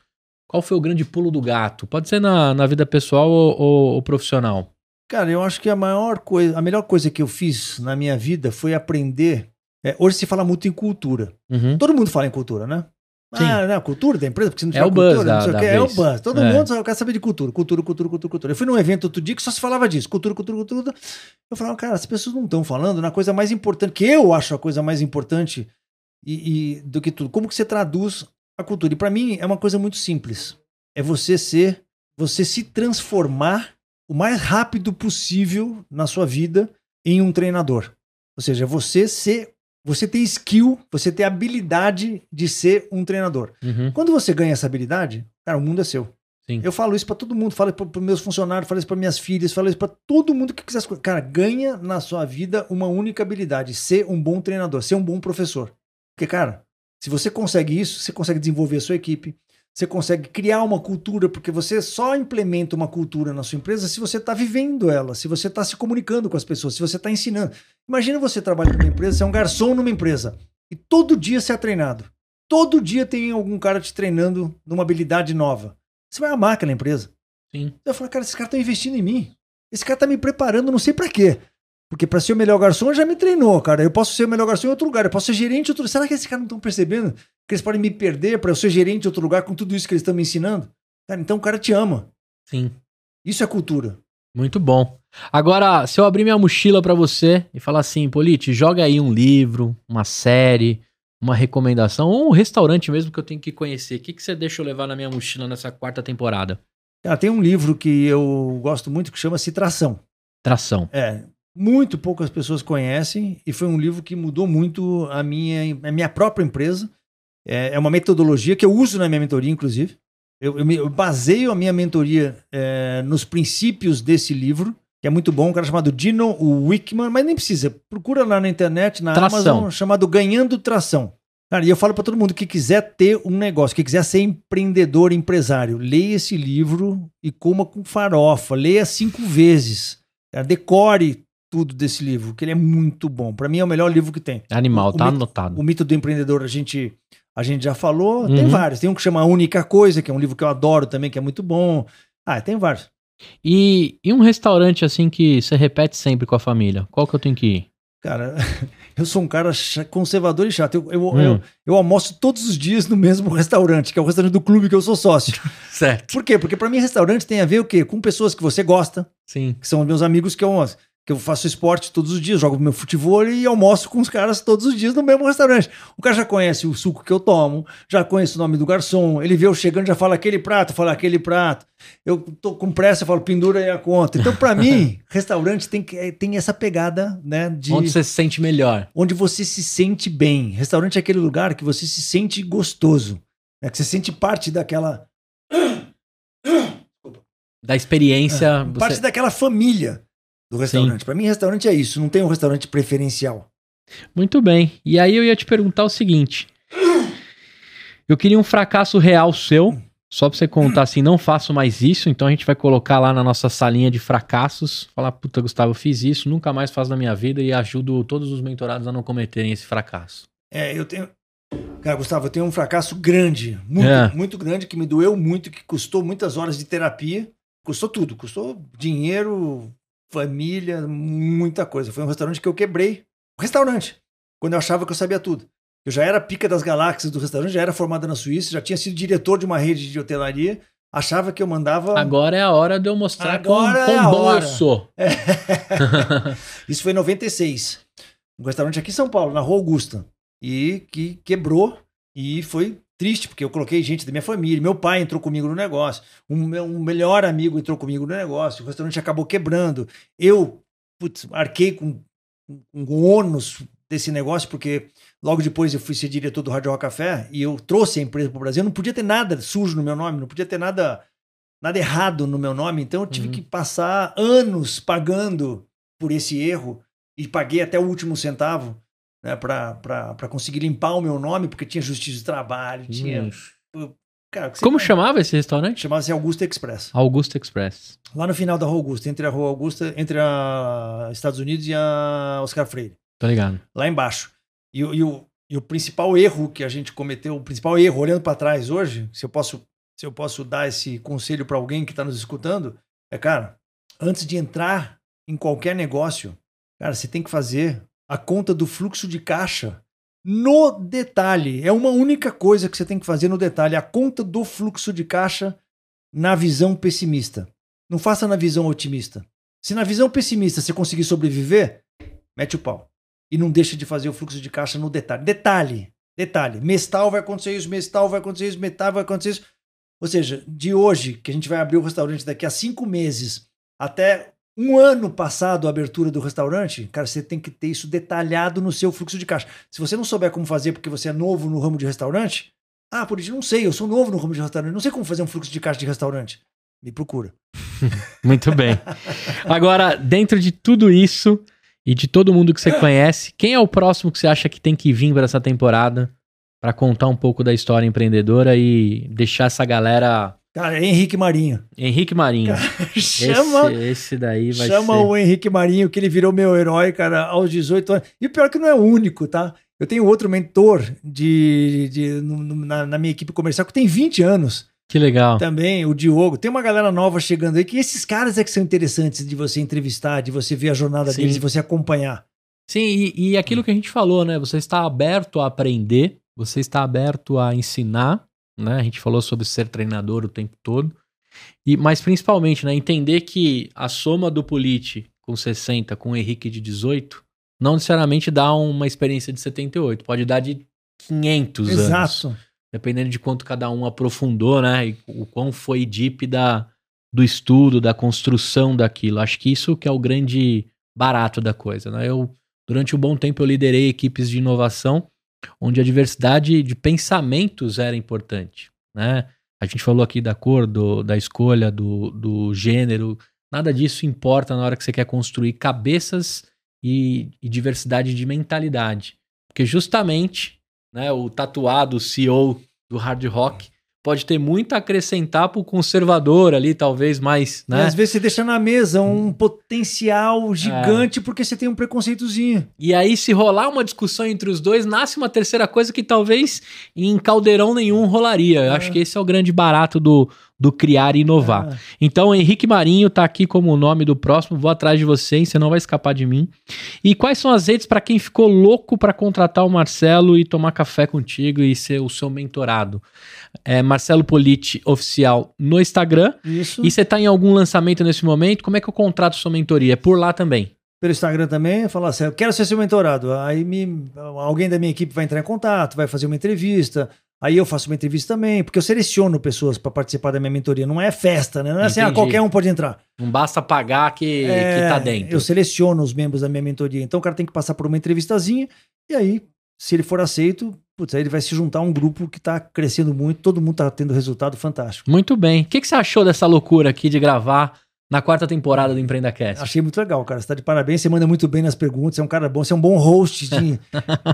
qual foi o grande pulo do gato? Pode ser na, na vida pessoal ou, ou- ou profissional. Cara, eu acho que a maior coisa, a melhor coisa que eu fiz na minha vida foi aprender. é, hoje se fala muito em cultura. Uhum. Todo mundo fala em cultura, né? Sim. Ah, não, cultura da empresa, porque se não É tiver o buzz cultura, da- não sei o quê, é o buzz. Todo É. mundo só quer saber de cultura, cultura, cultura, cultura, cultura. Eu fui num evento outro dia que só se falava disso, cultura, cultura, cultura. cultura. Eu falava, cara, as pessoas não estão falando na coisa mais importante, que eu acho a coisa mais importante e, e do que tudo. Como que você traduz a cultura? E para mim é uma coisa muito simples. É você ser, você se transformar o mais rápido possível na sua vida em um treinador. Ou seja, você ser, você ter skill, você ter habilidade de ser um treinador. Uhum. Quando você ganha essa habilidade, cara, o mundo é seu. Sim. Eu falo isso pra todo mundo, falo para os meus funcionários, falo isso para minhas filhas, falo isso pra todo mundo que quiser. as coisas. Cara, ganha na sua vida uma única habilidade: ser um bom treinador, ser um bom professor. Porque, cara, se você consegue isso, você consegue desenvolver a sua equipe, você consegue criar uma cultura, porque você só implementa uma cultura na sua empresa se você está vivendo ela, se você está se comunicando com as pessoas, se você está ensinando. Imagina você trabalhar numa empresa, você é um garçom numa empresa e todo dia você é treinado. Todo dia tem algum cara te treinando numa habilidade nova. Você vai amar aquela empresa. Sim. Eu falo, cara, esse cara tá investindo em mim. Esse cara tá me preparando, não sei pra quê. Porque pra ser o melhor garçom já me treinou, cara. Eu posso ser o melhor garçom em outro lugar, eu posso ser gerente em outro Será que esses caras não estão percebendo que eles podem me perder pra eu ser gerente em outro lugar com tudo isso que eles estão me ensinando? Cara, então o cara te ama. Sim. Isso é cultura. Muito bom. Agora, se eu abrir minha mochila pra você e falar assim, Polite, joga aí um livro, uma série, uma recomendação, ou um restaurante mesmo que eu tenho que conhecer. O que, que você deixa eu levar na minha mochila nessa quarta temporada? Cara, tem um livro que eu gosto muito que chama-se Tração. Tração. É, muito poucas pessoas conhecem e foi um livro que mudou muito a minha, a minha própria empresa. É, é uma metodologia que eu uso na minha mentoria, inclusive. Eu, eu me- eu baseio a minha mentoria é, nos princípios desse livro, que é muito bom. Um cara chamado Dino Wickman, mas nem precisa. Procura lá na internet, na Tração. Amazon, chamado Ganhando Tração. Cara, e eu falo para todo mundo que quiser ter um negócio, que quiser ser empreendedor, empresário, leia esse livro e coma com farofa. Leia cinco vezes. Cara, decore tudo desse livro, que ele é muito bom. Para mim é o melhor livro que tem. Animal, O tá mito- anotado. O mito do empreendedor a gente a gente já falou, tem Uhum. vários. Tem um que chama A Única Coisa, que é um livro que eu adoro também, que é muito bom. Ah, tem vários. E, e um restaurante assim que você repete sempre com a família? Qual que eu tenho que ir? Cara, eu sou um cara conservador e chato. Eu, eu, Hum. eu, eu almoço todos os dias no mesmo restaurante, que é o restaurante do clube que eu sou sócio. Certo. Por quê? Porque para mim restaurante tem a ver o quê? Com pessoas que você gosta, Sim. que são meus amigos que eu, que eu faço esporte todos os dias, jogo meu futebol e almoço com os caras todos os dias no mesmo restaurante. O cara já conhece o suco que eu tomo, já conhece o nome do garçom, ele vê eu chegando já fala aquele prato, fala aquele prato. Eu tô com pressa, eu falo pendura aí a conta. Então, para mim, restaurante tem, que- é, tem essa pegada, né, de Onde você se sente melhor? onde você se sente bem. Restaurante é aquele lugar que você se sente gostoso, né, que você sente parte daquela Da experiência. você- parte daquela família do restaurante. Para mim, restaurante é isso. Não tem um restaurante preferencial. Muito bem. E aí eu ia te perguntar o seguinte: eu queria um fracasso real seu Só pra você contar assim, não faço mais isso, então a gente vai colocar lá na nossa salinha de fracassos, falar, puta, Gustavo, eu fiz isso, nunca mais faço na minha vida e ajudo todos os mentorados a não cometerem esse fracasso. É, eu tenho. Cara, Gustavo, eu tenho um fracasso grande, muito, É. muito grande, que me doeu muito, que custou muitas horas de terapia. Custou tudo, custou dinheiro, família, muita coisa. Foi um restaurante que eu quebrei. Um restaurante. Quando eu achava que eu sabia tudo. Eu já era pica das galáxias do restaurante, já era formada na Suíça, já tinha sido diretor de uma rede de hotelaria. Achava que eu mandava. Agora é a hora de eu mostrar Agora com, é com a hora. bolso. Isso foi em 96. Um restaurante aqui em São Paulo, na Rua Augusta. E que quebrou e foi triste, porque eu coloquei gente da minha família. Meu pai entrou comigo no negócio. Um, um melhor amigo entrou comigo no negócio. O restaurante acabou quebrando. Eu, putz, arquei com, o ônus desse negócio, porque logo depois eu fui ser diretor do Rádio Rock Café e eu trouxe a empresa para o Brasil. Não podia ter nada sujo no meu nome, não podia ter nada, nada errado no meu nome. Então eu tive Uhum. que passar anos pagando por esse erro e paguei até o último centavo né, para conseguir limpar o meu nome, porque tinha justiça de trabalho, tinha. Cara, Como chamava esse restaurante? Chamava-se Augusta Express. Augusta Express. Lá no final da Rua Augusta, entre a Rua Augusta, entre a Estados Unidos e a Oscar Freire. Tô ligado. Lá embaixo. E, o- e o, e o principal erro que a gente cometeu, o principal erro, olhando para trás hoje, se eu posso, se eu posso dar esse conselho para alguém que está nos escutando, é, cara, antes de entrar em qualquer negócio, cara, você tem que fazer a conta do fluxo de caixa no detalhe. É uma única coisa que você tem que fazer no detalhe, a conta do fluxo de caixa na visão pessimista. Não faça na visão otimista. Se na visão pessimista você conseguir sobreviver, mete o pau. E não deixa de fazer o fluxo de caixa no detalhe. Detalhe, detalhe. Mestal vai acontecer isso, mestal vai acontecer isso, metal vai acontecer isso. Ou seja, de hoje, que a gente vai abrir o restaurante daqui a cinco meses, até um ano passado a abertura do restaurante, cara, você tem que ter isso detalhado no seu fluxo de caixa. Se você não souber como fazer porque você é novo no ramo de restaurante, ah, por isso não sei, eu sou novo no ramo de restaurante, não sei como fazer um fluxo de caixa de restaurante. Me procura. Muito bem. Agora, dentro de tudo isso e de todo mundo que você conhece, quem é o próximo que você acha que tem que vir para essa temporada para contar um pouco da história empreendedora e deixar essa galera. Cara, é Henrique Marinho. Henrique Marinho. Chama, esse, esse daí vai chama ser. o Henrique Marinho, que ele virou meu herói, cara, aos 18 anos. E o pior é que não é o único, tá? Eu tenho outro mentor de, de, no- na, na minha equipe comercial que tem 20 anos Que legal. também, o Diogo. Tem uma galera nova chegando aí, que esses caras é que são interessantes de você entrevistar, de você ver a jornada Sim. deles, de você acompanhar. Sim, e, e aquilo que a gente falou, né? Você está aberto a aprender, você está aberto a ensinar, né? A gente falou sobre ser treinador o tempo todo. E, mas principalmente, né? Entender que a soma do Polite com 60 com o Henrique de 18 não necessariamente dá uma experiência de 78, pode dar de 500 anos. Exato. Dependendo de quanto cada um aprofundou, né? E o quão foi deep da, do estudo, da construção daquilo. Acho que isso que é o grande barato da coisa, né? Eu, durante um bom tempo, eu liderei equipes de inovação onde a diversidade de pensamentos era importante, né? A gente falou aqui da cor, do, da escolha, do, do gênero. Nada disso importa na hora que você quer construir cabeças e, e diversidade de mentalidade. Porque justamente né, o tatuado CEO do hard rock pode ter muito a acrescentar para o conservador ali, talvez mais, né? às vezes você deixa na mesa um potencial gigante porque você tem um preconceitozinho. E aí, se rolar uma discussão entre os dois, nasce uma terceira coisa que talvez em caldeirão nenhum rolaria. Eu É. acho que esse é o grande barato do, do criar e inovar. Ah, Então, Henrique Marinho tá aqui como o nome do próximo. Vou atrás de vocês, você não vai escapar de mim. E quais são as redes para quem ficou louco para contratar o Marcelo e tomar café contigo e ser o seu mentorado? É Marcelo Politi Oficial no Instagram. isso. E você tá em algum lançamento nesse momento? Como é que eu contrato sua mentoria? É por lá também. pelo Instagram também, falar assim, eu quero ser seu mentorado. Aí me, alguém da minha equipe vai entrar em contato, vai fazer uma entrevista. Aí eu faço uma entrevista também, porque eu seleciono pessoas para participar da minha mentoria. Não é festa, né? Não é assim, ah, qualquer um pode entrar. Não basta pagar que, É, que tá dentro. Eu seleciono os membros da minha mentoria. Então o cara tem que passar por uma entrevistazinha e aí, se ele for aceito, putz, aí ele vai se juntar a um grupo que tá crescendo muito, todo mundo tá tendo resultado fantástico. Muito bem. O que, que você achou dessa loucura aqui de gravar na quarta temporada do Empreenda Cast. Achei muito legal, cara. Você tá de parabéns, você manda muito bem nas perguntas, você é um cara bom, você é um bom host de.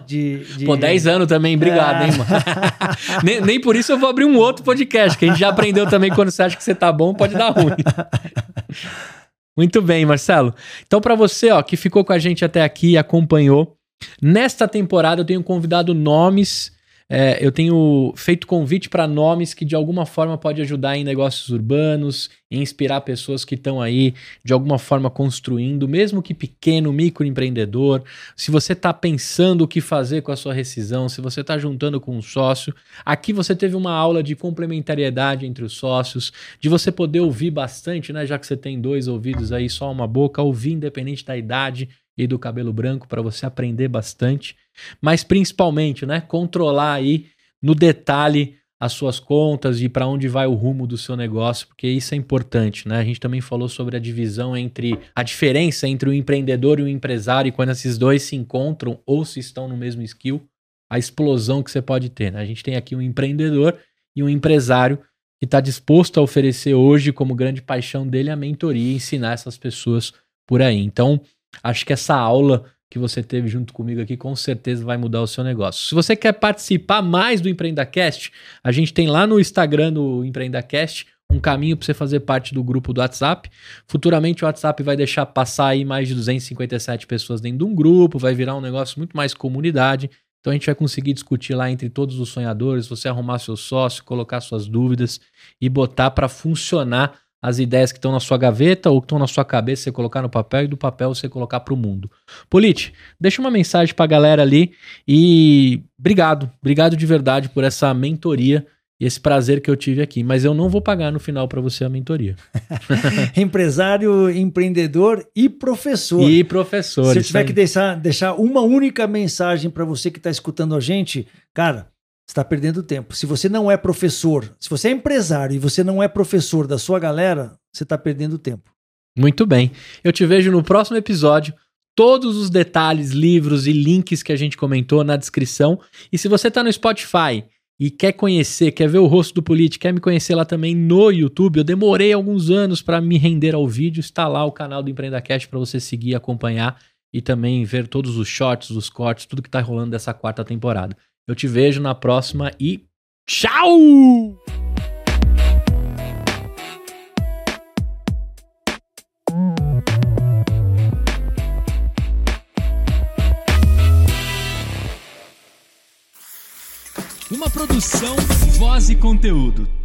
de, de... Pô, 10 anos também, obrigado, é. hein, mano. nem, nem por isso eu vou abrir um outro podcast, que a gente já aprendeu também quando você acha que você tá bom, pode dar ruim. Muito bem, Marcelo. Então, para você, ó, que ficou com a gente até aqui e acompanhou, nesta temporada eu tenho convidado nomes é, eu tenho feito convite para nomes que de alguma forma pode ajudar em negócios urbanos, inspirar pessoas que estão aí de alguma forma construindo, mesmo que pequeno, microempreendedor. Se você está pensando o que fazer com a sua rescisão, se você está juntando com um sócio, aqui você teve uma aula de complementariedade entre os sócios, de você poder ouvir bastante, né? Já que você tem dois ouvidos aí, só uma boca, ouvir independente da idade e do cabelo branco para você aprender bastante, mas principalmente, né, controlar aí no detalhe as suas contas e para onde vai o rumo do seu negócio, porque isso é importante, né? A gente também falou sobre a divisão entre a diferença entre o empreendedor e o empresário e quando esses dois se encontram ou se estão no mesmo skill, a explosão que você pode ter. Né? A gente tem aqui um empreendedor e um empresário que está disposto a oferecer hoje como grande paixão dele a mentoria e ensinar essas pessoas por aí. Então, Acho que essa aula que você teve junto comigo aqui com certeza vai mudar o seu negócio. Se você quer participar mais do EmpreendaCast, a gente tem lá no Instagram do EmpreendaCast um caminho para você fazer parte do grupo do WhatsApp. Futuramente o WhatsApp vai deixar passar aí mais de 257 pessoas dentro de um grupo, vai virar um negócio muito mais comunidade. Então a gente vai conseguir discutir lá entre todos os sonhadores, você arrumar seu sócio, colocar suas dúvidas e botar para funcionar as ideias que estão na sua gaveta ou que estão na sua cabeça, você colocar no papel e do papel você colocar para o mundo. Polite, deixa uma mensagem para a galera ali e obrigado, obrigado de verdade por essa mentoria e esse prazer que eu tive aqui, mas eu não vou pagar no final para você a mentoria. Empresário, empreendedor e professor. E professor. Se eu tiver que deixar, deixar uma única mensagem para você que está escutando a gente, cara, está perdendo tempo. Se você não é professor, se você é empresário e você não é professor da sua galera, você está perdendo tempo. Muito bem. Eu te vejo no próximo episódio. Todos os detalhes, livros e links que a gente comentou na descrição. E se você está no Spotify e quer conhecer, quer ver o rosto do Político, quer me conhecer lá também no YouTube, eu demorei alguns anos para me render ao vídeo. Está lá o canal do EmpreendaCast para você seguir, acompanhar e também ver todos os shorts, os cortes, tudo que está rolando dessa quarta temporada. Eu te vejo na próxima e tchau! Uma produção, voz e conteúdo.